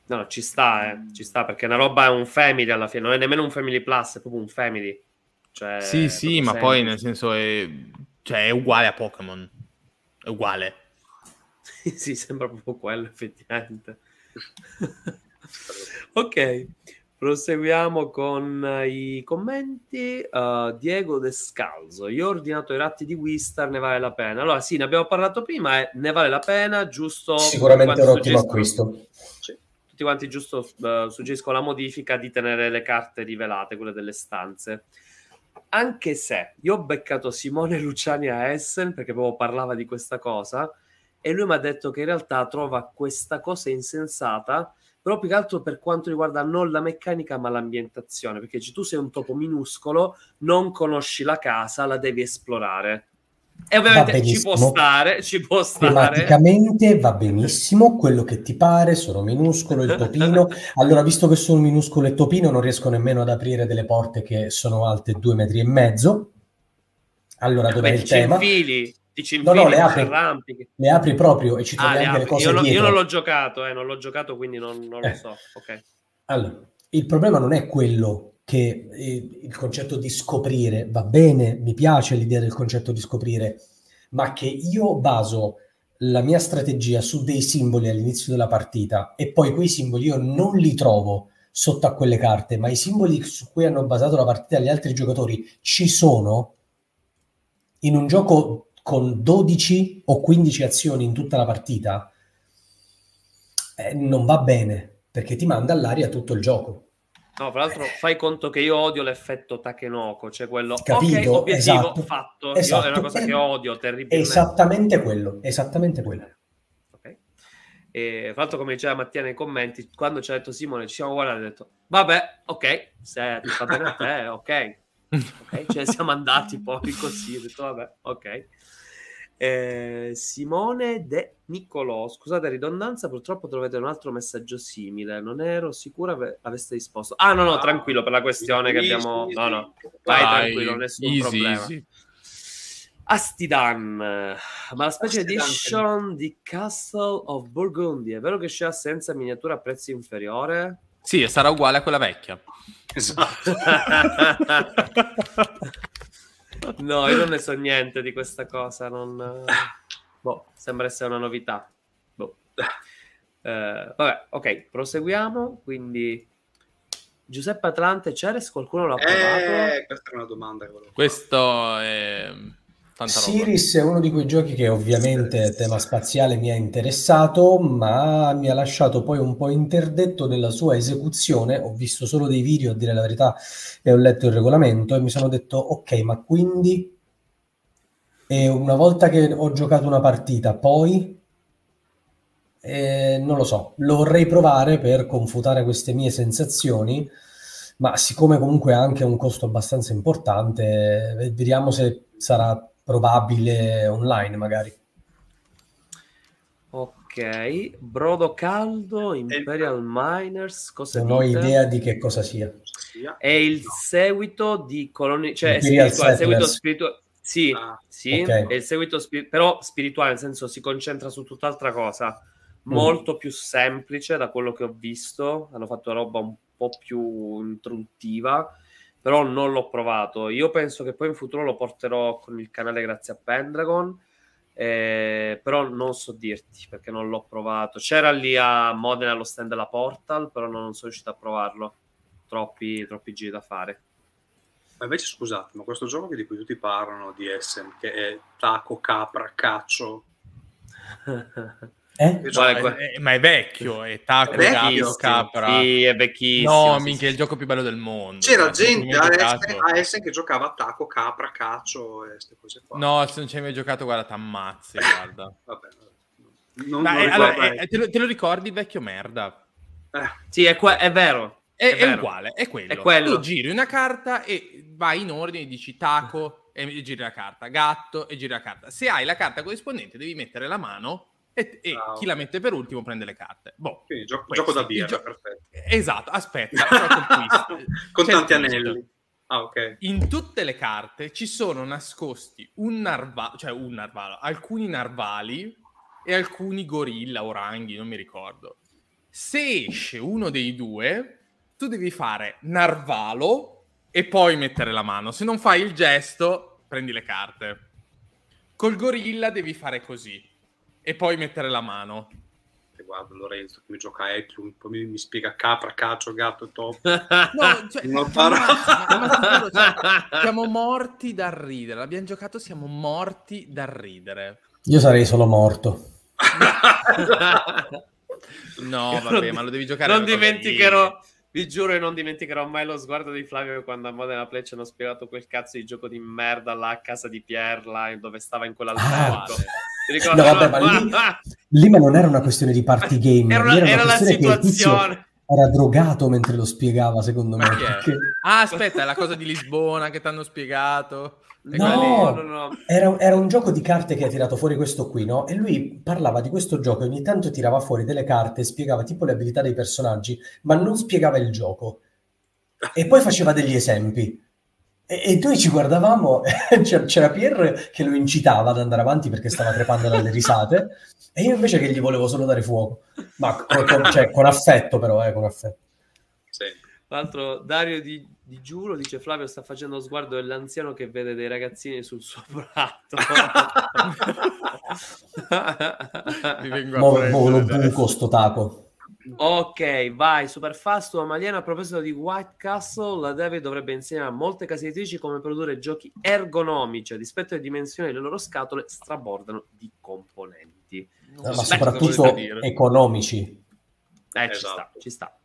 No, ci sta, eh. Ci sta, perché una roba è un family alla fine. Non è nemmeno un family plus, è proprio un family. Cioè, sì, sì, ma poi nel senso è... Cioè, è uguale a Pokémon. È uguale. sì, sembra proprio quello, effettivamente. ok. Proseguiamo con i commenti. Uh, Diego Descalzo. Io ho ordinato i ratti di Wistar, ne vale la pena. Allora, sì, ne abbiamo parlato prima, eh, ne vale la pena, giusto? Sicuramente un ottimo acquisto. Sì. Tutti quanti giusto uh, suggeriscono la modifica di tenere le carte rivelate, quelle delle stanze. Anche se io ho beccato Simone Luciani a Essen, perché proprio parlava di questa cosa, e lui mi ha detto che in realtà trova questa cosa insensata però più che altro per quanto riguarda non la meccanica ma l'ambientazione, perché tu sei un topo minuscolo, non conosci la casa, la devi esplorare. E ovviamente ci può stare, ci può stare. Tematicamente va benissimo, quello che ti pare, sono minuscolo, il topino. allora, visto che sono minuscolo e topino, non riesco nemmeno ad aprire delle porte che sono alte due metri e mezzo. Allora, dov'è il tema? Infili ti ci no, no, le apri, le apri proprio e ci trovi ah, anche le cose io, no, io, non l'ho giocato, eh, non l'ho giocato, quindi non, non eh. lo so. Okay. Allora, il problema non è quello che eh, il concetto di scoprire va bene, mi piace l'idea del concetto di scoprire, ma che io baso la mia strategia su dei simboli all'inizio della partita e poi quei simboli io non li trovo sotto a quelle carte, ma i simboli su cui hanno basato la partita gli altri giocatori ci sono in un gioco con 12 o 15 azioni in tutta la partita, eh, non va bene perché ti manda all'aria tutto il gioco. No, tra l'altro fai conto che io odio l'effetto Takenoko, cioè quello Capito, ok, obiettivo esatto, fatto. esatto. Io è una cosa che odio terribilmente. Esattamente quello, esattamente quello. Ok. E tra l'altro, come diceva Mattia nei commenti, quando ci ha detto Simone, ci siamo guardati, ha detto, vabbè, ok, se ti fa bene a te, ok. Ok, ce ne siamo andati poi così, ho detto, vabbè, ok. Eh, Simone De Niccolò, scusate ridondanza, purtroppo trovate un altro messaggio simile, non ero sicura ave- aveste risposto. Ah no, no, tranquillo per la questione che abbiamo... No, no, vai Vai, tranquillo, nessun easy, problema. easy. Astidan, ma la special Astidan. edition di Castle of Burgundy, è vero che c'è senza miniatura a prezzo inferiore? Sì, sarà uguale a quella vecchia. Esatto. no, io non ne so niente di questa cosa, non... Boh, sembra essere una novità. Boh. Eh, vabbè, ok, proseguiamo, quindi... Giuseppe Atlante, Ceres, qualcuno l'ha provato? Eh, questa è una domanda che volevo fare. Questo è tanta roba. Siris è uno di quei giochi che ovviamente tema spaziale mi ha interessato, ma mi ha lasciato poi un po' interdetto nella sua esecuzione. Ho visto solo dei video, a dire la verità, e ho letto il regolamento e mi sono detto, ok, ma quindi e una volta che ho giocato una partita, poi eh, non lo so, lo vorrei provare per confutare queste mie sensazioni, ma siccome comunque ha anche un costo abbastanza importante, eh, vediamo se sarà probabile online magari. Ok, Brodo Caldo, Imperial Miners, cosa Non ho dite? idea di che cosa sia. È il seguito di Coloni... cioè è Imperial spirituale, il seguito spirituale... Sì, Ah, sì, ok. è il seguito spir- però spirituale, nel senso si concentra su tutt'altra cosa, molto più semplice da quello che ho visto, hanno fatto roba un po' più introduttiva, però non l'ho provato. Io penso che poi in futuro lo porterò con il canale grazie a Pendragon, eh, però non so dirti perché non l'ho provato. C'era lì a Modena allo stand della Portal, però non sono riuscito a provarlo. Troppi, troppi giri da fare. Ma invece scusate, ma questo gioco di cui tutti parlano di Essen, che è taco, capra, caccio, Eh? gioco è? Eh, ma è vecchio, è taco, vecchissimo, capra. Sì, è vecchissimo. No, sì, minchia, sì. è il gioco più bello del mondo. C'era Cioè, gente a Essen, a che giocava taco, capra, caccio e queste cose qua. No, se non ci hai mai giocato, guarda, t'ammazzi, guarda. Vabbè, non, Ma, non eh, allora, ricordo- eh, te, lo, te lo ricordi, vecchio merda? eh, Sì, è, è vero. È, È è vero. uguale, è quello. È quello. Tu giri una carta e vai in ordine, dici taco e giri la carta, gatto e giri la carta. Se hai la carta corrispondente devi mettere la mano e, e Bravo. chi la mette per ultimo prende le carte. Boh, quindi gio- gioco da birra, gio- perfetto. esatto, aspetta. Con C'è tanti twist. anelli. Ah, ok. In tutte le carte ci sono nascosti un narvalo, cioè un narvalo, alcuni narvali e alcuni gorilla o ranghi, non mi ricordo. Se esce uno dei due, tu devi fare narvalo e poi mettere la mano. Se non fai il gesto, prendi le carte. Col gorilla devi fare così e poi mettere la mano. E guarda Lorenzo che mi gioca a Eklund, poi mi, mi spiega capra, caccio, gatto e top. No, cioè, Non ma- parlo. ma- ma giuro, cioè, siamo morti dal ridere. L'abbiamo giocato, siamo morti dal ridere. Io sarei solo morto. No, vabbè, non- ma lo devi giocare. non dimenticherò, vi giuro, che non dimenticherò mai lo sguardo di Flavio quando a Modena Play ci hanno spiegato quel cazzo di gioco di merda là a casa di Pierla, dove stava in quell'albergo. Ah. No, vabbè, ma lì- Lì ma non era una questione di party game, Era, una- era una era tizio situazione. era drogato mentre lo spiegava, secondo me. Perché Ah, aspetta, è la cosa di Lisbona che ti hanno spiegato. No! no, no. Era, era un gioco di carte che ha tirato fuori questo qui, no? E lui parlava di questo gioco e ogni tanto tirava fuori delle carte, spiegava tipo le abilità dei personaggi, ma non spiegava il gioco. E poi faceva degli esempi. E, e noi ci guardavamo, c'era, Pierre che lo incitava ad andare avanti perché stava crepando dalle risate, e io invece che gli volevo solo dare fuoco. Ma con, con- cioè, con affetto però, eh, con affetto. Sì. Tra l'altro Dario di, di Giuro dice Flavio sta facendo lo sguardo dell'anziano che vede dei ragazzini sul suo prato. Mi vengo a Mo, mo lo buco sto taco. Ok, vai, super fast. Maliana a proposito di White Castle, la David dovrebbe insegnare a molte case editrici come produrre giochi ergonomici, a dispetto delle dimensioni delle loro scatole, strabordano di componenti. Non ma soprattutto economici. Eh, ci Esatto. sta, ci sta.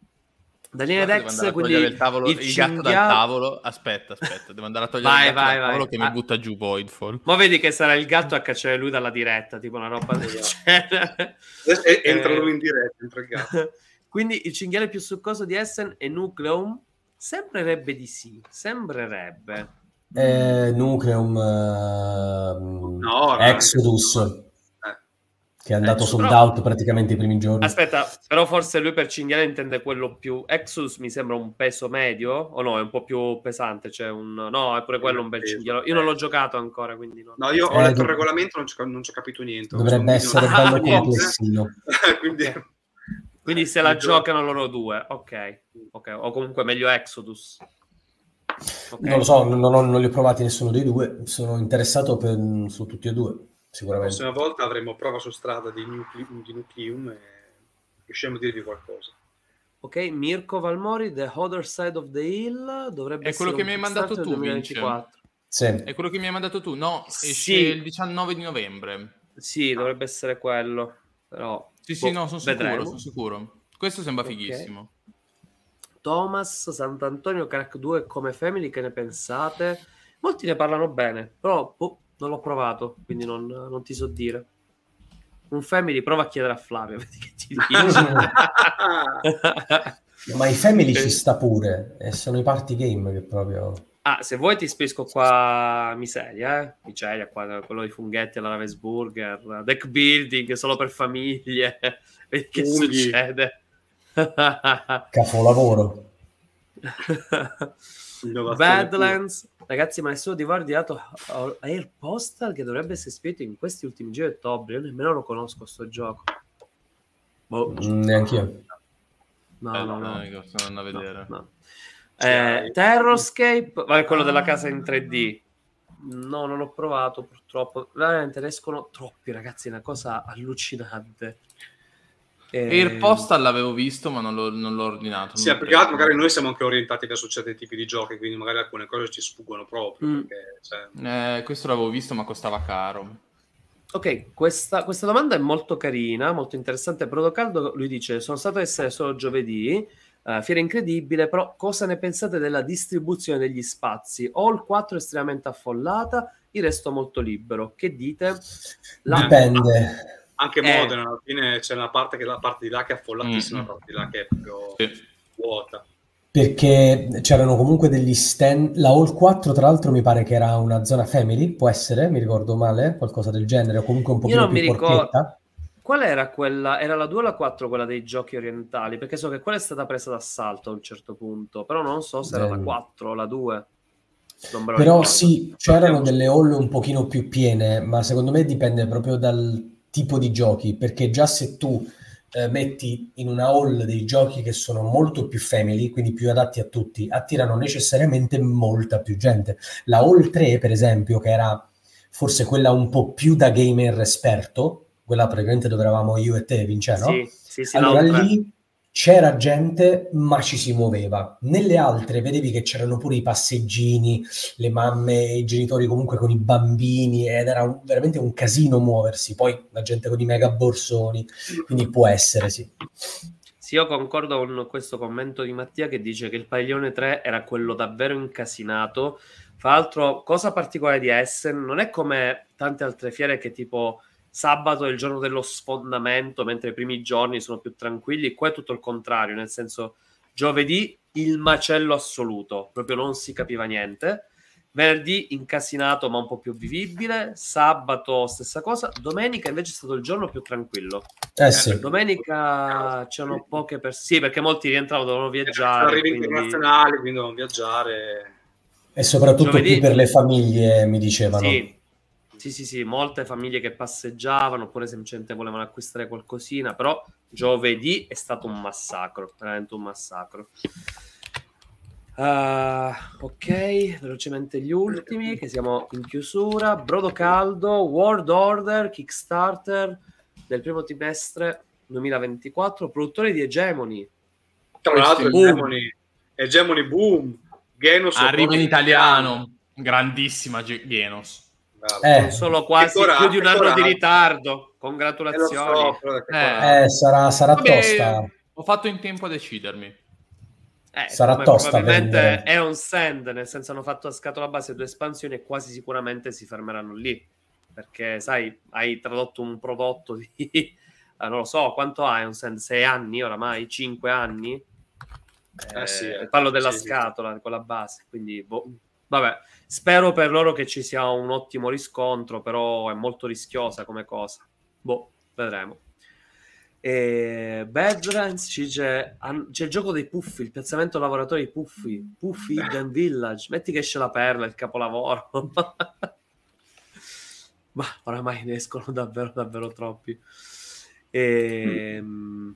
Daniele Dex, quindi il, tavolo, il, il gatto dal tavolo. Aspetta, aspetta, devo andare a togliere vai, il gatto vai, dal vai. tavolo che ah. mi butta giù Voidfall. Ma vedi che sarà il gatto a cacciare lui dalla diretta, tipo una roba del genere. Entra lui in diretta, entra il gatto. quindi il cinghiale più succoso di Essen è Nucleum? Sembrerebbe di sì, sembrerebbe. Eh, Nucleum, uh, no, Exodus che è andato eh, sold però... out praticamente i primi giorni. Aspetta, però forse lui per cinghiale intende quello più... Exodus mi sembra un peso medio, o no, è un po' più pesante, cioè un... No, è pure quello un bel cinghiale. Io non l'ho giocato ancora, quindi... No, no io ho eh, letto il regolamento, non ci, non ci ho capito niente. Dovrebbe essere bello ah, complessino. quindi... quindi se la giocano loro due, ok. okay. O comunque meglio Exodus. Okay. Non lo so, non, non, non, li ho provati nessuno dei due, sono interessato per, su tutti e due sicuramente. La prossima volta avremo prova su strada di, Nucle- di Nucleum e riusciamo a dirvi qualcosa. Ok, Mirko Valmori, The Other Side of the Hill dovrebbe È quello che mi hai mandato tu, 2024. Sì. È quello che mi hai mandato tu, no? Esce sì. il 19 di novembre. Sì, dovrebbe essere quello, però... Sì, sì, boh, no, sono sicuro, sono sicuro. Questo sembra okay. fighissimo. Thomas, Sant'Antonio, Crack 2 come Family, che ne pensate? Molti ne parlano bene, però boh, non l'ho provato, quindi non, non, ti so dire. Un family prova a chiedere a Flavio, vedi che ti dice. Ma i family ci sta pure, e sono i party game che proprio... Ah, se vuoi ti spesco qua miseria, eh? Miseria, qua, quello dei funghetti alla Ravensburger, deck building solo per famiglie. Vedi che Unghi. succede. Capolavoro. Badlands, ragazzi, ma nessuno di voi ha ordinato Air Postal che dovrebbe essere spedito in questi ultimi giorni di ottobre. Io nemmeno lo conosco sto gioco. Boh. Mm, neanche io. No, eh, no, no. no. a vedere. No, no. Eh, Terroscape, vabbè, quello della casa in 3D. No, non l'ho provato purtroppo. Veramente ne escono troppi, ragazzi. È una cosa allucinante. E... Air Postal l'avevo visto, ma non l'ho, non l'ho ordinato. Sì, più che altro magari noi siamo anche orientati verso certi tipi di giochi, quindi magari alcune cose ci sfuggono proprio. Mm. Perché, cioè... eh, questo l'avevo visto, ma costava caro. Ok, questa, questa, domanda è molto carina, molto interessante. Prodo Caldo lui dice: Sono stato a essere solo giovedì, uh, fiera incredibile, però cosa ne pensate della distribuzione degli spazi? Ho il 4 estremamente affollata, il resto molto libero. Che dite? La... Dipende anche eh. Modena alla fine c'è una parte, che, la parte di là che è affollatissima, mm-hmm. la parte di là che è proprio sì. vuota. Perché c'erano comunque degli stand. La Hall 4, tra l'altro, mi pare che era una zona family, può essere, mi ricordo male, qualcosa del genere, o comunque un pochino più porchetta. Qual era quella? Era la 2 o la 4 quella dei giochi orientali? Perché so che quella è stata presa d'assalto a un certo punto, però non so se era la 4 o la 2. Però ricordo. sì, c'erano delle hall un pochino più piene, ma secondo me dipende proprio dal tipo di giochi, perché già se tu eh, metti in una hall dei giochi che sono molto più family, quindi più adatti a tutti, attirano necessariamente molta più gente. La hall 3, per esempio, che era forse quella un po' più da gamer esperto, quella praticamente dove eravamo io e te, Vincenzo, sì, sì, sì, allora lì c'era gente, ma ci si muoveva. Nelle altre vedevi che c'erano pure i passeggini, le mamme i genitori comunque con i bambini ed era un, veramente un casino muoversi. Poi la gente con i mega borsoni, quindi può essere, sì. Sì, io concordo con questo commento di Mattia che dice che il paglione 3 era quello davvero incasinato. Fra l'altro, cosa particolare di Essen, non è come tante altre fiere che tipo sabato è il giorno dello sfondamento, mentre i primi giorni sono più tranquilli. Qua è tutto il contrario, nel senso giovedì il macello assoluto, proprio non si capiva niente. Venerdì incasinato ma un po' più vivibile, sabato stessa cosa, domenica invece è stato il giorno più tranquillo. Eh sì. Domenica c'erano poche persone, sì perché molti rientravano, dovevano viaggiare. Arrivi quindi... internazionali, quindi dovevano viaggiare. E soprattutto Giovedì... più per le famiglie, mi dicevano. Sì, sì, sì, sì, molte famiglie che passeggiavano oppure semplicemente volevano acquistare qualcosina, però giovedì è stato un massacro, veramente un massacro. Uh, ok, velocemente gli ultimi, che siamo in chiusura. Brodo Caldo, World Order, Kickstarter del primo trimestre 2024, produttori di Hegemony. Tra l'altro, Hegemony, Hegemony Boom, Genos arriva in italiano, grandissima Genos. Eh, solo quasi più di un anno di ritardo. Congratulazioni. Eh, so, eh. eh, sarà, sarà Vabbè, tosta. Ho fatto in tempo a decidermi. Eh, Sarà tosta. Probabilmente è un send, nel senso hanno fatto a scatola base due espansioni e quasi sicuramente si fermeranno lì. Perché, sai, hai tradotto un prodotto di... eh, non lo so, quanto hai un send? Sei anni oramai? Cinque anni? Eh, eh sì, eh, parlo della sì, scatola, sì. con la base, quindi... Boh. Vabbè, spero per loro che ci sia un ottimo riscontro, però è molto rischiosa come cosa. Boh, vedremo. E Badlands ci dice c'è il gioco dei puffi, il piazzamento lavoratori puffi, Puffy Hidden Village. Metti che esce la perla, il capolavoro. Ma oramai ne escono davvero, davvero troppi. E... Mm.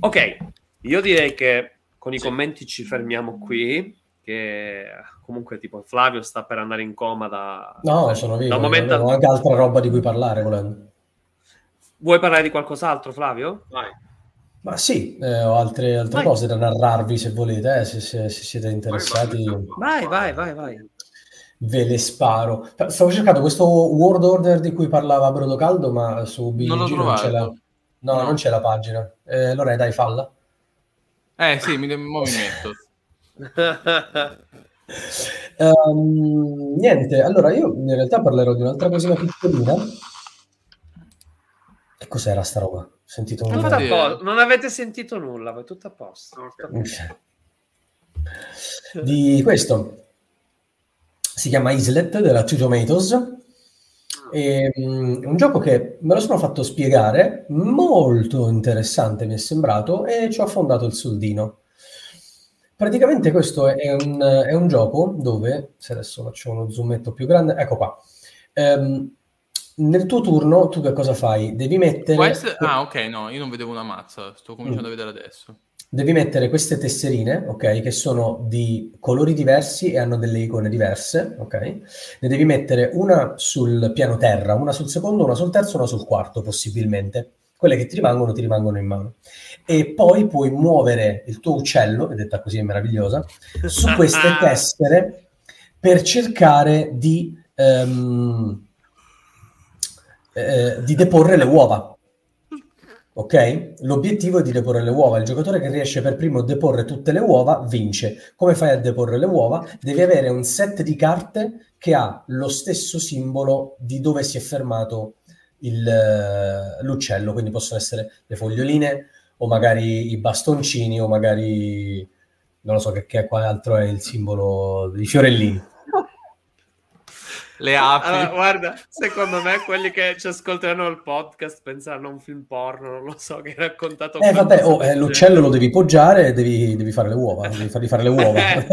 Ok, io direi che con i sì. commenti ci fermiamo qui. Che comunque, tipo, Flavio sta per andare in coma da. No, sono vivo. Da un momento... Ho anche altra roba di cui parlare volendo. Vuoi parlare di qualcos'altro, Flavio? Vai. Ma sì, eh, ho altre, altre cose da narrarvi se volete, eh, se, se, se, siete interessati. Vai, vai, vai, vai. Ve le sparo. Stavo cercando questo World Order di cui parlava Brodo Caldo, ma su BG non, non c'è la... No, no, non c'è la pagina. Eh, allora dai, falla. Eh sì, mi, mi metto. Um, niente, allora io in realtà parlerò di un'altra cosina piccolina che cos'era sta roba? Sentito un... Non avete sentito nulla, va tutto a posto. Okay. Di questo si chiama Islet della Two Tomatoes. È um, un gioco che me lo sono fatto spiegare, molto interessante mi è sembrato, e ci ho affondato il soldino. Praticamente questo è un, è un gioco dove, se adesso faccio uno zoometto più grande, ecco qua. Um, nel tuo turno tu che cosa fai? Devi mettere... Essere... Ah, ok, no, io non vedevo una mazza, sto cominciando mm. a vedere adesso. Devi mettere queste tesserine, ok, che sono di colori diversi e hanno delle icone diverse, ok? Ne devi mettere una sul piano terra, una sul secondo, una sul terzo, una sul quarto, possibilmente. Quelle che ti rimangono, ti rimangono in mano. E poi puoi muovere il tuo uccello, è detta così è meravigliosa, su queste tessere per cercare di... Um, eh, di deporre le uova. Ok? L'obiettivo è di deporre le uova. Il giocatore che riesce per primo a deporre tutte le uova vince. Come fai a deporre le uova? Devi avere un set di carte che ha lo stesso simbolo di dove si è fermato il, uh, l'uccello. Quindi possono essere le foglioline o magari i bastoncini o magari non lo so che, che quale altro è il simbolo dei fiorellini le api. Allora, guarda, secondo me quelli che ci ascolteranno il podcast pensano a un film porno, non lo so, che hai raccontato. Eh, vabbè, oh, eh, l'uccello lo devi poggiare e devi, devi, fare le uova, devi fargli fare le uova. Eh,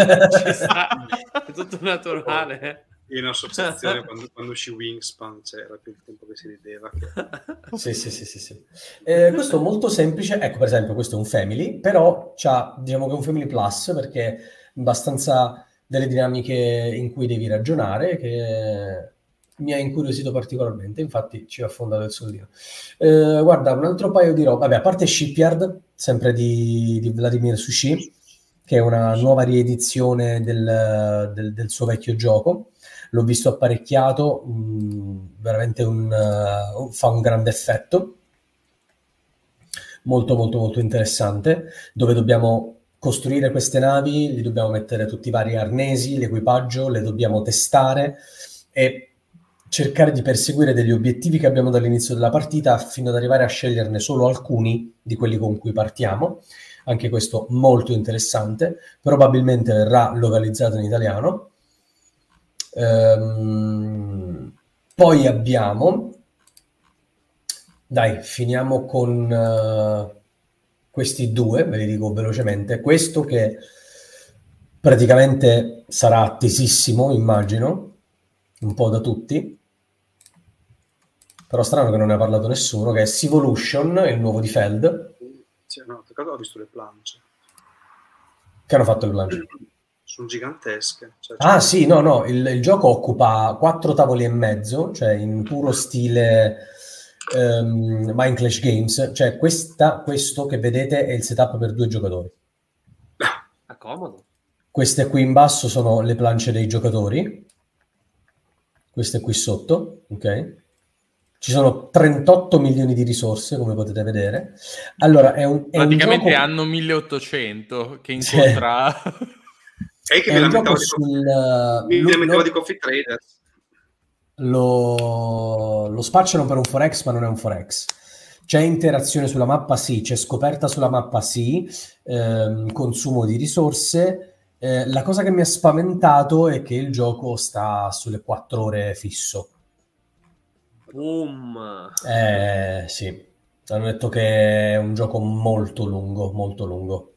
è tutto naturale. In associazione quando, quando uscì Wingspan c'era più il tempo che si rideva. Che... sì, sì, sì, sì, sì. Eh, questo è molto semplice. Ecco, per esempio, questo è un family, però c'ha, diciamo che è un family plus perché abbastanza delle dinamiche in cui devi ragionare che mi ha incuriosito particolarmente, infatti ci ha affondato il soldino. Eh, guarda, un altro paio di roba, vabbè, a parte Shipyard, sempre di, di Vladimir Sushi, che è una nuova riedizione del, del, del suo vecchio gioco, l'ho visto apparecchiato, mh, mm, veramente un, uh, fa un grande effetto, molto molto molto interessante, dove dobbiamo costruire queste navi, li dobbiamo mettere tutti i vari arnesi, l'equipaggio, le dobbiamo testare e cercare di perseguire degli obiettivi che abbiamo dall'inizio della partita fino ad arrivare a sceglierne solo alcuni di quelli con cui partiamo. Anche questo molto interessante, probabilmente verrà localizzato in italiano. Ehm, poi abbiamo, dai, finiamo con... Uh, questi due, ve li dico velocemente, questo che praticamente sarà attesissimo, immagino, un po' da tutti, però strano che non ne ha parlato nessuno, che è Sivolution, il nuovo di Feld. Sì, no, ho visto le planche. Che hanno fatto le planche? Sono gigantesche. Cioè, ah sì, no, no, il, il, gioco occupa quattro tavoli e mezzo, cioè in puro stile um, Mind Clash Games, cioè questa, questo che vedete è il setup per due giocatori. Ah, comodo. Queste qui in basso sono le planche dei giocatori, queste qui sotto, ok? Ci sono 38 milioni di risorse, come potete vedere. Allora, è un, è Praticamente un gioco... hanno 1800 che incontra... E che mi lamentavo di, sul... mi lo- lamentavo lo- di Coffee Traders. lo, lo spacciano per un forex, ma non è un forex. C'è interazione sulla mappa, sì, c'è scoperta sulla mappa, sì, ehm, consumo di risorse. Eh, la cosa che mi ha spaventato è che il gioco sta sulle 4 ore fisso. Boom. Eh, sì, hanno detto che è un gioco molto lungo, molto lungo.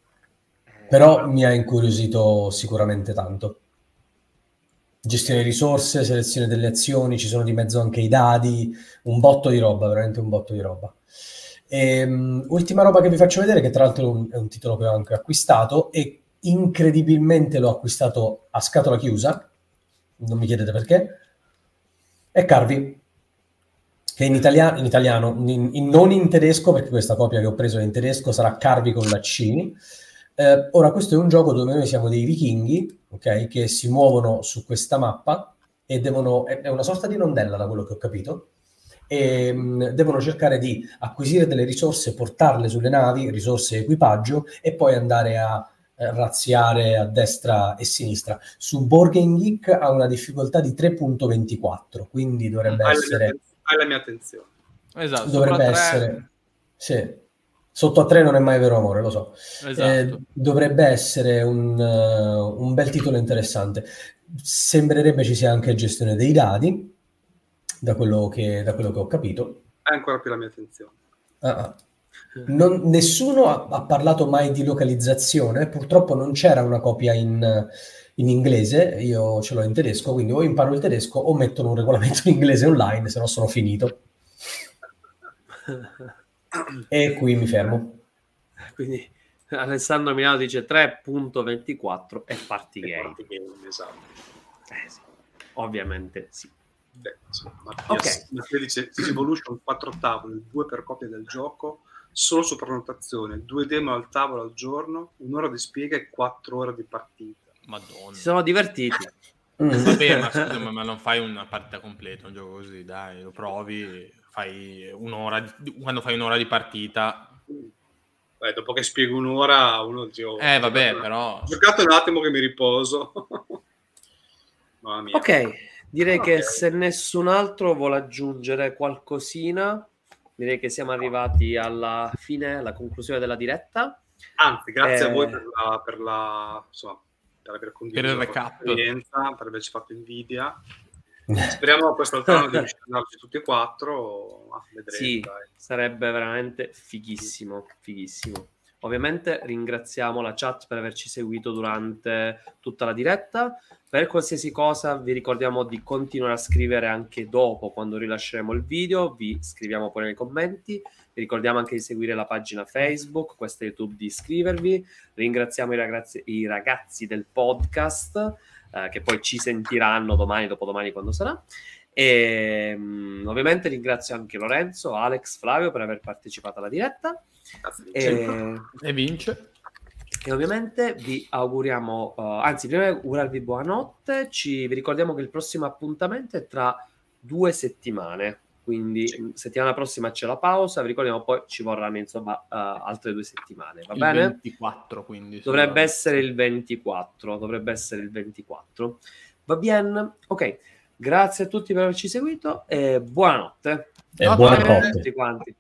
Però mi ha incuriosito sicuramente tanto. Gestione risorse, selezione delle azioni, ci sono di mezzo anche i dadi, un botto di roba, veramente un botto di roba. Ehm, ultima roba che vi faccio vedere, che tra l'altro è un, è un titolo che ho anche acquistato e incredibilmente l'ho acquistato a scatola chiusa, non mi chiedete perché, è Carvi, che in, italia- in italiano, in- in- non in tedesco, perché questa copia che ho preso è in tedesco, sarà Carvi con la C. Eh, ora, questo è un gioco dove noi siamo dei vichinghi, ok, che si muovono su questa mappa e devono, è è una sorta di rondella da quello che ho capito, e mh, devono cercare di acquisire delle risorse, portarle sulle navi, risorse e equipaggio, e poi andare a eh, razziare a destra e sinistra. Su Borgen Geek ha una difficoltà di 3.24, quindi dovrebbe Hai essere hai la mia attenzione. Esatto, dovrebbe essere sì. Sotto a 3 non è mai vero amore lo so Esatto. Eh, dovrebbe essere un, eh, un bel titolo interessante sembrerebbe ci sia anche gestione dei dadi da quello che, da quello che ho capito Hai ancora più la mia attenzione. Ah, ah. Non- nessuno ha, ha parlato mai di localizzazione purtroppo non c'era una copia in, in inglese io ce l'ho in tedesco quindi o imparo il tedesco o mettono un regolamento in inglese online se no sono finito e qui mi fermo Quindi Alessandro Milano dice 3.24 e Partygate. Esatto. Eh sì, ovviamente sì. Beh, insomma, Ok. Mattia dice Evolution 4 tavoli, 2 per copia del gioco, solo su prenotazione, 2 demo al tavolo al giorno, un'ora di spiega e 4 ore di partita. Madonna. Si sono divertiti. Mm. Vabbè, ma scusa, ma- ma non fai una partita completa, un gioco così, dai, lo provi, fai un'ora, di- quando fai un'ora di partita, Beh, dopo che spiego un'ora, uno dice... oh, eh vabbè, però... Ho giocato un attimo che mi riposo. Mamma mia. Ok, direi che Ok. se nessun altro vuole aggiungere qualcosina, direi che siamo arrivati alla fine, alla conclusione della diretta. Anzi, grazie Eh. a voi per la, per la- insomma, per aver condiviso Per il recap. per averci fatto invidia. Speriamo quest'altro di riuscire ad andarci tutti e quattro, ma vedremo. Sì, dai. sarebbe veramente fighissimo, fighissimo. Ovviamente ringraziamo la chat per averci seguito durante tutta la diretta. Per qualsiasi cosa vi ricordiamo di continuare a scrivere anche dopo, quando rilasceremo il video, vi scriviamo poi nei commenti. Vi ricordiamo anche di seguire la pagina Facebook, questa YouTube, di iscrivervi. Ringraziamo i ragazzi, i ragazzi del podcast eh, che poi ci sentiranno domani, dopodomani, quando sarà. E mm, ovviamente ringrazio anche Lorenzo, Alex, Flavio per aver partecipato alla diretta. Grazie, E, Vincenzo. E vince. e ovviamente vi auguriamo, eh, anzi, prima di augurarvi buonanotte, ci, vi ricordiamo che il prossimo appuntamento è tra due settimane. Quindi Sì. settimana prossima c'è la pausa, vi ricordiamo poi ci vorranno insomma eh, altre due settimane, va Il bene? 24, quindi. Dovrebbe sì. essere il 24, dovrebbe essere il 24. Va bene? Ok, grazie a tutti per averci seguito e buonanotte. E No, buona no, coppia. tutti quanti.